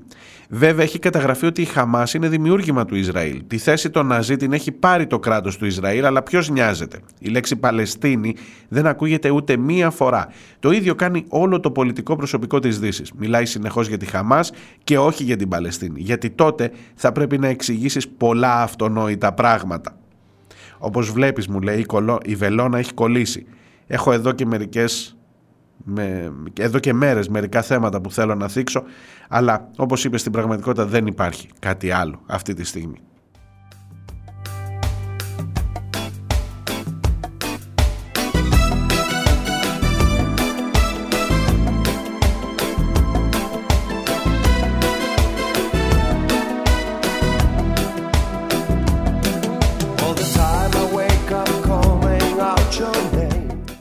Βέβαια έχει καταγραφεί ότι η Χαμάς είναι δημιούργημα του Ισραήλ. Τη θέση των Ναζί την έχει πάρει το κράτος του Ισραήλ, αλλά ποιος νοιάζεται; Η λέξη Παλαιστίνη δεν ακούγεται ούτε μία φορά. Το ίδιο κάνει όλο το πολιτικό προσωπικό της δύσης. Μιλάει συνεχώς για τη Χαμάς και όχι για την Παλαιστίνη. Γιατί τότε θα πρέπει να εξηγήσεις πολλά αυτονόητα πράγματα. Όπως βλέπεις μου λέει η, κολο... η βελόνα έχει κολλήσει. Έχω εδώ και μερικές με, εδώ και μέρες μερικά θέματα που θέλω να θίξω αλλά όπως είπες στην πραγματικότητα δεν υπάρχει κάτι άλλο αυτή τη στιγμή.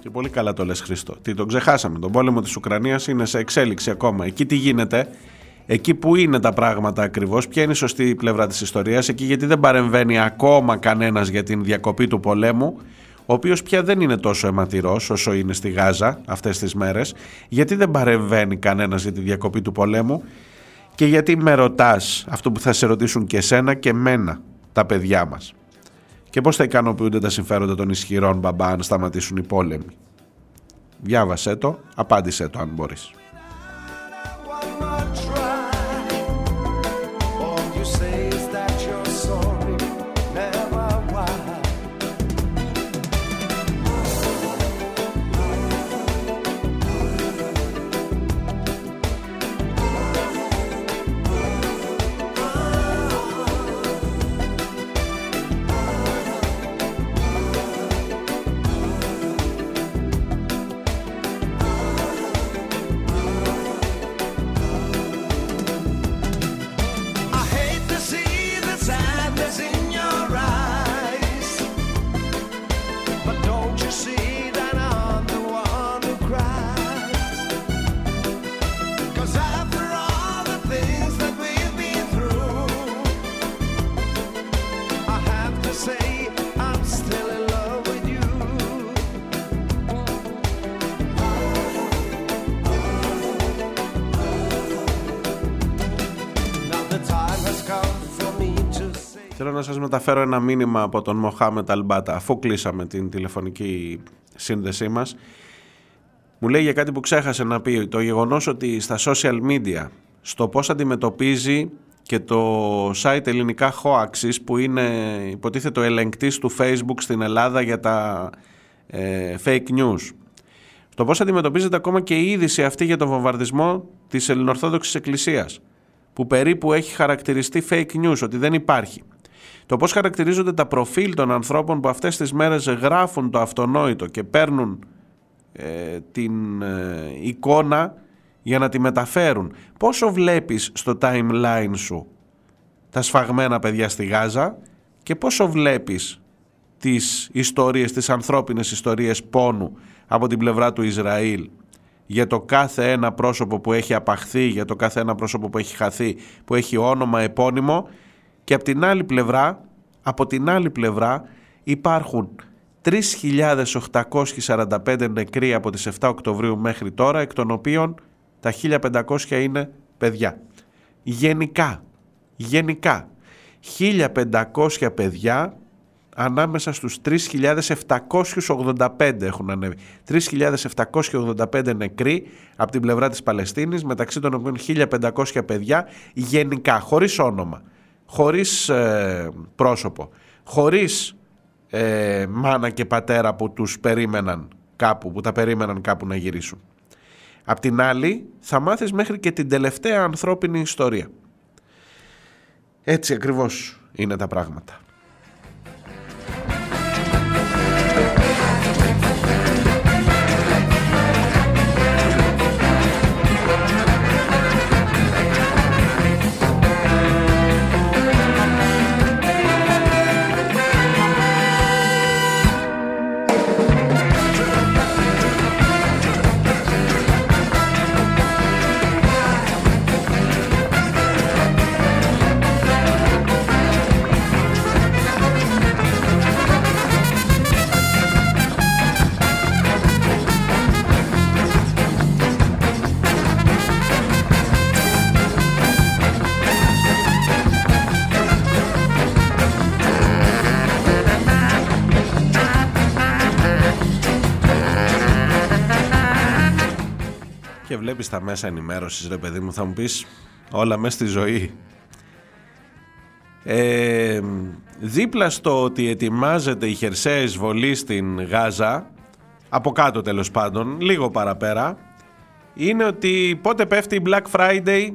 Και πολύ καλά το λες Χρήστο. Τι τον ξεχάσαμε. Τον πόλεμο της Ουκρανίας είναι σε εξέλιξη ακόμα. Εκεί τι γίνεται; Εκεί που είναι τα πράγματα ακριβώς, ποια είναι η σωστή πλευρά της ιστορίας, εκεί γιατί δεν παρεμβαίνει ακόμα κανένας για την διακοπή του πολέμου, ο οποίος πια δεν είναι τόσο αιματηρός όσο είναι στη Γάζα αυτές τις μέρες, γιατί δεν παρεμβαίνει κανένας για τη διακοπή του πολέμου; Και γιατί με ρωτάς αυτό που θα σε ρωτήσουν και σένα και μένα, τα παιδιά μας; Και πώς θα ικανοποιούνται τα συμφέροντα των ισχυρών μπαμπά αν σταματήσουν οι πόλεμοι; Διάβασέ το, απάντησέ το αν μπορείς. Να σας μεταφέρω ένα μήνυμα από τον Μοχάμετ Αλμπάτα αφού κλείσαμε την τηλεφωνική σύνδεσή μας. Μου λέει για κάτι που ξέχασε να πει το γεγονός ότι στα social media στο πώς αντιμετωπίζει και το site ελληνικά Hoaxes που είναι υποτίθεται ο ελεγκτής του Facebook στην Ελλάδα για τα ε, fake news. Στο πώς αντιμετωπίζεται ακόμα και η είδηση αυτή για τον βομβαρδισμό της Ελληνορθόδοξης Εκκλησίας που περίπου έχει χαρακτηριστεί fake news, ότι δεν υπάρχει. Το πώς χαρακτηρίζονται τα προφίλ των ανθρώπων που αυτές τις μέρες γράφουν το αυτονόητο και παίρνουν ε, την ε, εικόνα για να τη μεταφέρουν. Πόσο βλέπεις στο timeline σου τα σφαγμένα παιδιά στη Γάζα και πόσο βλέπεις τις ιστορίες, τις ανθρώπινες ιστορίες πόνου από την πλευρά του Ισραήλ για το κάθε ένα πρόσωπο που έχει απαχθεί, για το κάθε ένα πρόσωπο που έχει χαθεί, που έχει όνομα επώνυμο και από την άλλη πλευρά, από την άλλη πλευρά υπάρχουν 3.845 νεκροί από τις 7 Οκτωβρίου μέχρι τώρα, εκ των οποίων τα 1.500 είναι παιδιά. Γενικά, γενικά, 1.500 παιδιά ανάμεσα στους 3.785 έχουν ανέβει. 3.785 νεκροί από την πλευρά της Παλαιστίνης, μεταξύ των οποίων 1.500 παιδιά γενικά, χωρίς όνομα, χωρίς ε, πρόσωπο, χωρίς ε, μάνα και πατέρα που τους περίμεναν κάπου, που τα περίμεναν κάπου να γυρίσουν. Απ' την άλλη θα μάθεις μέχρι και την τελευταία ανθρώπινη ιστορία. Έτσι ακριβώς είναι τα πράγματα. Και βλέπεις τα μέσα ενημέρωσης ρε παιδί μου θα μου πεις όλα μέσα στη ζωή. Ε, δίπλα στο ότι ετοιμάζεται η χερσαία εισβολή στην Γάζα από κάτω τέλος πάντων, λίγο παραπέρα είναι ότι πότε πέφτει η Black Friday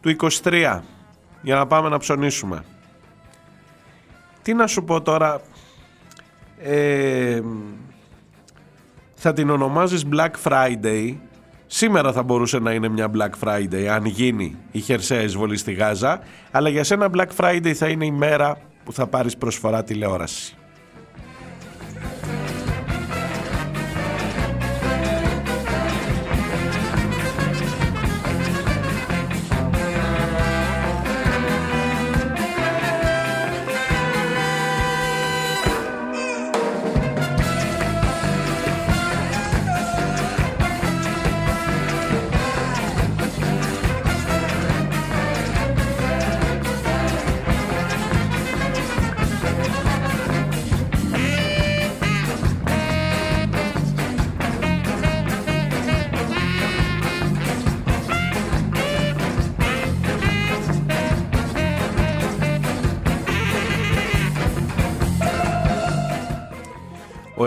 του 23 για να πάμε να ψωνίσουμε. Τι να σου πω τώρα ε, θα την ονομάζεις Black Friday Σήμερα θα μπορούσε να είναι μια Black Friday αν γίνει η χερσαία εισβολή στη Γάζα αλλά για σένα Black Friday θα είναι η μέρα που θα πάρεις προσφορά τηλεόραση.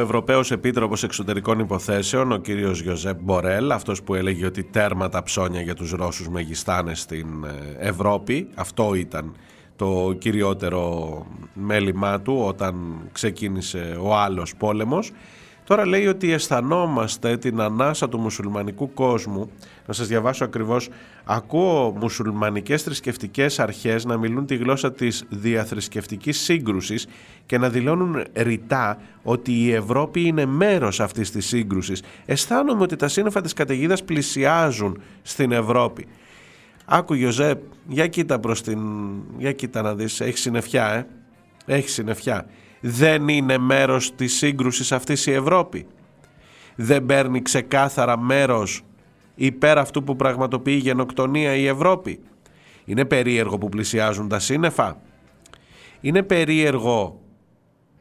Ευρωπαίος Επίτροπος Εξωτερικών Υποθέσεων, ο κύριος Γιωζέπ Μπορέλ, αυτός που έλεγε ότι τέρμα τα ψώνια για τους Ρώσους μεγιστάνες στην ε, Ευρώπη, αυτό ήταν το κυριότερο μέλημά του όταν ξεκίνησε ο άλλος πόλεμος, Τώρα λέει ότι αισθανόμαστε την ανάσα του μουσουλμανικού κόσμου. Να σας διαβάσω ακριβώς. Ακούω μουσουλμανικές θρησκευτικές αρχές να μιλούν τη γλώσσα της διαθρησκευτικής σύγκρουσης και να δηλώνουν ρητά ότι η Ευρώπη είναι μέρος αυτής της σύγκρουσης. Αισθάνομαι ότι τα σύννεφα της καταιγίδας πλησιάζουν στην Ευρώπη. Άκου Γιωζέπ, για κοίτα προς την... Για κοίτα να δεις, έχεις συννεφιά ε; Έχεις συννεφιά δεν είναι μέρος της σύγκρουσης αυτής η Ευρώπη. Δεν παίρνει ξεκάθαρα μέρος υπέρ αυτού που πραγματοποιεί η γενοκτονία η Ευρώπη. Είναι περίεργο που πλησιάζουν τα σύννεφα. Είναι περίεργο.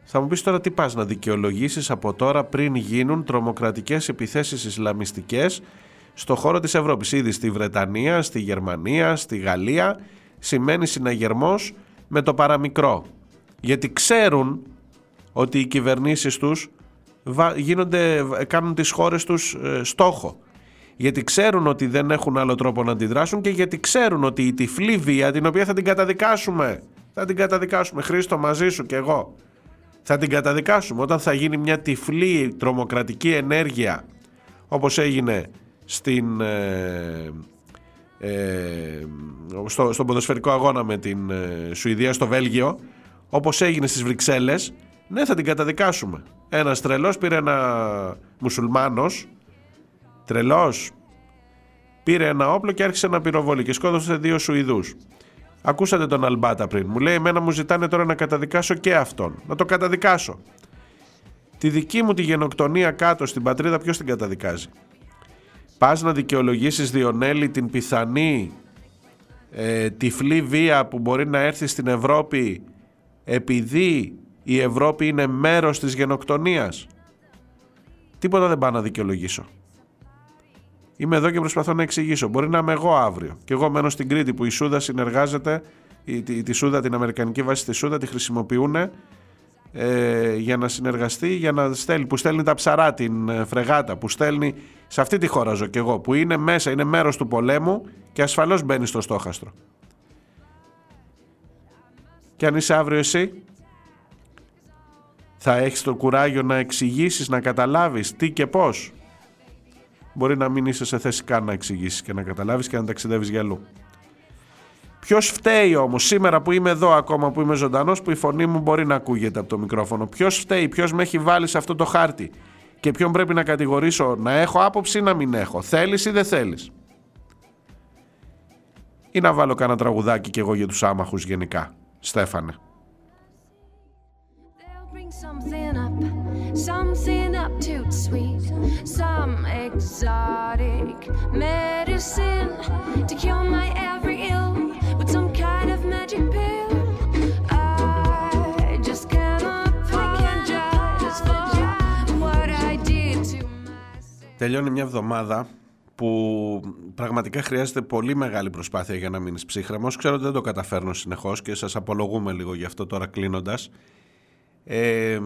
Θα μου πεις τώρα τι πας να δικαιολογήσεις από τώρα πριν γίνουν τρομοκρατικές επιθέσεις ισλαμιστικές στο χώρο της Ευρώπης. Ήδη στη Βρετανία, στη Γερμανία, στη Γαλλία σημαίνει συναγερμός με το παραμικρό. Γιατί ξέρουν ότι οι κυβερνήσεις τους γίνονται, κάνουν τις χώρες τους ε, στόχο. Γιατί ξέρουν ότι δεν έχουν άλλο τρόπο να αντιδράσουν και γιατί ξέρουν ότι η τυφλή βία την οποία θα την καταδικάσουμε. Θα την καταδικάσουμε. Χρήστο μαζί σου και εγώ. Θα την καταδικάσουμε όταν θα γίνει μια τυφλή τρομοκρατική ενέργεια όπως έγινε στην, ε, ε, στο, στον ποδοσφαιρικό αγώνα με την ε, Σουηδία στο Βέλγιο όπως έγινε στις Βρυξέλλες ναι, θα την καταδικάσουμε. Ένας τρελός πήρε ένα μουσουλμάνος. Τρελός. Πήρε ένα όπλο και άρχισε να πυροβολεί και σκότωσε δύο Σουηδούς. Ακούσατε τον Αλμπάτα πριν. Μου λέει: Εμένα μου ζητάνε τώρα να καταδικάσω και αυτόν. Να το καταδικάσω. Τη δική μου τη γενοκτονία κάτω στην πατρίδα, ποιος την καταδικάζει; Πας να δικαιολογήσεις, Διονέλη, την πιθανή ε, τυφλή βία που μπορεί να έρθει στην Ευρώπη επειδή Η Ευρώπη είναι μέρος της γενοκτονίας. Τίποτα δεν πάω να δικαιολογήσω. Είμαι εδώ και προσπαθώ να εξηγήσω. Μπορεί να είμαι εγώ αύριο. Και εγώ μένω στην Κρήτη που η Σούδα συνεργάζεται, η, τη, τη Σούδα, την Αμερικανική βάση στη Σούδα, τη χρησιμοποιούν ε, για να συνεργαστεί, για να στέλνει, που στέλνει τα ψαρά, την ε, φρεγάτα, που στέλνει. Σε αυτή τη χώρα ζω κι εγώ, που είναι μέσα, είναι μέρος του πολέμου και ασφαλώς μπαίνει στο στόχαστρο. Και αν είσαι αύριο εσύ, θα έχεις το κουράγιο να εξηγήσεις, να καταλάβεις τι και πώς. Μπορεί να μην είσαι σε θέση καν να εξηγήσεις και να καταλάβεις και να ταξιδεύεις για αλλού. Ποιος φταίει όμως σήμερα που είμαι εδώ ακόμα που είμαι ζωντανός, που η φωνή μου μπορεί να ακούγεται από το μικρόφωνο. Ποιος φταίει, ποιος με έχει βάλει σε αυτό το χάρτη; Και ποιον πρέπει να κατηγορήσω, να έχω άποψη ή να μην έχω; Θέλεις ή δεν θέλεις; Ή να βάλω κάνα τραγουδάκι κι εγώ για τους άμαχους γενικά. Στέφανε. Exotic medicine to cure my every ill with some kind of magic pill. I just can't apologize for what I did to Τελειώνει μια εβδομάδα που πραγματικά χρειάζεται πολύ μεγάλη προσπάθεια για να μείνεις ψύχρεμος. Ξέρω ότι δεν το καταφέρνω συνεχώς και σας απολογούμε λίγο γι' αυτό τώρα κλείνοντας. Ε,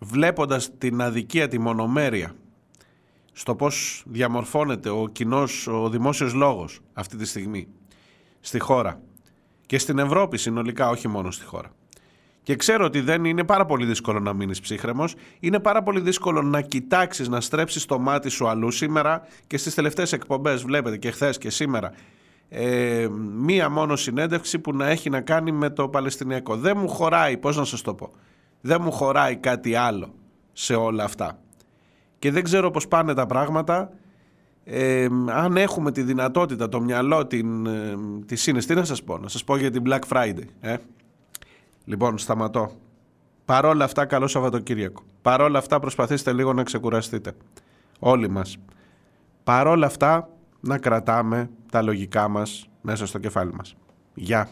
βλέποντας την αδικία, τη μονομέρεια στο πώς διαμορφώνεται ο κοινός, ο δημόσιος λόγος αυτή τη στιγμή στη χώρα και στην Ευρώπη συνολικά, όχι μόνο στη χώρα. Και ξέρω ότι δεν είναι πάρα πολύ δύσκολο να μείνεις ψύχρεμος, είναι πάρα πολύ δύσκολο να κοιτάξεις, να στρέψεις το μάτι σου αλλού σήμερα και στις τελευταίες εκπομπές βλέπετε και χθες και σήμερα ε, μία μόνο συνέντευξη που να έχει να κάνει με το Παλαιστινιακό. Δεν μου χωράει, πώς να σας το πω, δεν μου χωράει κάτι άλλο σε όλα αυτά. Και δεν ξέρω πώς πάνε τα πράγματα, ε, αν έχουμε τη δυνατότητα, το μυαλό, την, ε, τη σύνεση, τι να σας πω, να σας πω για την Black Friday. Ε; Λοιπόν, σταματώ. Παρόλα αυτά, καλό Σαββατοκύριακο. Παρόλα αυτά, προσπαθήστε λίγο να ξεκουραστείτε. Όλοι μας. Παρόλα αυτά, να κρατάμε τα λογικά μας μέσα στο κεφάλι μας. Γεια.